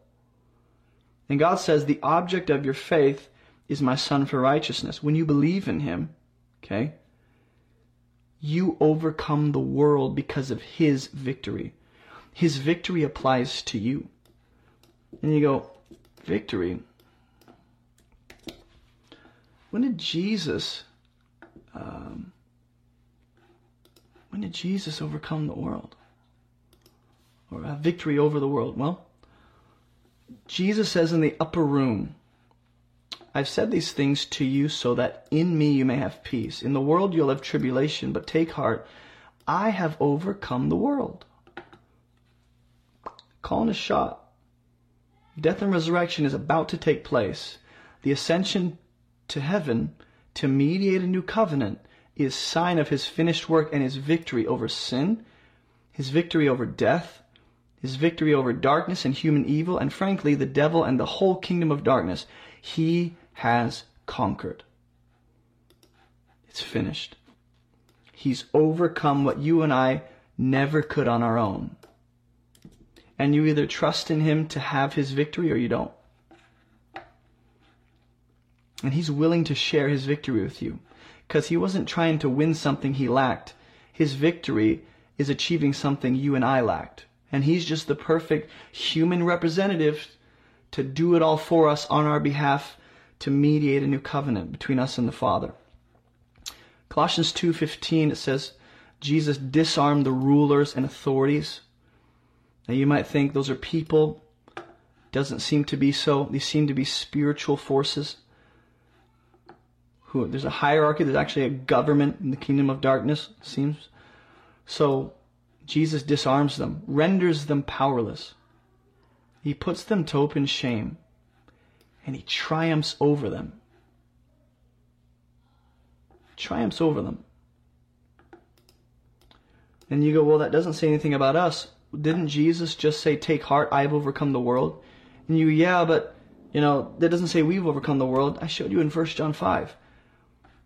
And God says the object of your faith is my son for righteousness. When you believe in him, okay, you overcome the world because of his victory. His victory applies to you. And you go, victory? When did Jesus, um, when did Jesus overcome the world? Or have victory over the world? Well, Jesus says in the upper room, I've said these things to you so that in me you may have peace. In the world you'll have tribulation, but take heart. I have overcome the world. Calling a shot. Death and resurrection is about to take place. The ascension to heaven to mediate a new covenant is sign of his finished work and his victory over sin, his victory over death, his victory over darkness and human evil, and frankly, the devil and the whole kingdom of darkness. He has conquered. It's finished. He's overcome what you and I never could on our own. And you either trust in him to have his victory or you don't. And he's willing to share his victory with you because he wasn't trying to win something he lacked. His victory is achieving something you and I lacked. And he's just the perfect human representative to do it all for us on our behalf to mediate a new covenant between us and the Father. Colossians 2:15 it says Jesus disarmed the rulers and authorities. Now you might think those are people. Doesn't seem to be so. These seem to be spiritual forces. Who there's a hierarchy, there's actually a government in the kingdom of darkness, seems. So Jesus disarms them, renders them powerless. He puts them to open shame and he triumphs over them. Triumphs over them. And you go, well, that doesn't say anything about us. Didn't Jesus just say, take heart, I've overcome the world? And you, yeah, but, you know, that doesn't say we've overcome the world. I showed you in 1 John 5.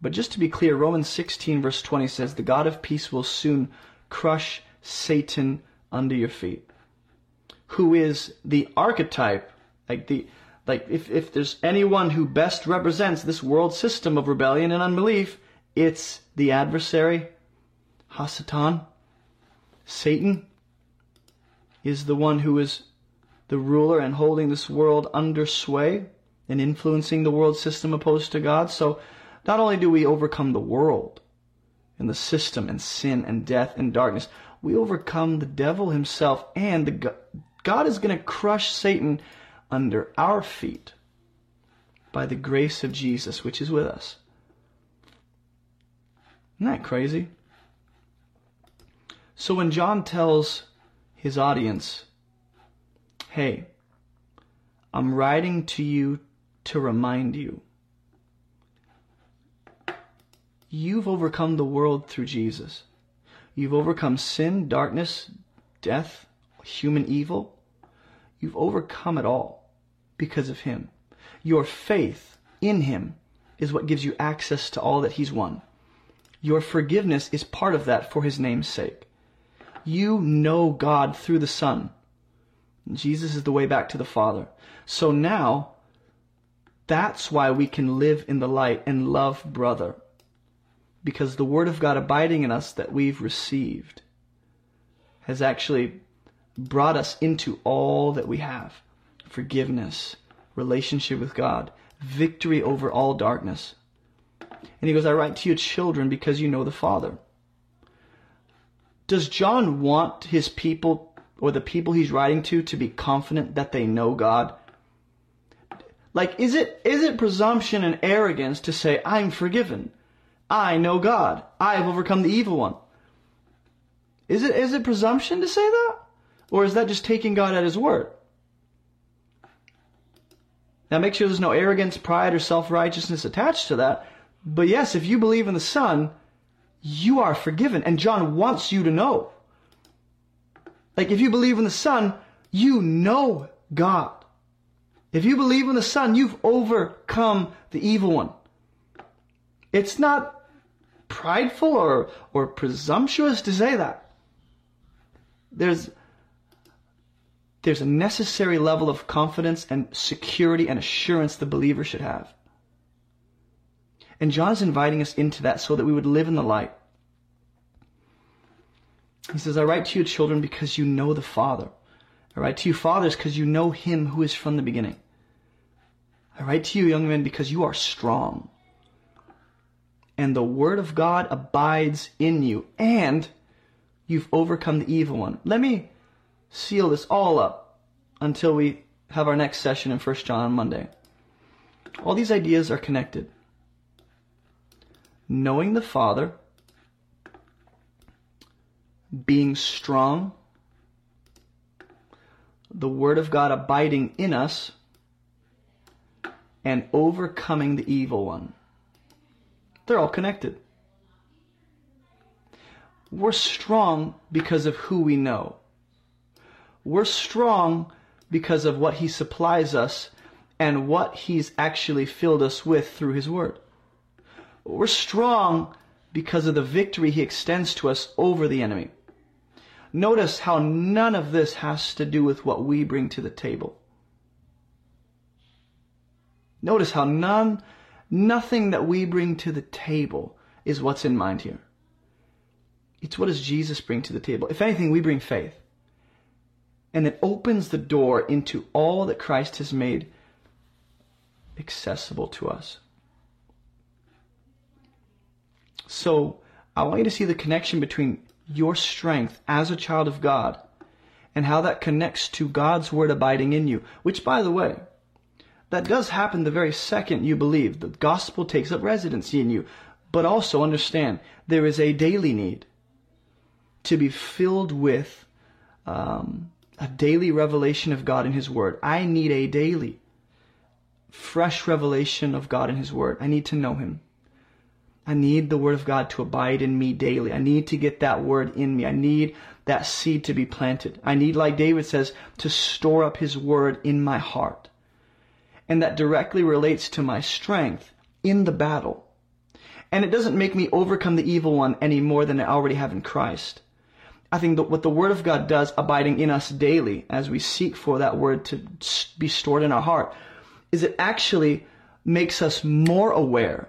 But just to be clear, Romans 16 verse 20 says, the God of peace will soon crush Satan under your feet. Who is the archetype, like the, like if, if there's anyone who best represents this world system of rebellion and unbelief, it's the adversary, Hasatan. Satan is the one who is the ruler and holding this world under sway and influencing the world system opposed to God. So not only do we overcome the world and the system and sin and death and darkness, we overcome the devil himself and the God is going to crush Satan under our feet by the grace of Jesus, which is with us. Isn't that crazy? So when John tells his audience, hey, I'm writing to you to remind you, you've overcome the world through Jesus. You've overcome sin, darkness, death, human evil. You've overcome it all because of Him. Your faith in Him is what gives you access to all that He's won. Your forgiveness is part of that for His name's sake. You know God through the Son. Jesus is the way back to the Father. So now, that's why we can live in the light and love brother. Because the Word of God abiding in us that we've received has actually brought us into all that we have forgiveness, relationship with God, victory over all darkness. And he goes, I write to you, children, because you know the Father. Does John want his people or the people he's writing to to be confident that they know God? Like, is it, is it presumption and arrogance to say, I'm forgiven? I know God. I have overcome the evil one. Is it, is it presumption to say that? Or is that just taking God at His word? Now make sure there's no arrogance, pride, or self-righteousness attached to that. But yes, if you believe in the Son, you are forgiven. And John wants you to know. Like if you believe in the Son, you know God. If you believe in the Son, you've overcome the evil one. It's not prideful or, or presumptuous to say that. there's there's a necessary level of confidence and security and assurance the believer should have. And John is inviting us into that so that we would live in the light. He says, I write to you, children, because you know the Father. I write to you, fathers, because you know him who is from the beginning. I write to you, young men, because you are strong. And the word of God abides in you, and you've overcome the evil one. Let me seal this all up until we have our next session in 1 John on Monday. All these ideas are connected. Knowing the Father, being strong, the Word of God abiding in us, and overcoming the evil one. They're all connected. We're strong because of who we know. We're strong because of what He supplies us and what He's actually filled us with through His Word. We're strong because of the victory He extends to us over the enemy. Notice how none of this has to do with what we bring to the table. Notice how none, nothing that we bring to the table is what's in mind here. It's what does Jesus bring to the table? If anything, we bring faith. And it opens the door into all that Christ has made accessible to us. So I want you to see the connection between your strength as a child of God and how that connects to God's word abiding in you, which, by the way, that does happen the very second you believe. The gospel takes up residency in you. But also understand there is a daily need to be filled with um, a daily revelation of God in His Word. I need a daily, fresh revelation of God in His Word. I need to know Him. I need the Word of God to abide in me daily. I need to get that Word in me. I need that seed to be planted. I need, like David says, to store up His Word in my heart. And that directly relates to my strength in the battle. And it doesn't make me overcome the evil one any more than I already have in Christ. I think that what the Word of God does, abiding in us daily as we seek for that Word to be stored in our heart, is it actually makes us more aware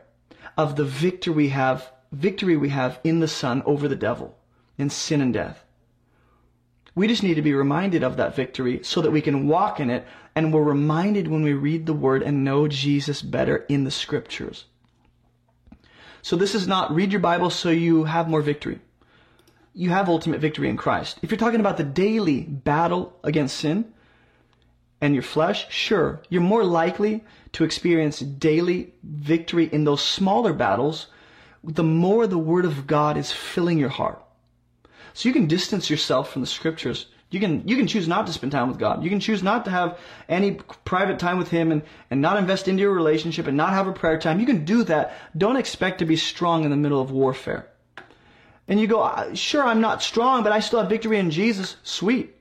of the victory we have, victory we have in the Son over the devil, in sin and death. We just need to be reminded of that victory so that we can walk in it, and we're reminded when we read the Word and know Jesus better in the Scriptures. So this is not read your Bible so you have more victory. You have ultimate victory in Christ. If you're talking about the daily battle against sin, and your flesh, sure, you're more likely to experience daily victory in those smaller battles the more the Word of God is filling your heart. So you can distance yourself from the scriptures. You can, you can choose not to spend time with God. You can choose not to have any private time with Him and, and not invest into your relationship and not have a prayer time. You can do that. Don't expect to be strong in the middle of warfare. And you go, sure, I'm not strong, but I still have victory in Jesus. Sweet.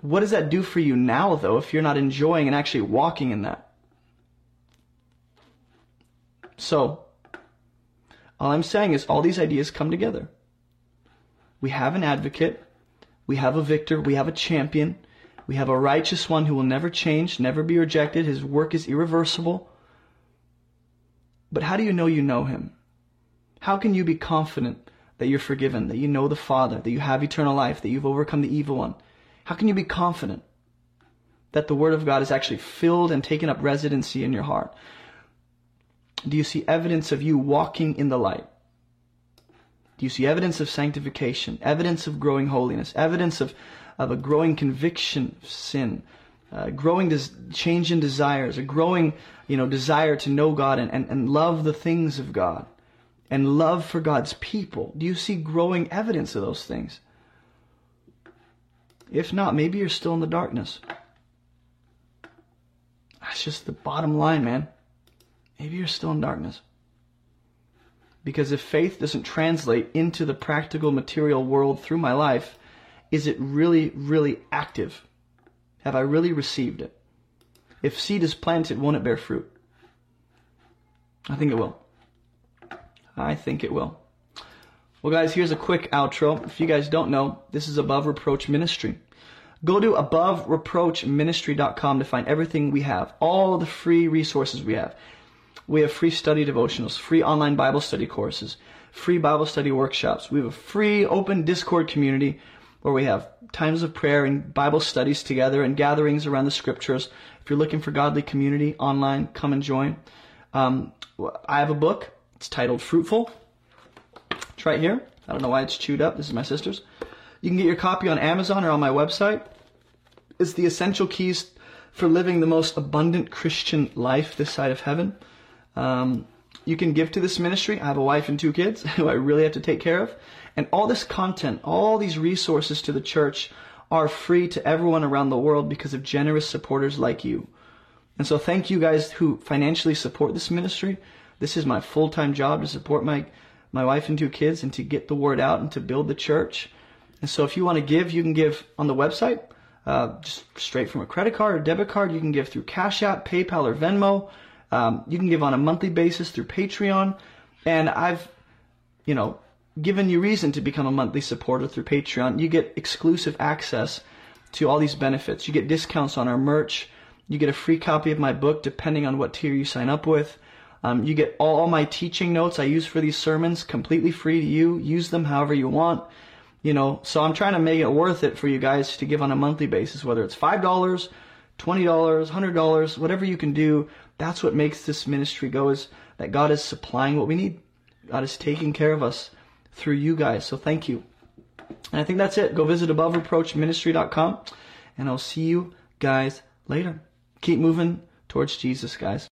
What does that do for you now, though, if you're not enjoying and actually walking in that? So, all I'm saying is all these ideas come together. We have an advocate, we have a victor, we have a champion, we have a righteous one who will never change, never be rejected. His work is irreversible. But how do you know you know him? How can you be confident that you're forgiven, that you know the Father, that you have eternal life, that you've overcome the evil one? How can you be confident that the Word of God is actually filled and taken up residency in your heart? Do you see evidence of you walking in the light? Do you see evidence of sanctification, evidence of growing holiness, evidence of, of a growing conviction of sin, uh, growing des- change in desires, a growing you know, desire to know God and, and, and love the things of God and love for God's people? Do you see growing evidence of those things? If not, maybe you're still in the darkness. That's just the bottom line, man. Maybe you're still in darkness. Because if faith doesn't translate into the practical material world through my life, is it really, really active? Have I really received it? If seed is planted, won't it bear fruit? I think it will. I think it will. Well, guys, here's a quick outro. If you guys don't know, this is Above Reproach Ministry. Go to abovereproachministry.com to find everything we have, all the free resources we have. We have free study devotionals, free online Bible study courses, free Bible study workshops. We have a free open Discord community where we have times of prayer and Bible studies together and gatherings around the scriptures. If you're looking for godly community online, come and join. Um, I have a book. It's titled Fruitful. It's right here. I don't know why it's chewed up. This is my sister's. You can get your copy on Amazon or on my website. It's the essential keys for living the most abundant Christian life this side of heaven. Um, you can give to this ministry. I have a wife and two kids who I really have to take care of. And all this content, all these resources to the church are free to everyone around the world because of generous supporters like you. And so thank you guys who financially support this ministry. This is my full-time job to support my, my wife and two kids and to get the word out and to build the church. And so if you want to give, you can give on the website, uh, just straight from a credit card or debit card. You can give through Cash App, PayPal, or Venmo. Um, you can give on a monthly basis through Patreon. And I've, you know, given you reason to become a monthly supporter through Patreon. You get exclusive access to all these benefits. You get discounts on our merch. You get a free copy of my book depending on what tier you sign up with. Um, you get all, all my teaching notes I use for these sermons completely free to you. Use them however you want. You know, so I'm trying to make it worth it for you guys to give on a monthly basis, whether it's $5, $20, $100, whatever you can do. That's what makes this ministry go is that God is supplying what we need. God is taking care of us through you guys. So thank you. And I think that's it. Go visit abovereproachministry.com and I'll see you guys later. Keep moving towards Jesus, guys.